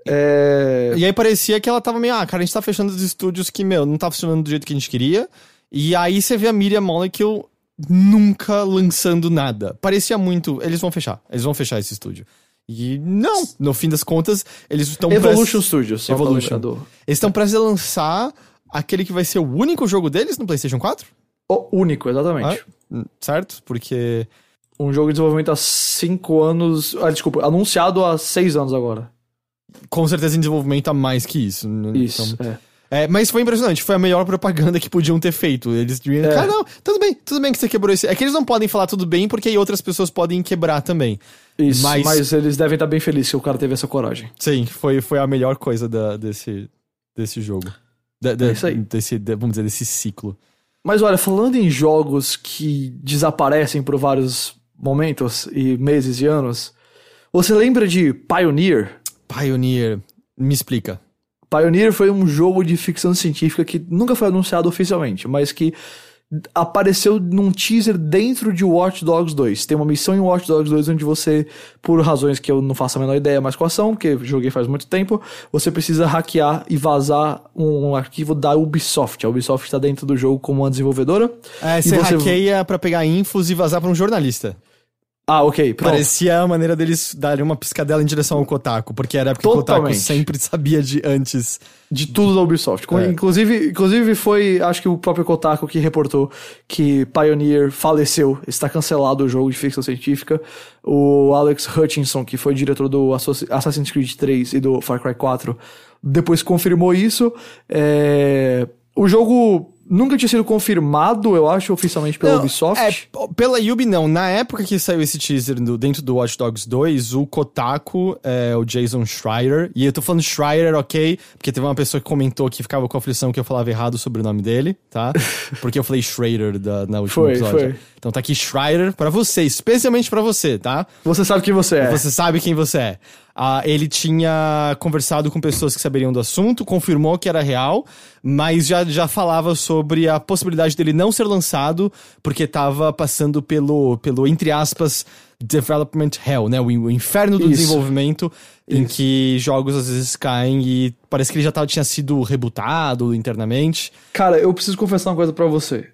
Speaker 2: É...
Speaker 1: E aí parecia que ela tava meio, ah, cara, a gente tá fechando os estúdios que, meu, não tá funcionando do jeito que a gente queria. E aí você vê a Miriam Molecule nunca lançando nada. Parecia muito, eles vão fechar, eles vão fechar esse estúdio. E não, no fim das contas, eles estão
Speaker 2: Evolution
Speaker 1: prestes-
Speaker 2: Studios, só
Speaker 1: Evolution.
Speaker 2: pra
Speaker 1: Eles estão prestes a lançar aquele que vai ser o único jogo deles no PlayStation 4?
Speaker 2: O único, exatamente.
Speaker 1: Ah, certo? Porque
Speaker 2: Um jogo de desenvolvimento há cinco anos... Ah, desculpa, anunciado há seis anos agora.
Speaker 1: com certeza em desenvolvimento há mais que isso. né?
Speaker 2: Isso,
Speaker 1: Então,
Speaker 2: é.
Speaker 1: É, mas foi impressionante, foi a melhor propaganda que podiam ter feito. Eles deviam.
Speaker 2: É.
Speaker 1: Cara, não, tudo bem, tudo bem que você quebrou esse. É que eles não podem falar tudo bem, porque aí outras pessoas podem quebrar também.
Speaker 2: Isso,
Speaker 1: Mas-
Speaker 2: mas... eles devem estar bem felizes que o cara teve essa coragem.
Speaker 1: Sim, foi, foi a melhor coisa da- desse, desse jogo. Da- da-
Speaker 2: É isso aí.
Speaker 1: Desse, da- vamos dizer, desse ciclo.
Speaker 2: Mas olha, falando em jogos que desaparecem por vários momentos e meses e anos, você lembra de Pioneer?
Speaker 1: Pioneer, me explica.
Speaker 2: Pioneer foi um jogo de ficção científica que nunca foi anunciado oficialmente, mas que apareceu num teaser dentro de Watch Dogs 2. Tem uma missão em Watch Dogs 2 onde você, por razões que eu não faço a menor ideia mais quais são, porque joguei faz muito tempo, você precisa hackear e vazar um arquivo da Ubisoft. A Ubisoft está dentro do jogo como uma desenvolvedora.
Speaker 1: É,
Speaker 2: E
Speaker 1: você
Speaker 2: você-
Speaker 1: hackeia pra pegar infos e vazar pra um jornalista.
Speaker 2: Ah, ok, pronto.
Speaker 1: Parecia a maneira deles darem uma piscadela em direção ao Kotaku, porque era porque o Kotaku
Speaker 2: Totalmente.
Speaker 1: sempre sabia de antes.
Speaker 2: De tudo da Ubisoft.
Speaker 1: É.
Speaker 2: Inclusive, inclusive foi, acho que o próprio Kotaku que reportou que Pioneer faleceu, está cancelado o jogo de ficção científica. O Alex Hutchinson, que foi diretor do Assassin's Creed 3 e do Far Cry 4, depois confirmou isso. É, O jogo nunca tinha sido confirmado, eu acho, oficialmente pela
Speaker 1: Não,
Speaker 2: Ubisoft.
Speaker 1: É, pela Ubi não. Na época que saiu esse teaser do- dentro do Watch Dogs 2, o Kotaku, é, o Jason Schreier, e eu tô falando Schreier, ok, porque teve uma pessoa que comentou que ficava com aflição que eu falava errado sobre o nome dele, tá? Porque eu falei Schrader da, na última
Speaker 2: Foi,
Speaker 1: episódio.
Speaker 2: foi.
Speaker 1: Então tá aqui Schreier pra você, especialmente pra você, tá?
Speaker 2: Você sabe quem você é.
Speaker 1: Você sabe quem você é. Ah, ele tinha conversado com pessoas que saberiam do assunto, confirmou que era real, mas já, já falava sobre a possibilidade dele não ser lançado, porque tava passando pelo, pelo entre aspas, development hell, né? O, o inferno do
Speaker 2: Isso.
Speaker 1: desenvolvimento, em que jogos às vezes caem e parece que ele já tava, tinha sido rebutado internamente.
Speaker 2: Cara, eu preciso confessar uma coisa pra você.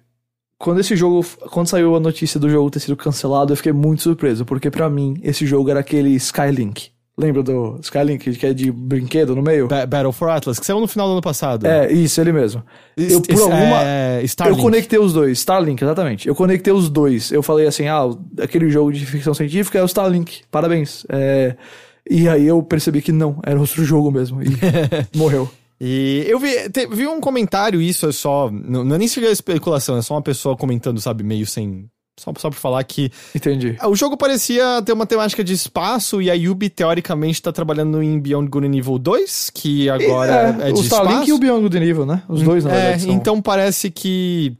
Speaker 2: Quando esse jogo, quando saiu a notícia do jogo ter sido cancelado, eu fiquei muito surpreso, porque pra mim esse jogo era aquele Skylink. Lembra do Skylink, que é de brinquedo no meio?
Speaker 1: Ba- Battle for Atlas, que saiu no final do ano passado.
Speaker 2: É, isso, ele mesmo. Eu,
Speaker 1: Ist-
Speaker 2: por
Speaker 1: ist-
Speaker 2: alguma,
Speaker 1: é,
Speaker 2: eu
Speaker 1: Starlink.
Speaker 2: conectei os dois. Starlink, exatamente. Eu conectei os dois. Eu falei assim, ah, aquele jogo de ficção científica é o Starlink. Parabéns. É, E aí eu percebi que não, era outro jogo mesmo. E morreu.
Speaker 1: E eu vi, te- vi um comentário, isso é só. Não, não é nem seria especulação, é só uma pessoa comentando, sabe, meio sem. Só, só pra falar que.
Speaker 2: Entendi.
Speaker 1: O jogo parecia ter uma temática de espaço e a Yubi, teoricamente, tá trabalhando em Beyond Good and Evil 2, que agora é, de
Speaker 2: o Starlink
Speaker 1: espaço.
Speaker 2: e o Beyond Good Nível, né? Os dois, na
Speaker 1: É,
Speaker 2: verdade. são-
Speaker 1: então parece que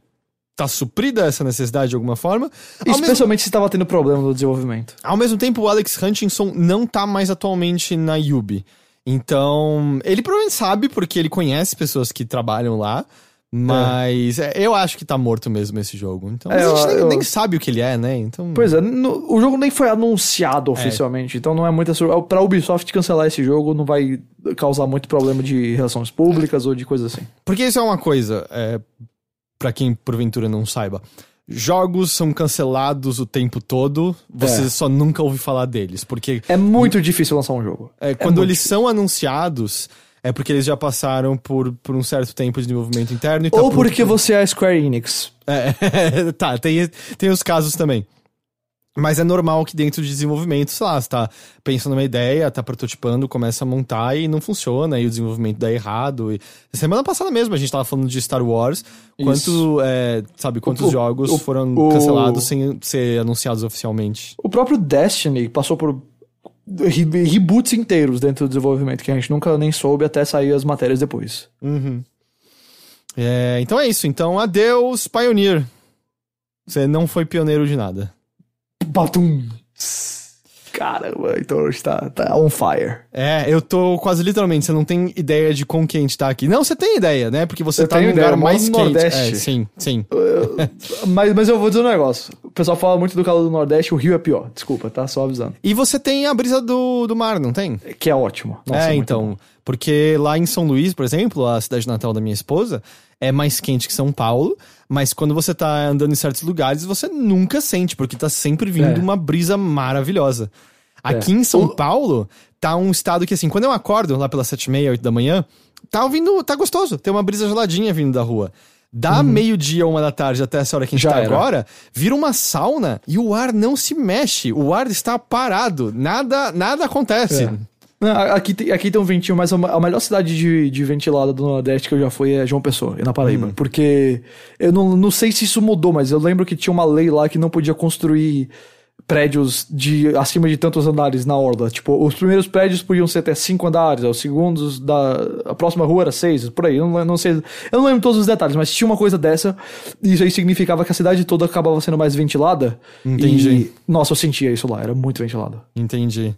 Speaker 1: tá suprida essa necessidade de alguma forma. Ao mesmo,
Speaker 2: Especialmente se estava tendo problema no desenvolvimento.
Speaker 1: ao mesmo tempo, o Alex Hutchinson não tá mais atualmente na Yubi. Então, ele provavelmente sabe, porque ele conhece pessoas que trabalham lá. Mas é, eu acho que tá morto mesmo esse jogo. Então,
Speaker 2: É,
Speaker 1: a gente nem,
Speaker 2: eu-
Speaker 1: nem sabe o que ele é, né? Então.
Speaker 2: Pois é, no- o jogo nem foi anunciado oficialmente, então não é muita surpresa. Pra Ubisoft cancelar esse jogo não vai causar muito problema de relações públicas ou de coisas assim.
Speaker 1: Porque isso é uma coisa, é, para quem porventura não saiba. Jogos são cancelados o tempo todo, você
Speaker 2: É.
Speaker 1: só nunca ouve falar deles. Porque
Speaker 2: É muito difícil lançar um jogo.
Speaker 1: é, quando eles são anunciados, é porque eles já passaram por, por um certo tempo de desenvolvimento interno e tá
Speaker 2: Ou
Speaker 1: pronto
Speaker 2: porque
Speaker 1: pra-
Speaker 2: você é a Square Enix.
Speaker 1: É, tá, tem, tem os casos também. Mas é normal que dentro de desenvolvimento, sei lá, você tá pensando numa ideia, tá prototipando, começa a montar e não funciona, e o desenvolvimento dá errado. E... Semana passada mesmo a gente tava falando de Star Wars, quanto, é, sabe, quantos
Speaker 2: O-
Speaker 1: jogos
Speaker 2: o-
Speaker 1: foram
Speaker 2: o-
Speaker 1: cancelados sem ser anunciados oficialmente.
Speaker 2: O próprio Destiny passou por re- reboots inteiros dentro do desenvolvimento, que a gente nunca nem soube até sair as matérias depois.
Speaker 1: É, então é isso, então adeus, Pioneer. Você não foi pioneiro de nada.
Speaker 2: Batum! Caramba, então hoje tá, tá on fire.
Speaker 1: É, eu tô quase literalmente, você não tem ideia de quão quente tá aqui. Não, você tem ideia, né? Porque você
Speaker 2: Eu
Speaker 1: tá no lugar mais quente.
Speaker 2: Nordeste.
Speaker 1: É, sim, sim.
Speaker 2: Mas, mas eu vou dizer um negócio. O pessoal fala muito do calor do Nordeste, o Rio é pior. Desculpa, tá? Só avisando.
Speaker 1: E você tem a brisa do, do mar, não tem?
Speaker 2: Que é ótimo. Nossa,
Speaker 1: é, então.
Speaker 2: bom.
Speaker 1: Porque lá em São Luís, por exemplo, a cidade natal da minha esposa, é mais quente que São Paulo, mas quando você tá andando em certos lugares, você nunca sente, porque tá sempre vindo
Speaker 2: É.
Speaker 1: uma brisa maravilhosa. Aqui em São Paulo, tá um estado que, assim, quando eu acordo lá pelas sete e meia, oito da manhã, tá ouvindo, tá gostoso, tem uma brisa geladinha vindo da rua. Da meio-dia, uma da tarde, até essa hora que a gente
Speaker 2: Uhum. Já
Speaker 1: tá
Speaker 2: era.
Speaker 1: agora, vira uma sauna e o ar não se mexe. O ar está parado. Nada, nada acontece.
Speaker 2: É. Não, aqui, tem, aqui tem um ventinho, mas a melhor cidade de, de ventilada do Nordeste que eu já fui é João Pessoa, e na Paraíba. Porque eu não, não sei se isso mudou, mas eu lembro que tinha uma lei lá que não podia construir prédios de acima de tantos andares na orla. Tipo, os primeiros prédios podiam ser até cinco andares, os segundos da a próxima rua era seis, por aí. Eu não, não sei, eu não lembro todos os detalhes, mas tinha uma coisa dessa. E isso aí significava que a cidade toda acabava sendo mais ventilada.
Speaker 1: Entendi.
Speaker 2: E, nossa, eu sentia isso lá, era muito ventilado.
Speaker 1: Entendi.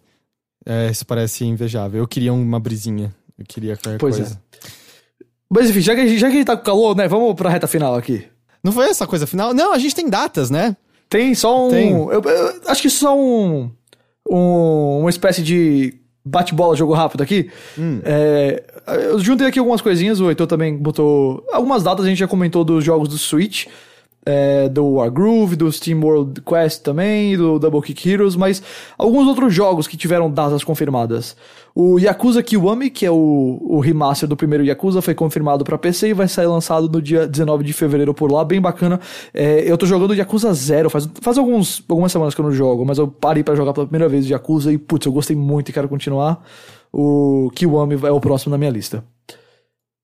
Speaker 1: É, isso parece invejável. Eu queria uma brisinha. Eu queria qualquer
Speaker 2: Pois
Speaker 1: coisa.
Speaker 2: Mas enfim, já que, já que gente tá com calor, né? Vamos pra reta final aqui.
Speaker 1: Não foi essa coisa final? Não, a gente tem datas, né?
Speaker 2: Tem só um.
Speaker 1: Tem.
Speaker 2: Eu, eu acho que só um, um. Uma espécie de bate-bola, jogo rápido aqui. É, eu juntei aqui algumas coisinhas, o Heitor também botou. Algumas datas, a gente já comentou dos jogos do Switch. É, do Wargroove, do Steam World Quest também, do Double Kick Heroes, mas alguns outros jogos que tiveram datas confirmadas. O Yakuza Kiwami, que é o, o remaster do primeiro Yakuza, foi confirmado pra PC e vai sair lançado no dia 19 de fevereiro por lá, bem bacana. É, eu tô jogando Yakuza Zero, faz, faz alguns, algumas semanas que eu não jogo, mas eu parei pra jogar pela primeira vez Yakuza e, putz, eu gostei muito e quero continuar. O Kiwami é o próximo na minha lista.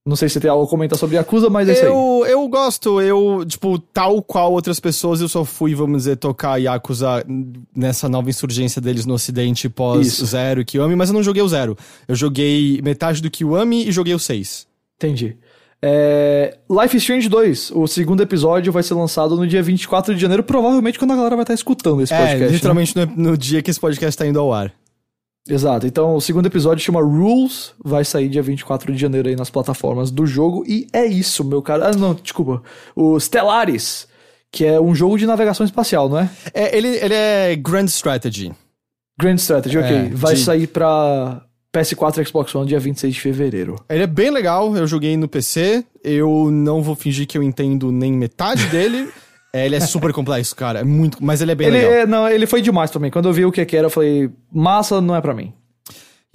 Speaker 2: Não sei se você tem algo a comentar sobre Yakuza, mas é isso aí.
Speaker 1: Eu, eu gosto, eu, tipo, tal qual outras pessoas, eu só fui, vamos dizer, tocar Yakuza nessa nova insurgência deles no ocidente pós
Speaker 2: Isso.
Speaker 1: Zero e Kiwami, mas eu não joguei o Zero. Eu joguei metade do Kiwami e joguei o 6.
Speaker 2: Entendi. É, Life is Strange 2, o segundo episódio vai ser lançado no dia 24 de janeiro, provavelmente quando a galera vai estar escutando esse
Speaker 1: É,
Speaker 2: podcast. né?
Speaker 1: literalmente no, no dia que esse podcast tá indo ao ar.
Speaker 2: Exato. Então, o segundo episódio chama Rules, vai sair dia 24 de janeiro aí nas plataformas do jogo. E é isso, meu cara. Ah, não, desculpa. O Stellaris, que é um jogo de navegação espacial, não é?
Speaker 1: É, ele, ele é Grand Strategy.
Speaker 2: Grand Strategy, ok.
Speaker 1: É,
Speaker 2: vai
Speaker 1: de-
Speaker 2: sair pra PS4 e Xbox One dia 26 de fevereiro.
Speaker 1: Ele é bem legal, eu joguei no PC, eu não vou fingir que eu entendo nem metade dele. É, ele é super complexo, cara, é muito, mas ele é bem
Speaker 2: Ele,
Speaker 1: legal.
Speaker 2: é, não, ele foi demais pra mim. Quando eu vi o que que era, eu falei, massa não é pra mim.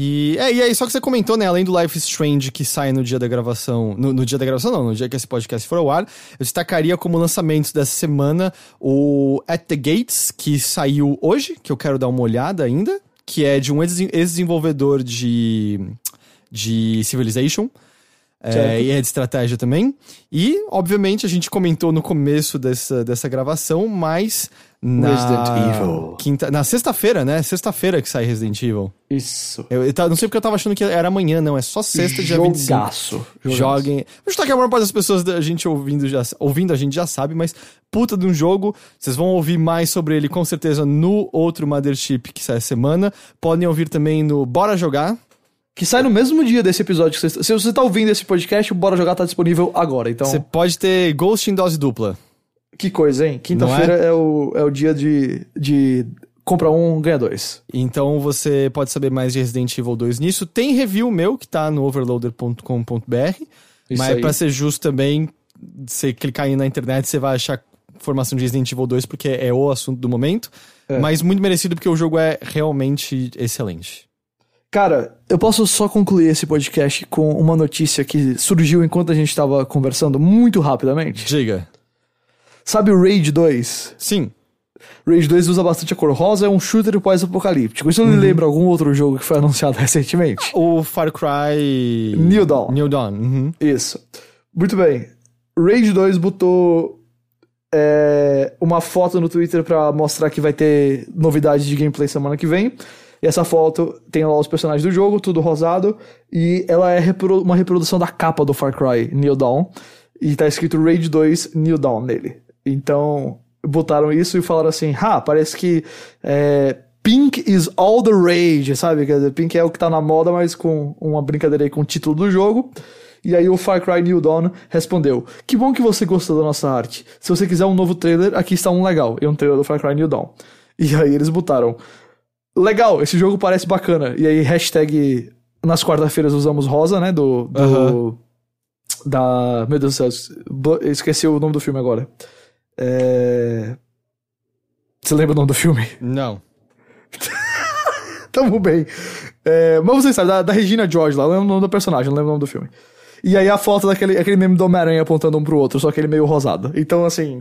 Speaker 1: E, é, e aí, só que você comentou, né, além do Life is Strange que sai no dia da gravação, no, no dia da gravação não, no dia que esse podcast for ao ar, eu destacaria como lançamentos dessa semana o At the Gates, que saiu hoje, que eu quero dar uma olhada ainda, que é de um ex- ex-desenvolvedor de, de Civilization, é, e é de estratégia também. E, obviamente, a gente comentou no começo dessa, dessa gravação, mas na
Speaker 2: Resident Evil.
Speaker 1: quinta, na sexta-feira, né? Sexta-feira que sai Resident Evil.
Speaker 2: Isso.
Speaker 1: Eu, eu não sei porque eu tava achando que era amanhã, não. É só sexta, dia 25.
Speaker 2: Jogaço. Jogaço.
Speaker 1: Joguem. Vou chutar que a maior parte das pessoas da gente ouvindo, já, ouvindo a gente já sabe, mas puta de um jogo. Vocês vão ouvir mais sobre ele com certeza no outro Mothership que sai essa semana. Podem ouvir também no Bora Jogar.
Speaker 2: Que sai no mesmo dia desse episódio. que você- Se você tá ouvindo esse podcast, o Bora Jogar tá disponível agora. Então,
Speaker 1: Você pode ter Ghost em dose dupla.
Speaker 2: que coisa, hein? Quinta-feira é? o, é o dia de, de compra um, ganha dois.
Speaker 1: Então você pode saber mais de Resident Evil 2 nisso. Tem review meu que tá no overloader.com.br. Mas
Speaker 2: aí.
Speaker 1: pra ser justo também, você clicar aí na internet, você vai achar informação de Resident Evil 2 porque é o assunto do momento.
Speaker 2: É.
Speaker 1: Mas muito merecido porque o jogo é realmente excelente.
Speaker 2: Cara, eu posso só concluir esse podcast com uma notícia que surgiu enquanto a gente tava conversando muito rapidamente.
Speaker 1: Diga.
Speaker 2: Sabe o Raid 2?
Speaker 1: Sim.
Speaker 2: Rage 2 usa bastante a cor rosa, é um shooter pós-apocalíptico. Isso
Speaker 1: Uhum.
Speaker 2: lhe lembra algum outro jogo que foi anunciado recentemente?
Speaker 1: O Far Cry.
Speaker 2: New Dawn.
Speaker 1: New Dawn. uhum.
Speaker 2: Isso. Muito bem. Rage 2 botou é, uma foto no Twitter pra mostrar que vai ter novidades de gameplay semana que vem. E essa foto tem lá os personagens do jogo, tudo rosado. E ela é repro- uma reprodução da capa do Far Cry New Dawn. E tá escrito Rage 2 New Dawn nele. Então, botaram isso e falaram assim: ah, parece que é, Pink is all the rage, sabe? Quer dizer, Pink é o que tá na moda, mas com uma brincadeira aí com o título do jogo. E aí o Far Cry New Dawn respondeu: Que bom que você gostou da nossa arte. Se você quiser um novo trailer, aqui está um legal. E um trailer do Far Cry New Dawn. E aí eles botaram: Legal, esse jogo parece bacana. E aí, hashtag nas quarta-feiras usamos rosa, né? Do. do. Da. Meu Deus do céu, esqueci o nome do filme agora. É. Você lembra o nome do filme?
Speaker 1: Não.
Speaker 2: Tamo bem. É, mas você sabe, da, da Regina George lá, eu lembro o nome do personagem, não lembro o nome do filme. E aí a foto daquele aquele meme do Homem-Aranha apontando um pro outro, só que ele meio rosado. Então, assim.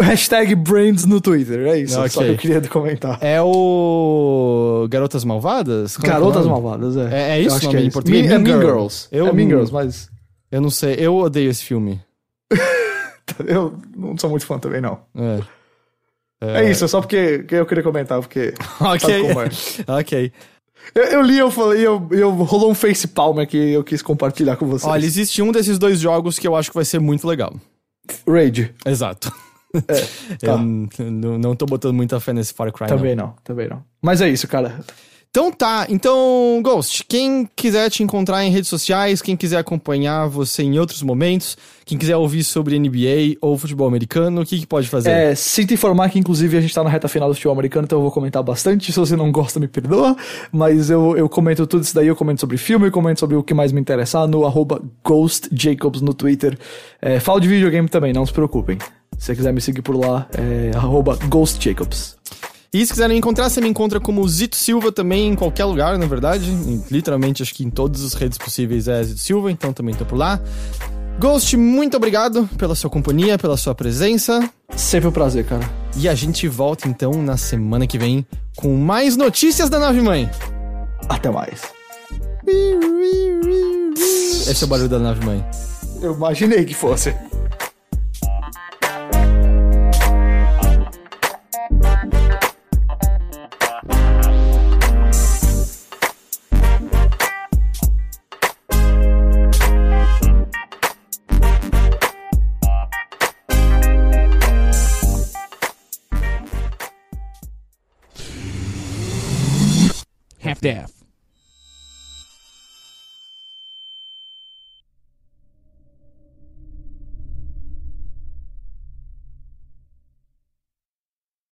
Speaker 2: Hashtag Brains no Twitter, é isso.
Speaker 1: Ok.
Speaker 2: Só que eu queria comentar.
Speaker 1: É o. Garotas Malvadas? Como é é
Speaker 2: Garotas
Speaker 1: nome?
Speaker 2: Malvadas, é.
Speaker 1: É- é isso o
Speaker 2: que
Speaker 1: nome em português?
Speaker 2: Mean- é
Speaker 1: Mean Girls.
Speaker 2: Girls.
Speaker 1: Eu
Speaker 2: é Mean Girls, mas.
Speaker 1: Eu não sei, eu odeio esse filme.
Speaker 2: Eu não sou muito fã também, não.
Speaker 1: É.
Speaker 2: É, isso, é só porque que eu queria comentar, porque.
Speaker 1: Ok.
Speaker 2: É.
Speaker 1: ok.
Speaker 2: Eu, eu li, eu falei, eu, eu rolou um face palm aqui eu quis compartilhar com vocês.
Speaker 1: Olha, existe um desses dois jogos que eu acho que vai ser muito legal.
Speaker 2: Raid.
Speaker 1: Exato.
Speaker 2: Tá.
Speaker 1: Eu n- n- não tô botando muita fé nesse Far Cry, não.
Speaker 2: Também não, também não. Mas é isso, cara.
Speaker 1: Então tá, então, Ghost, quem quiser te encontrar em redes sociais, quem quiser acompanhar você em outros momentos, quem quiser ouvir sobre NBA ou futebol americano, o que, que pode fazer?
Speaker 2: É, sinto informar que, inclusive, a gente tá na reta final do futebol americano, então eu vou comentar bastante. Se você não gosta, me perdoa. Mas eu, eu comento tudo isso daí, eu comento sobre filme, eu comento sobre o que mais me interessar no arroba GhostJacobs no Twitter. É, falo de videogame também, não se preocupem. Se você quiser me seguir por lá, é GhostJacobs.
Speaker 1: E se quiserem me encontrar, você me encontra como Zito Silva também em qualquer lugar, na verdade. Em- Literalmente, acho que em todas as redes possíveis é Zito Silva, então também tô por lá. Ghost, muito obrigado pela sua companhia, pela sua presença.
Speaker 2: Sempre um prazer, cara.
Speaker 1: E a gente volta então na semana que vem com mais notícias da Nave Mãe.
Speaker 2: Até mais.
Speaker 1: Esse é o barulho da nave mãe.
Speaker 2: Eu imaginei que fosse.
Speaker 3: staff.